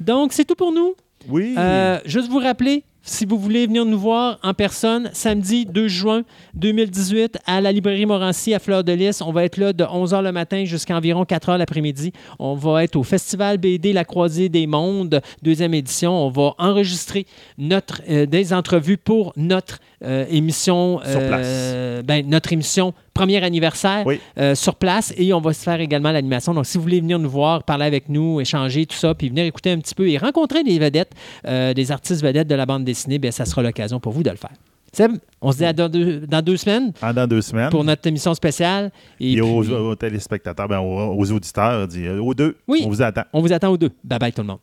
Donc, c'est tout pour nous. Oui. Euh, juste vous rappeler si vous voulez venir nous voir en personne, samedi 2 juin 2018 à la librairie Morancy à Fleur de Lys, on va être là de 11h le matin jusqu'à environ 4h l'après-midi. On va être au Festival BD La Croisée des Mondes, deuxième édition. On va enregistrer notre, euh, des entrevues pour notre euh, émission, Sur place. euh, ben, notre émission premier anniversaire Oui. euh, sur place et on va se faire également l'animation. Donc, si vous voulez venir nous voir, parler avec nous, échanger, tout ça, puis venir écouter un petit peu et rencontrer des vedettes, des artistes vedettes de la bande dessinée, bien, ça sera l'occasion pour vous de le faire. Seb, on se dit à dans deux, dans deux semaines Pendant deux semaines. pour notre émission spéciale. Et, puis, aux téléspectateurs, ben, aux, aux auditeurs, dit, aux deux, Oui. on vous attend. on vous attend aux deux. Bye bye tout le monde.